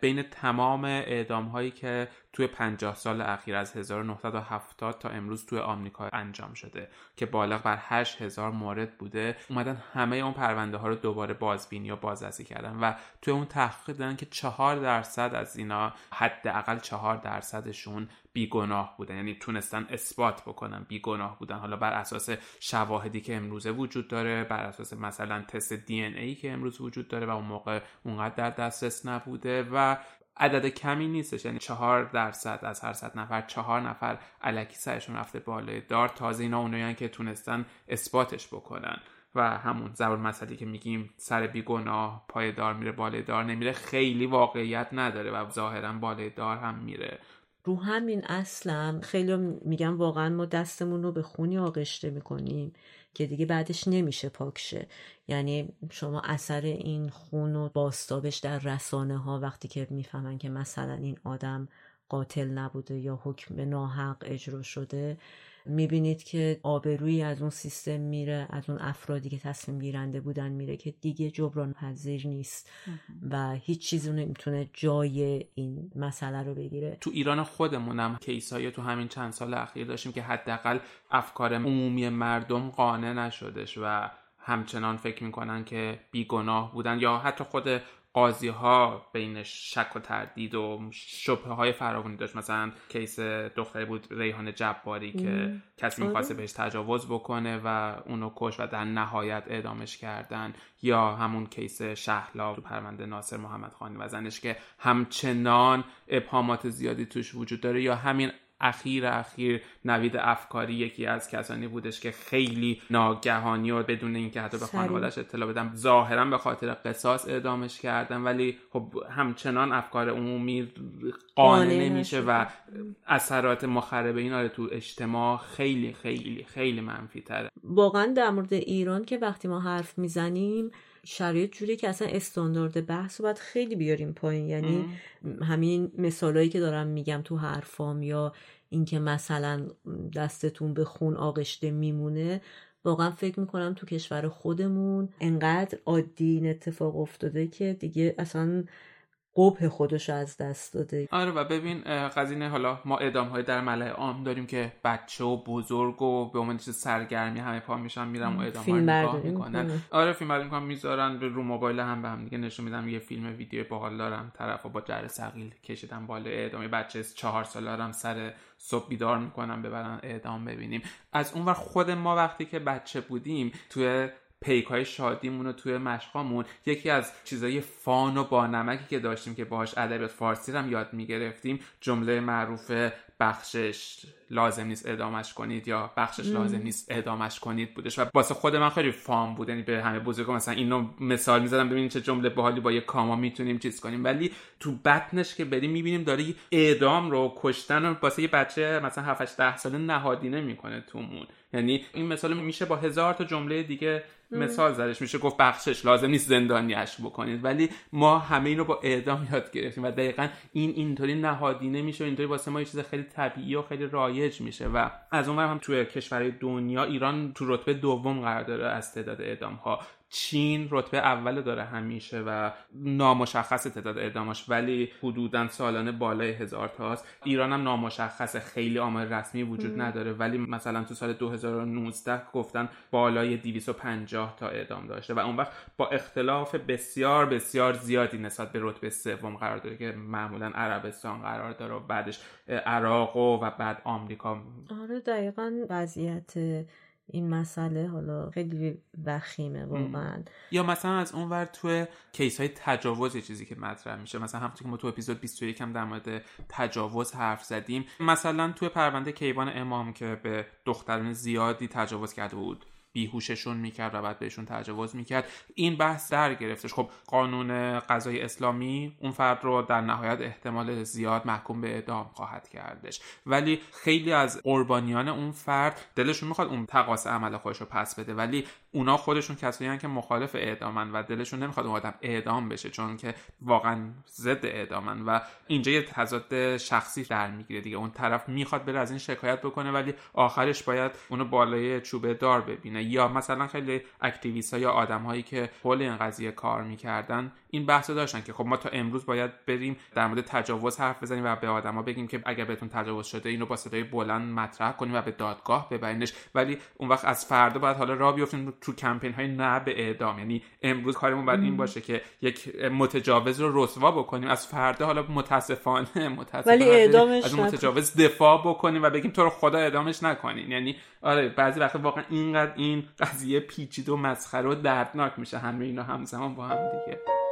Speaker 2: بین تمام اعدام هایی که توی 50 سال اخیر از 1970 تا امروز توی آمریکا انجام شده که بالغ بر 8000 مورد بوده اومدن همه اون پرونده ها رو دوباره بازبینی یا بازرسی کردن و توی اون تحقیق دیدن که 4 درصد از اینا حداقل 4 درصدشون بیگناه بودن. یعنی تونستن اثبات بکنن بیگناه بودن. حالا بر اساس شواهدی که امروزه وجود داره بر اساس مثلا تست دی ای که امروز وجود داره و اون موقع اونقدر در دسترس نبوده و عدد کمی نیستش. یعنی چهار درصد از هر صد نفر چهار نفر علکی سرشون رفته بالای دار. تازه اینا اونایی که تونستن اثباتش بکنن. و همون زبان مسئله که میگیم سر بیگناه پای دار میره بالای دار نمیره. خیلی واقعیت نداره و ظاهرا بالای دار هم میره.
Speaker 1: رو همین اصلا خیلی میگن واقعا ما دستمون رو به خونی آغشته می‌کنیم که دیگه بعدش نمیشه پاکشه یعنی شما اثر این خون و باستابش در رسانه ها وقتی که می‌فهمن که مثلا این آدم قاتل نبوده یا حکم ناحق اجرا شده می‌بینید که آبرویی از اون سیستم میره از اون افرادی که تصمیم گیرنده بودن میره که دیگه جبران پذیر نیست و هیچ چیزی نمی‌تونه جای این مسئله رو بگیره.
Speaker 2: تو ایران خودمونم کیسایی تو همین چند سال اخیر داشتیم که حداقل افکار عمومی مردم قانع نشدش و همچنان فکر می‌کنن که بیگناه بودن یا حتی خود قاضی ها بین شک و تردید و شبه های فراوانی داشت. مثلا کیس دختری بود ریحان جباری که کسی می‌خواسته آره. بهش تجاوز بکنه و اونو کش و در نهایت اعدامش کردن. یا همون کیس شهلا تو پرونده ناصر محمد خانی و زنش که همچنان ابهامات زیادی توش وجود داره. یا همین اخیر اخیر نوید افکاری یکی از کسانی بودش که خیلی ناگهانی و بدون اینکه حتی به خانوادش اطلاع بدم ظاهرا به خاطر قصاص اعدامش کردن ولی خب همچنان افکار عمومی قانع نمیشه و اثرات مخرب این آره تو اجتماع خیلی خیلی خیلی منفی تره.
Speaker 1: واقعا در مورد ایران که وقتی ما حرف می‌زنیم شرایط جوری که اصلا استاندارد بحث باید خیلی بیاریم پایین. یعنی همین مثالایی که دارم میگم تو حرفام یا اینکه مثلا دستتون به خون آغشته میمونه واقعا فکر می‌کنم تو کشور خودمون انقدر عادی این اتفاق افتاده که دیگه اصلا قبه خودش از دست داده.
Speaker 2: آره و ببین قضیه حالا ما ادام های در ملع عام داریم که بچه و بزرگ و به عنوان سرگرمی همه پا میشن میرن و ادام های نگاه می‌کنن. آره فیلم برداری می‌کنن می‌ذارن رو موبایل هم به هم دیگه نشون میدم یه فیلم ویدیو باحال دارم طرف با جر سقیل کشیدن بالا اعدام بچه چهار ساله هم سر صبح بیدار می‌کنن ببرن اعدام ببینیم. از اونور خود ما وقتی که بچه بودیم توی پیک های شادیمون رو توی مشقامون یکی از چیزای فان و با نمکی که داشتیم که باهاش ادبیات فارسی رو هم یاد می‌گرفتیم جمله معروف بخشش لازم نیست اعدامش کنید یا بخشش لازم نیست اعدامش کنید بودش. و واسه خود من خیلی فام بود یعنی به همه بزرگ مثلا اینو مثال می‌زدم ببینید چه جمله باحالی با یه کاما می‌تونیم چیز کنیم. ولی تو بطنش که بریم می‌بینیم داره اعدام رو کشتن رو واسه یه بچه مثلا 7 ده ساله نهادینه می‌کنه تومون. یعنی این مثال میشه با هزار تا جمله دیگه مثال زدش میشه گفت بخشش لازم نیست زندانیش بکنید. ولی ما همه این رو با اعدام یاد گرفتیم و دقیقا این اینطوری نهادینه میشه و اینطوری واسه ما یه چیز خیلی طبیعی و خیلی رایج میشه و از اون هم توی کشورهای دنیا ایران تو رتبه دوم قرار داره از تعداد اعدام ها چین رتبه اول داره همیشه و نامشخص تعداد اعداماش ولی حدودا سالانه بالای هزار تاست. ایران هم نامشخص خیلی آمار رسمی وجود نداره ولی مثلا تو سال 2019 گفتن بالای 250 تا اعدام داشته و اون وقت با اختلاف بسیار بسیار زیادی نسبت به رتبه سوم قرار داره که معمولا عربستان قرار داره و بعدش عراق و, و بعد آمریکا.
Speaker 1: آره دقیقا وضعیت این مسئله حالا خیلی وخیمه واقعا.
Speaker 2: یا مثلا از اون ور توی کیس های تجاوز چیزی که مطرح میشه مثلا همونطور که ما تو اپیزود 21 هم در مورد تجاوز حرف زدیم مثلا توی پرونده کیوان امام که به دختران زیادی تجاوز کرده بود بیهوششون می‌کرد و بعد بهشون تجاوز می‌کرد. این بحث در گرفتش. خب قانون قضای اسلامی اون فرد رو در نهایت احتمال زیاد محکوم به اعدام خواهد کردش. ولی خیلی از قربانیان اون فرد دلشون می‌خواد اون تقاس عمل خودش رو پس بده. ولی اونا خودشون کسایی که مخالف اعدامن و دلشون نمی‌خواد اون آدم اعدام بشه چون که واقعا ضد اعدامن و اینجا یه تضاد شخصی در می‌گیره دیگه. اون طرف می‌خواد بره از این شکایت بکنه ولی آخرش باید اونو بالای چوبه دار ببینه. یا مثلا خیلی اکتیویست ها یا آدم هایی که حول این قضیه کار می‌کردن این بحث داشتن که خب ما تا امروز باید بریم در مورد تجاوز حرف بزنیم و به آدما بگیم که اگر بهتون تجاوز شده اینو با صدای بلند مطرح کنیم و به دادگاه ببرینش. ولی اون وقت از فردا باید حالا را بیفتیم تو کمپین های نه به اعدام. یعنی امروز کارمون باید این باشه که یک متجاوز رو رسوا بکنیم. از فردا حالا متاسفانه متاسفانه
Speaker 1: ولی اعدامش
Speaker 2: از متجاوز دفاع بکنیم و بگیم تو رو خدا اعدامش نکنین. یعنی آره بعضی وقتا واقعا اینقدر این قضیه پیچیده و مسخره و دردناک میشه. همه اینا همزمان با هم دیگه.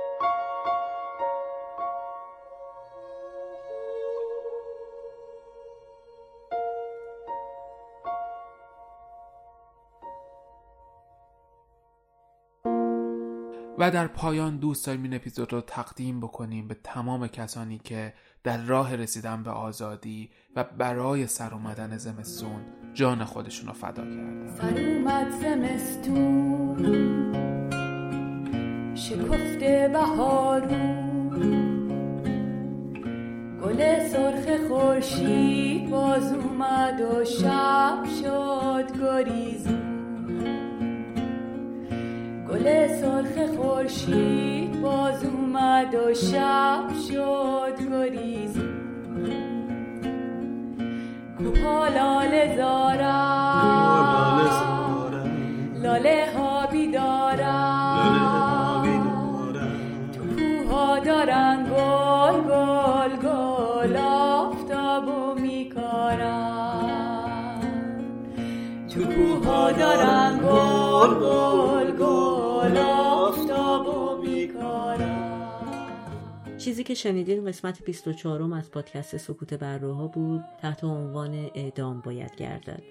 Speaker 2: در پایان دوست داریم این اپیزود رو تقدیم بکنیم به تمام کسانی که در راه رسیدن به آزادی و برای سر اومدن زمستون جان خودشون رو فدا کردن.
Speaker 3: سر اومد زمستون شکفته بهارون گل سرخ خورشید باز اومد و شب شد گریزون. گل سرخ خورشید باز اومد و شب شد گریزون کوها لاله زارم
Speaker 1: چیزی که شنیدین قسمت 24 از پادکست سکوت برروها بود تحت عنوان اعدام باید گردد.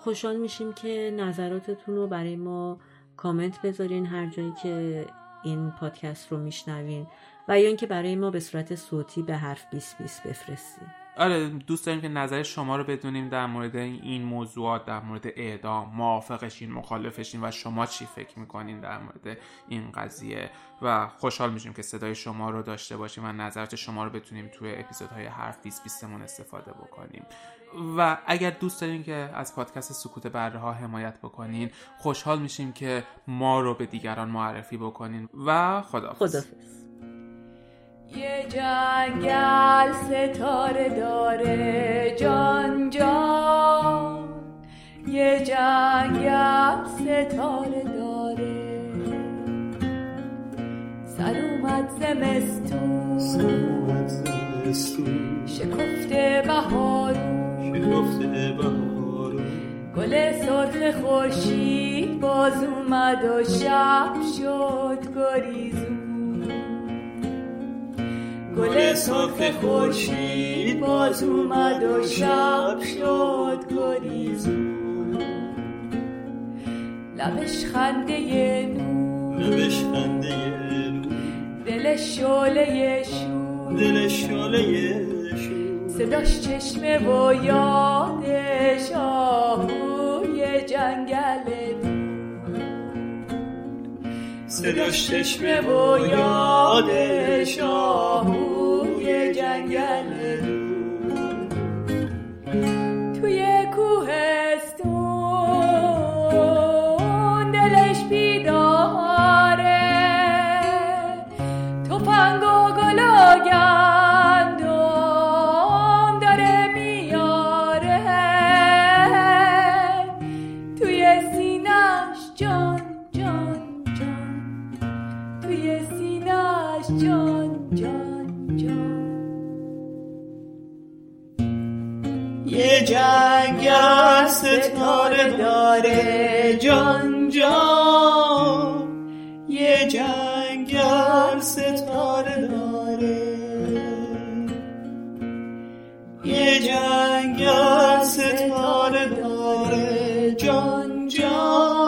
Speaker 1: خوشحال میشیم که نظراتتون رو برای ما کامنت بذارین هر جایی که این پادکست رو میشنوین و یا اینکه برای ما به صورت صوتی به حرف 2020 بفرستین.
Speaker 2: آره دوست داریم که نظر شما رو بدونیم در مورد این موضوعات در مورد اعدام موافقشین مخالفشین و شما چی فکر می‌کنین در مورد این قضیه. و خوشحال میشیم که صدای شما رو داشته باشیم و نظرات شما رو بتونیم توی اپیزودهای حرف 20 مون استفاده بکنیم. و اگر دوست دارین که از پادکست سکوت بره ها حمایت بکنین خوشحال میشیم که ما رو به دیگران معرفی بکنین. و خداحافظ.
Speaker 1: خدافز
Speaker 3: یه جنگل ستاره داره جان جان. یه جنگل ستاره داره. سر اومد زمستون. شکفته بهارون گل سرخ خورشید باز اومد و شب شد گریزون گل سرخ خورشید باز اومد و شب شد گریزون لبش خنده نور.
Speaker 4: لبش خنده
Speaker 3: دلش شعله شور.
Speaker 4: دلش شاله شو
Speaker 3: صداش چشمه و یادش آهوی جنگل
Speaker 4: صداش چشمه و یادش
Speaker 3: آهوی جنگل. توی کوهستون
Speaker 4: ستاره داره. جان جان. یه جنگل ستاره داره. یه جنگل ستاره داره. جان جان.